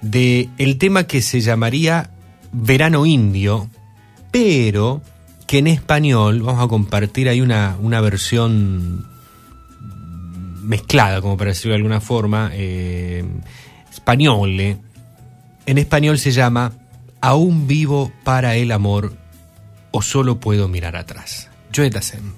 de el tema que se llamaría Verano Indio, pero que en español vamos a compartir ahí una, una versión mezclada, como para decirlo de alguna forma, eh, españole. En español se llama Aún vivo para el amor o solo puedo mirar atrás. Joe Dassin.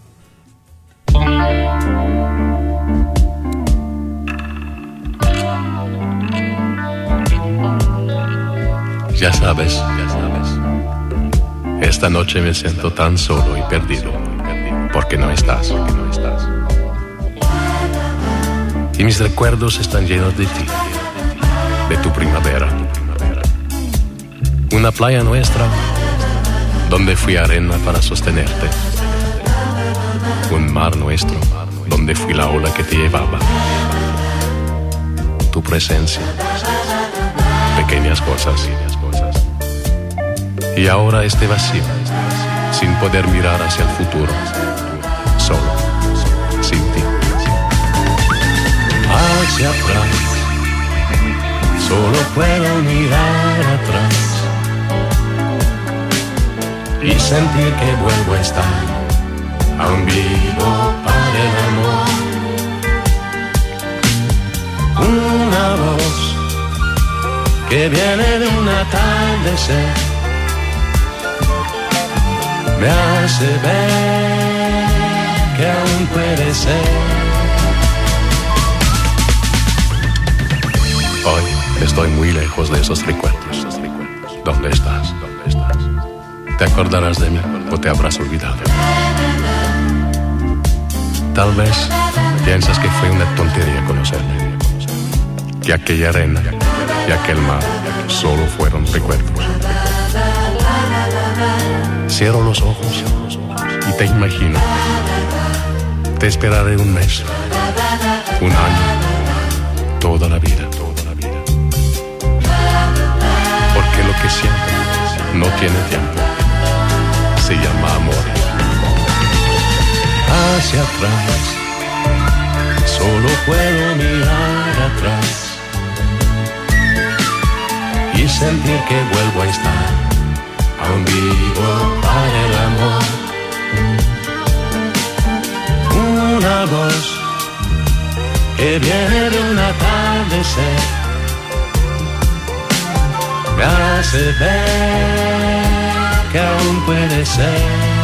Ya sabes, ya sabes. Esta noche me siento tan solo y perdido porque no estás, porque no estás. Y mis recuerdos están llenos de ti, de tu primavera. Una playa nuestra donde fui arena para sostenerte. Un mar nuestro donde fui la ola que te llevaba. Tu presencia, pequeñas cosas. Y ahora este vacío, sin poder mirar hacia el futuro, solo, sin ti. Hacia atrás, solo puedo mirar atrás y sentir que vuelvo a estar, aún vivo para el amor. Una voz que viene de un atardecer me hace ver que aún puede ser. Hoy estoy muy lejos de esos recuerdos. ¿Dónde estás? ¿Dónde estás? ¿Te acordarás de mí o te habrás olvidado? Tal vez piensas que fue una tontería conocerme, que aquella arena y aquel mar solo fueron recuerdos. Cierro los ojos y te imagino. Te esperaré un mes, un año, toda la vida. Porque lo que siento no tiene tiempo. Se llama amor. Hacia atrás, solo puedo mirar atrás y sentir que vuelvo a estar aún vivo para el amor. Una voz que viene de un atardecer me hace ver que aún puede ser.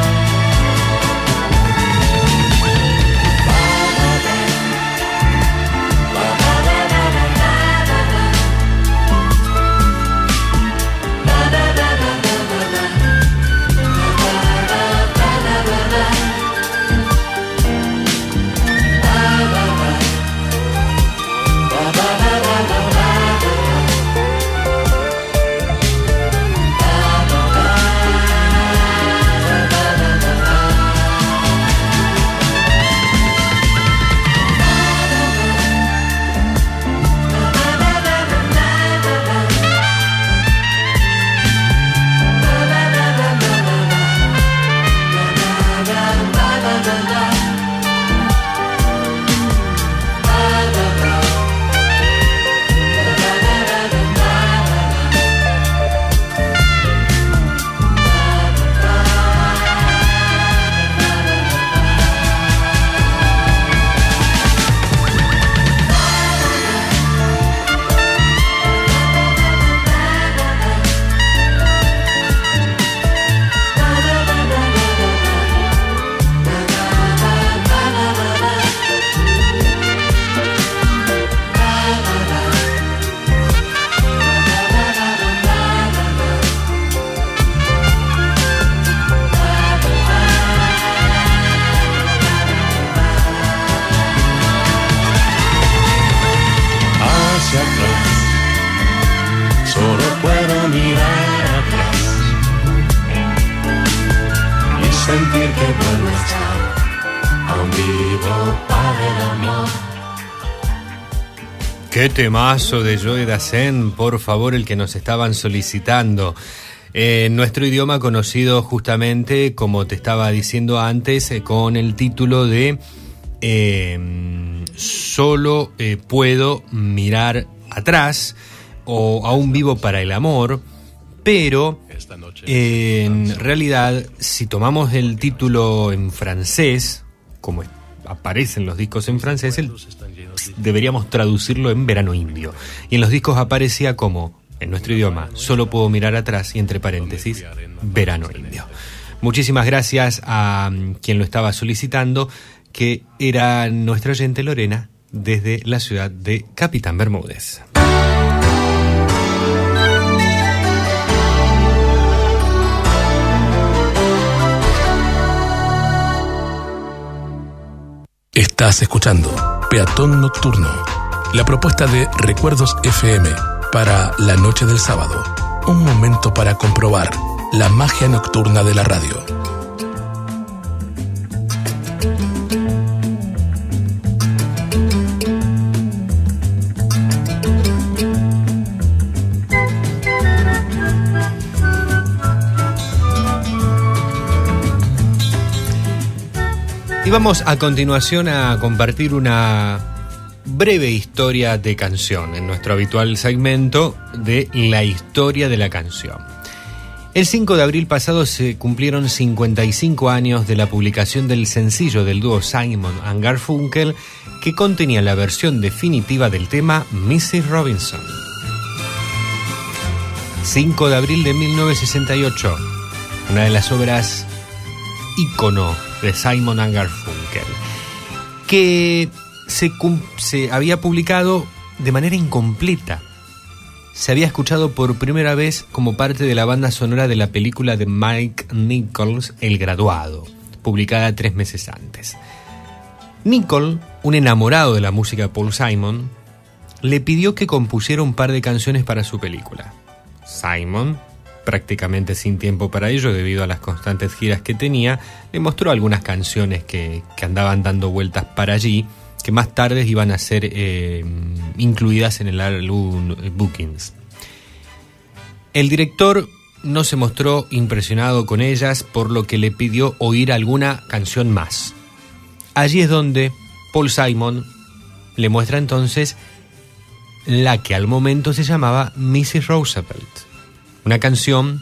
Temazo de Joy Dazen, por favor, el que nos estaban solicitando. Eh, En nuestro idioma conocido justamente, como te estaba diciendo antes, eh, con el título de eh, Solo eh, puedo mirar atrás o Aún vivo para el amor, pero en realidad, si tomamos el título en francés, como aparecen los discos en francés, el- deberíamos traducirlo en verano indio. Y en los discos aparecía como, en nuestro idioma, solo puedo mirar atrás y entre paréntesis, verano indio. Muchísimas gracias a mm, quien lo estaba solicitando, que era nuestra oyente Lorena, desde la ciudad de Capitán Bermúdez. Estás escuchando Peatón Nocturno, la propuesta de Recuerdos FM para la noche del sábado. Un momento para comprobar la magia nocturna de la radio. Y vamos a continuación a compartir una breve historia de canción en nuestro habitual segmento de la historia de la canción. El 5 de abril pasado se cumplieron 55 años de la publicación del sencillo del dúo Simon and Garfunkel que contenía la versión definitiva del tema Mrs. Robinson. 5 de abril de 1968, una de las obras ícono de Simon and Garfunkel, que se, se había publicado de manera incompleta. Se había escuchado por primera vez como parte de la banda sonora de la película de Mike Nichols, El Graduado, publicada tres meses antes. Nicole, un enamorado de la música de Paul Simon, le pidió que compusiera un par de canciones para su película. Simon, prácticamente sin tiempo para ello debido a las constantes giras que tenía, le mostró algunas canciones que, que andaban dando vueltas para allí, que más tarde iban a ser eh, incluidas en el álbum Bookings. El director no se mostró impresionado con ellas, por lo que le pidió oír alguna canción más. Allí es donde Paul Simon le muestra entonces la que al momento se llamaba Mrs. Roosevelt. Una canción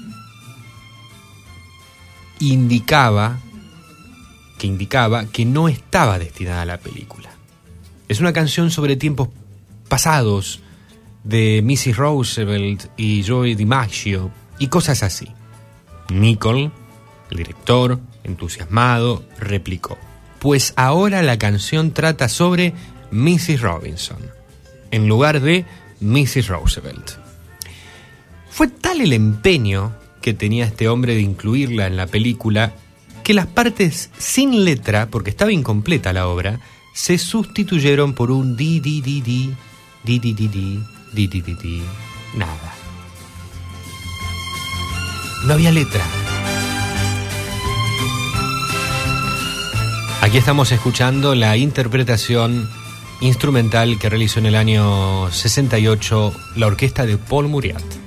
indicaba que indicaba que no estaba destinada a la película. Es una canción sobre tiempos pasados de Mrs. Roosevelt y Joey DiMaggio y cosas así. Nicole, el director, entusiasmado, replicó: Pues ahora la canción trata sobre Mrs. Robinson, en lugar de Mrs. Roosevelt. Fue tal el empeño que tenía este hombre de incluirla en la película que las partes sin letra, porque estaba incompleta la obra, se sustituyeron por un di di di di di di di di di di di di nada. No había letra. Aquí estamos escuchando la interpretación instrumental que realizó en el año 68 la orquesta de Paul Muriat.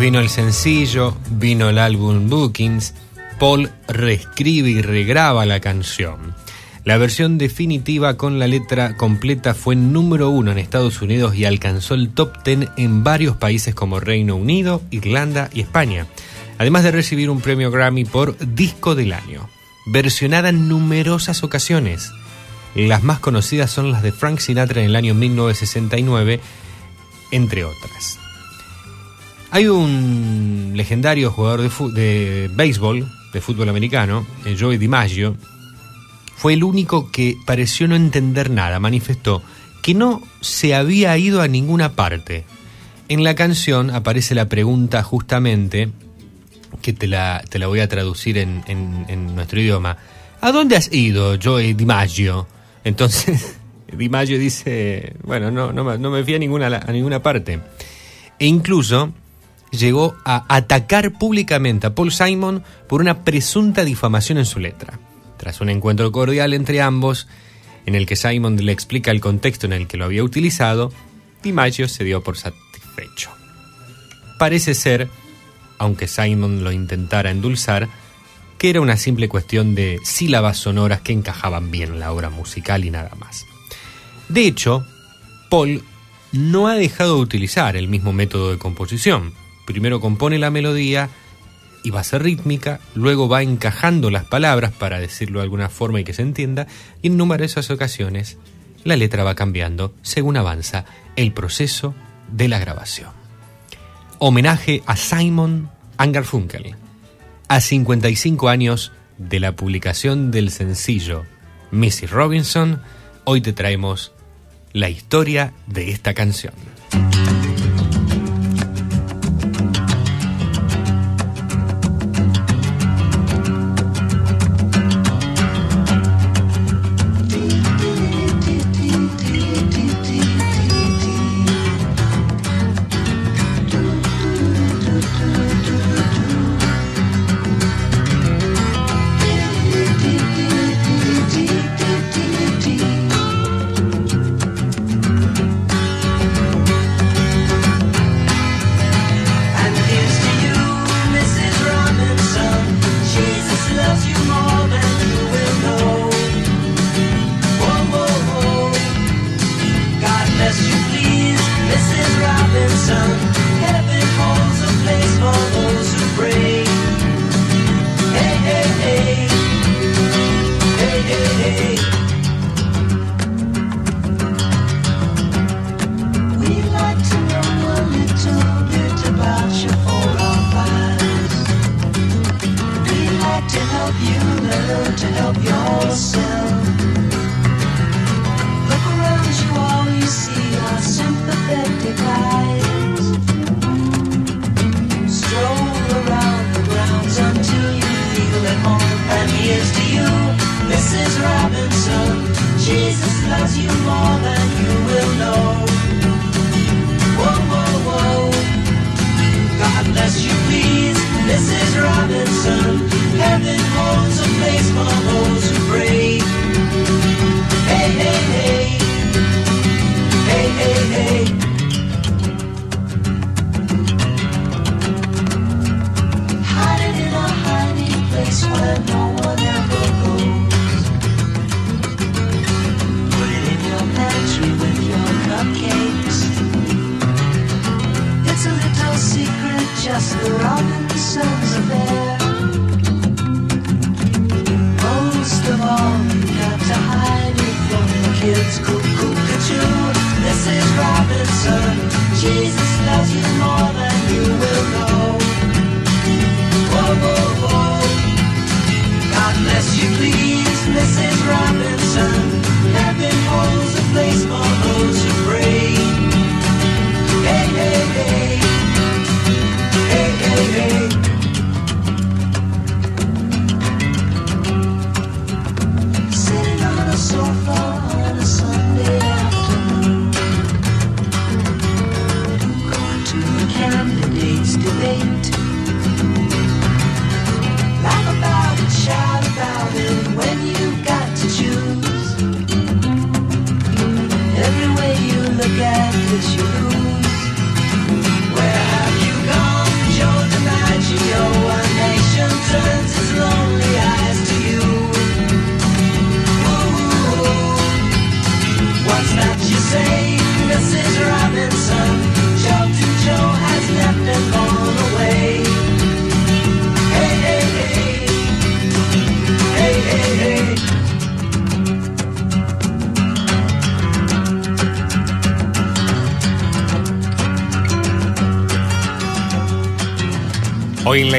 Vino el sencillo, vino el álbum Bookings, Paul reescribe y regraba la canción. La versión definitiva con la letra completa fue número uno en Estados Unidos y alcanzó el top ten en varios países como Reino Unido, Irlanda y España, además de recibir un premio Grammy por Disco del Año, versionada en numerosas ocasiones. Las más conocidas son las de Frank Sinatra en el año 1969, entre otras. Hay un legendario jugador de, de béisbol, de fútbol americano, eh, Joey DiMaggio, fue el único que pareció no entender nada. Manifestó que no se había ido a ninguna parte. En la canción aparece la pregunta justamente, que te la, te la voy a traducir en, en- nuestro idioma. ¿a dónde has ido, Joey DiMaggio? Entonces, DiMaggio dice, bueno, no, no, no me fui a ninguna, a ninguna parte. E incluso llegó a atacar públicamente a Paul Simon por una presunta difamación en su letra. Tras un encuentro cordial entre ambos, en el que Simon le explica el contexto en el que lo había utilizado, DiMaggio se dio por satisfecho. Parece ser, aunque Simon lo intentara endulzar, que era una simple cuestión de sílabas sonoras que encajaban bien en la obra musical y nada más. De hecho, Paul no ha dejado de utilizar el mismo método de composición. Primero compone la melodía y base rítmica, luego va encajando las palabras para decirlo de alguna forma y que se entienda, y en numerosas ocasiones la letra va cambiando según avanza el proceso de la grabación. Homenaje a Simon Garfunkel, a 55 años de la publicación del sencillo Missy Robinson, hoy te traemos la historia de esta canción.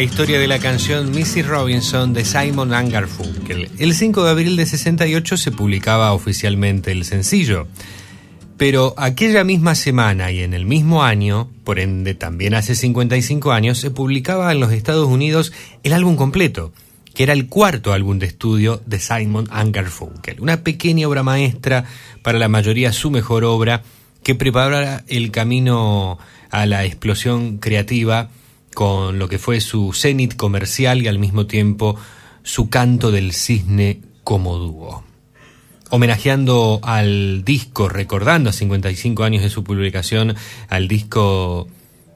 la historia de la canción Missy Robinson de Simon Garfunkel. El 5 de abril de 68 se publicaba oficialmente el sencillo, pero aquella misma semana y en el mismo año, por ende también hace 55 años, se publicaba en los Estados Unidos el álbum completo, que era el cuarto álbum de estudio de Simon Garfunkel, una pequeña obra maestra, para la mayoría su mejor obra, que preparara el camino a la explosión creativa con lo que fue su cenit comercial y al mismo tiempo su canto del cisne como dúo. Homenajeando al disco, recordando a 55 años de su publicación, al disco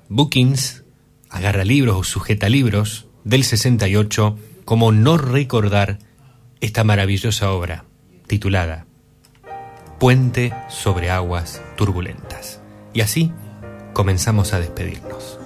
Bookings, Agarra Libros o Sujeta Libros, del 68, como no recordar esta maravillosa obra, titulada Puente sobre aguas turbulentas. Y así comenzamos a despedirnos.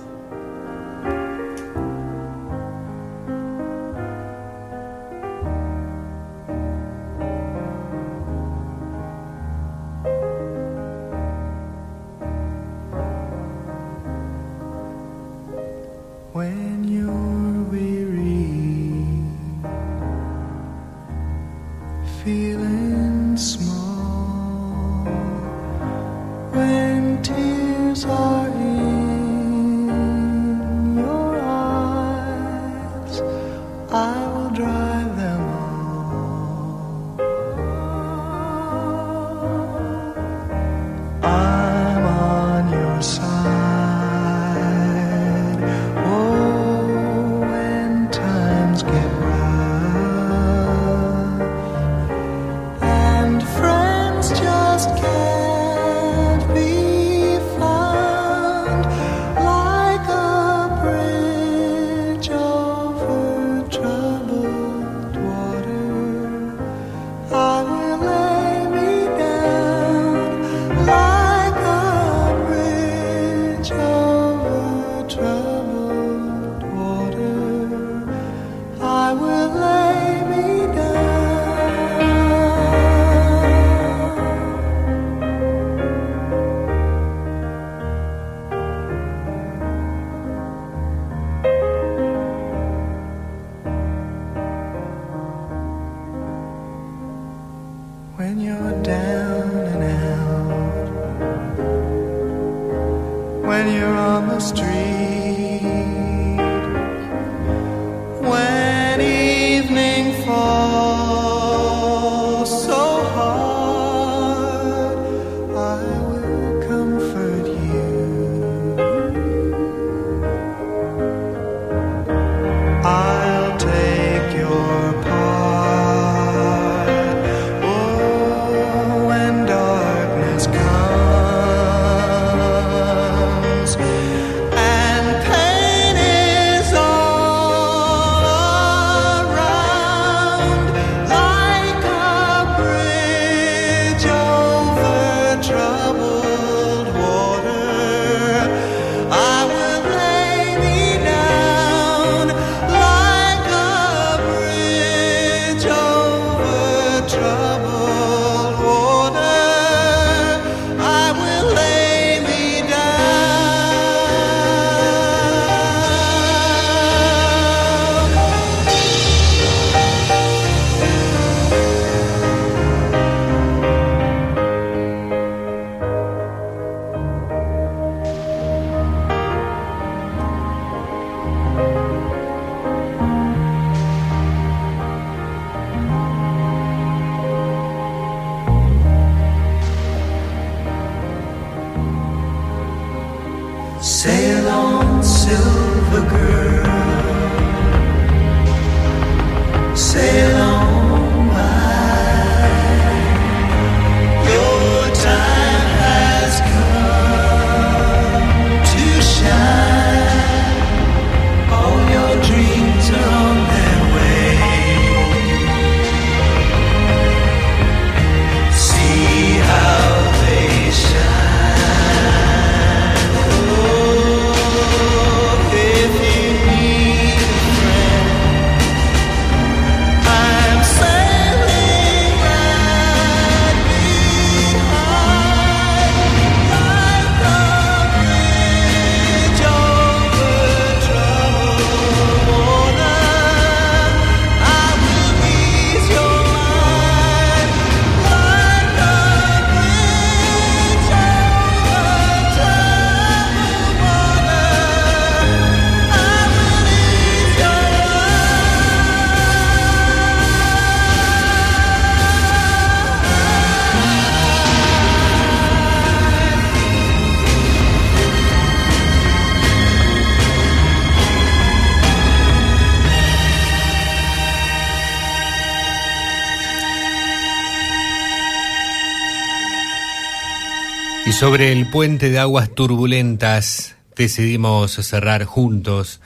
Sobre el puente de aguas turbulentas decidimos cerrar juntos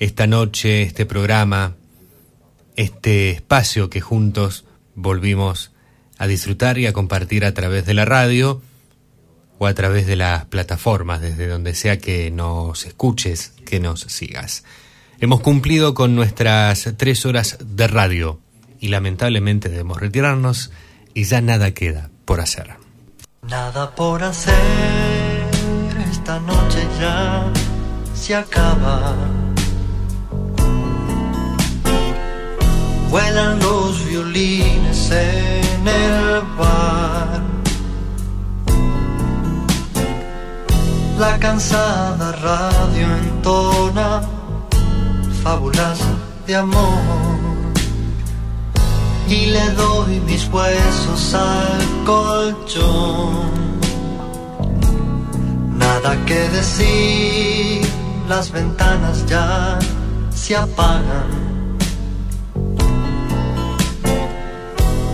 esta noche, este programa, este espacio que juntos volvimos a disfrutar y a compartir a través de la radio o a través de las plataformas, desde donde sea que nos escuches, que nos sigas. Hemos cumplido con nuestras tres horas de radio y lamentablemente debemos retirarnos y ya nada queda por hacer. Nada por hacer, esta noche ya se acaba. Vuelan los violines en el bar. La cansada radio entona fábulas de amor y le doy mis huesos al colchón. Nada que decir, las ventanas ya se apagan.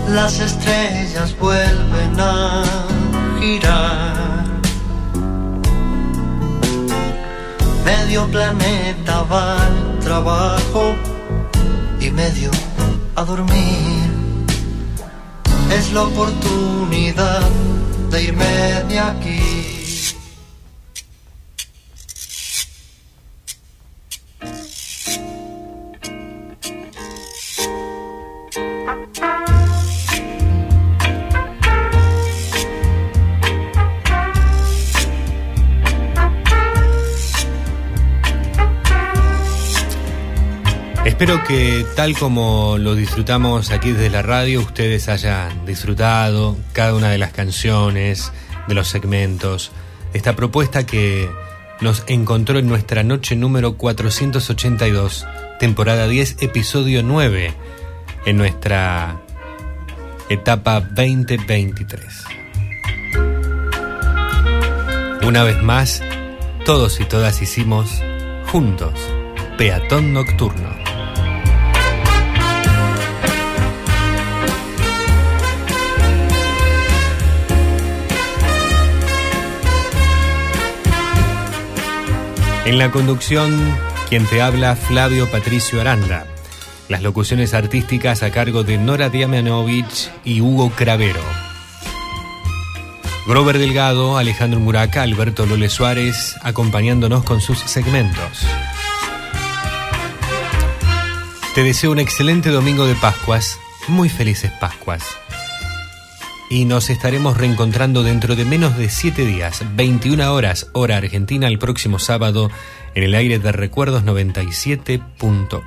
Las estrellas vuelven a girar. Medio planeta va al trabajo y medio a dormir. Es la oportunidad de irme de aquí. Espero que tal como lo disfrutamos aquí desde la radio, ustedes hayan disfrutado cada una de las canciones, de los segmentos, esta propuesta que nos encontró en nuestra noche número 482, temporada 10, episodio 9, en nuestra etapa 2023. Una vez más, todos y todas hicimos juntos Peatón Nocturno. En la conducción, quien te habla, Flavio Patricio Aranda. Las locuciones artísticas a cargo de Nora Diamianovich y Hugo Cravero. Grover Delgado, Alejandro Muraca, Alberto Lole Suárez, acompañándonos con sus segmentos. Te deseo un excelente domingo de Pascuas, muy felices Pascuas. Y nos estaremos reencontrando dentro de menos de 7 días, 21 horas, hora argentina, el próximo sábado, en el aire de Recuerdos 97.1.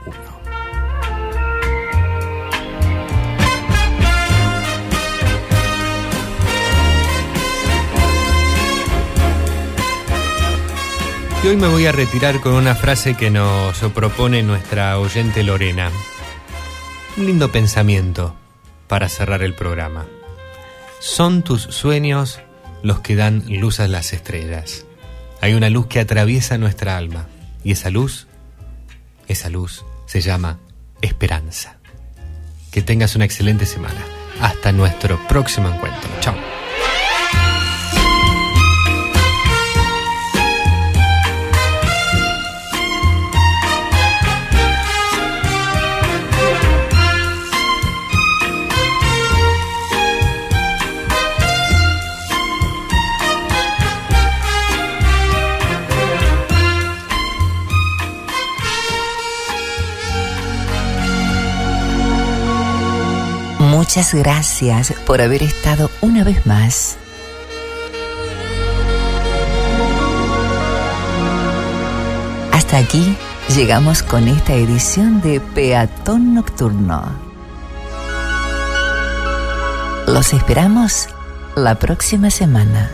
Y hoy me voy a retirar con una frase que nos propone nuestra oyente Lorena. Un lindo pensamiento para cerrar el programa. Son tus sueños los que dan luz a las estrellas. Hay una luz que atraviesa nuestra alma y esa luz, esa luz se llama esperanza. Que tengas una excelente semana. Hasta nuestro próximo encuentro. Chao. Muchas gracias por haber estado una vez más. Hasta aquí llegamos con esta edición de Peatón Nocturno. Los esperamos la próxima semana.